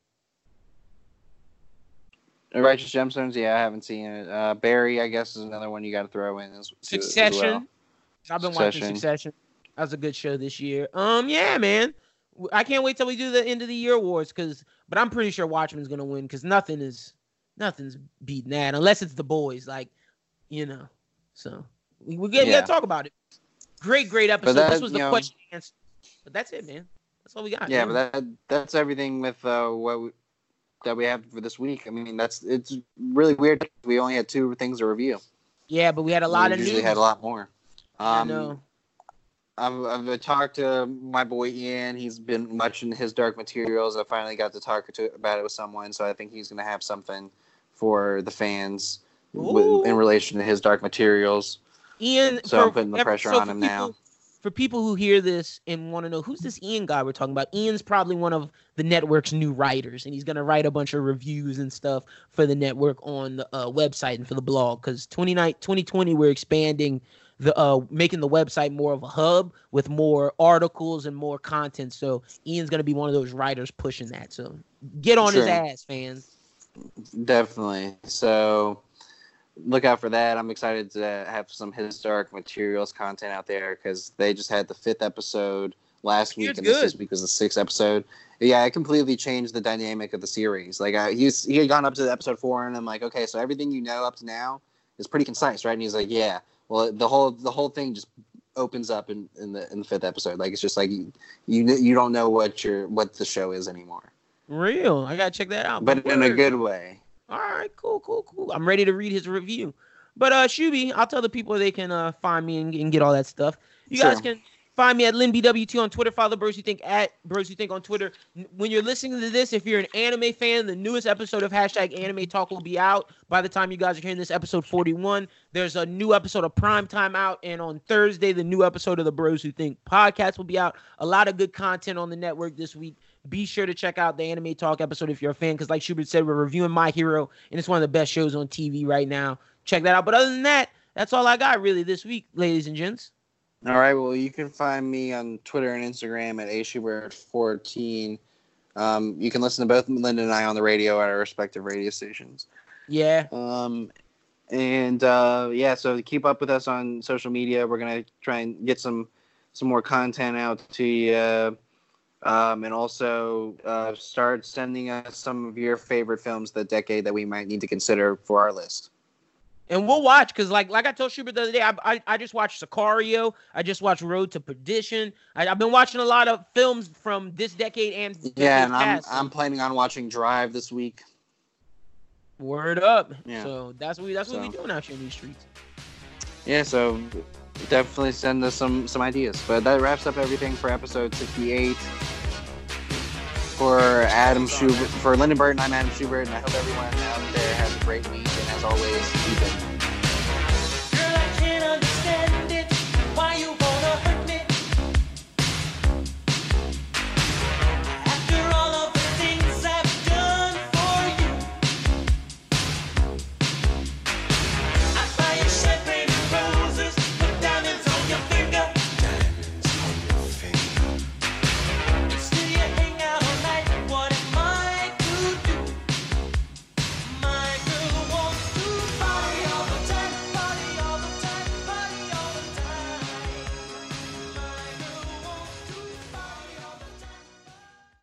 Speaker 1: Righteous Gemstones, yeah, I haven't seen it. Uh, Barry, I guess, is another one you got to throw in as, as
Speaker 2: Succession.
Speaker 1: well.
Speaker 2: I've been watching
Speaker 1: Succession.
Speaker 2: Succession. That was a good show this year. Um, yeah, man. I can't wait till we do the end of the year awards, cause, but I'm pretty sure Watchmen's gonna win, cause nothing is, nothing's beating that unless it's the boys, like, you know. So we we,
Speaker 1: Yeah.
Speaker 2: gotta talk about it. Great, great episode.
Speaker 1: that,
Speaker 2: this was the
Speaker 1: know-
Speaker 2: question answer. But that's it, man. That's all we got.
Speaker 1: Yeah,
Speaker 2: man.
Speaker 1: but that that's everything with uh, what we, that we have for this week. I mean, that's it's really weird. We only had two things to review.
Speaker 2: yeah, but we had a lot
Speaker 1: we
Speaker 2: of
Speaker 1: usually
Speaker 2: news.
Speaker 1: had a lot more.
Speaker 2: I
Speaker 1: Um,
Speaker 2: know.
Speaker 1: I've, I've talked to my boy Ian. He's been much in his dark materials. I finally got to talk to about it with someone, so I think he's going to have something for the fans with, in relation to his dark materials.
Speaker 2: Ian,
Speaker 1: So I'm putting the pressure
Speaker 2: so
Speaker 1: on him now.
Speaker 2: For people who hear this and want to know who's this Ian guy we're talking about, Ian's probably one of the network's new writers, and he's gonna write a bunch of reviews and stuff for the network on the uh, website and for the blog. Because 2020 we're expanding the uh making the website more of a hub with more articles and more content. So Ian's gonna be one of those writers pushing that. So get on sure. his ass, fans.
Speaker 1: Definitely. So look out for that. I'm excited to have some His Dark Materials content out there because they just had the fifth episode last week, and this week was the sixth episode. Yeah, it completely changed the dynamic of the series. Like I, he's he had gone up to the episode four, and I'm like, okay, so everything you know up to now is pretty concise, right? And he's like, yeah. Well, the whole the whole thing just opens up in, in the in the fifth episode. Like it's just like you you you don't know what your what the show is anymore.
Speaker 2: Real, I gotta check that out.
Speaker 1: But in a good way.
Speaker 2: All right, cool, cool, cool. I'm ready to read his review. But uh Shuby, I'll tell the people they can uh find me and, and get all that stuff. You sure. guys can find me at LinBWT on Twitter. Follow Bros Who Think at Bros Who Think on Twitter. When you're listening to this, if you're an anime fan, the newest episode of hashtag Anime Talk will be out by the time you guys are hearing this episode 41. There's a new episode of Prime Time out, and on Thursday, the new episode of the Bros Who Think podcast will be out. A lot of good content on the network this week be sure to check out the Anime Talk episode if you're a fan, because like Schubert said, we're reviewing My Hero, and it's one of the best shows on TV right now. Check that out. But other than that, that's all I got really this week, ladies and gents.
Speaker 1: All right. Well, you can find me on Twitter and Instagram at ashubert14. Um, you can listen to both Lyndon and I on the radio at our respective radio stations.
Speaker 2: Yeah.
Speaker 1: Um, and uh, yeah, so keep up with us on social media. We're gonna try and get some some more content out to you um, and also uh, start sending us some of your favorite films the decade that we might need to consider for our list.
Speaker 2: And we'll watch because, like, like I told Schubert the other day, I, I, I just watched Sicario. I just watched Road to Perdition. I, have been watching a lot of films from this decade and
Speaker 1: yeah, and I'm I'm planning on watching Drive this week.
Speaker 2: Word up! Yeah. So that's what we that's so. what we doing out here in these streets.
Speaker 1: Yeah. So definitely send us some some ideas. But that wraps up everything for episode 68. For Adam Schubert, for Lyndon Burton, I'm Adam Schubert, and I hope everyone out there has a great week. And as always, keep it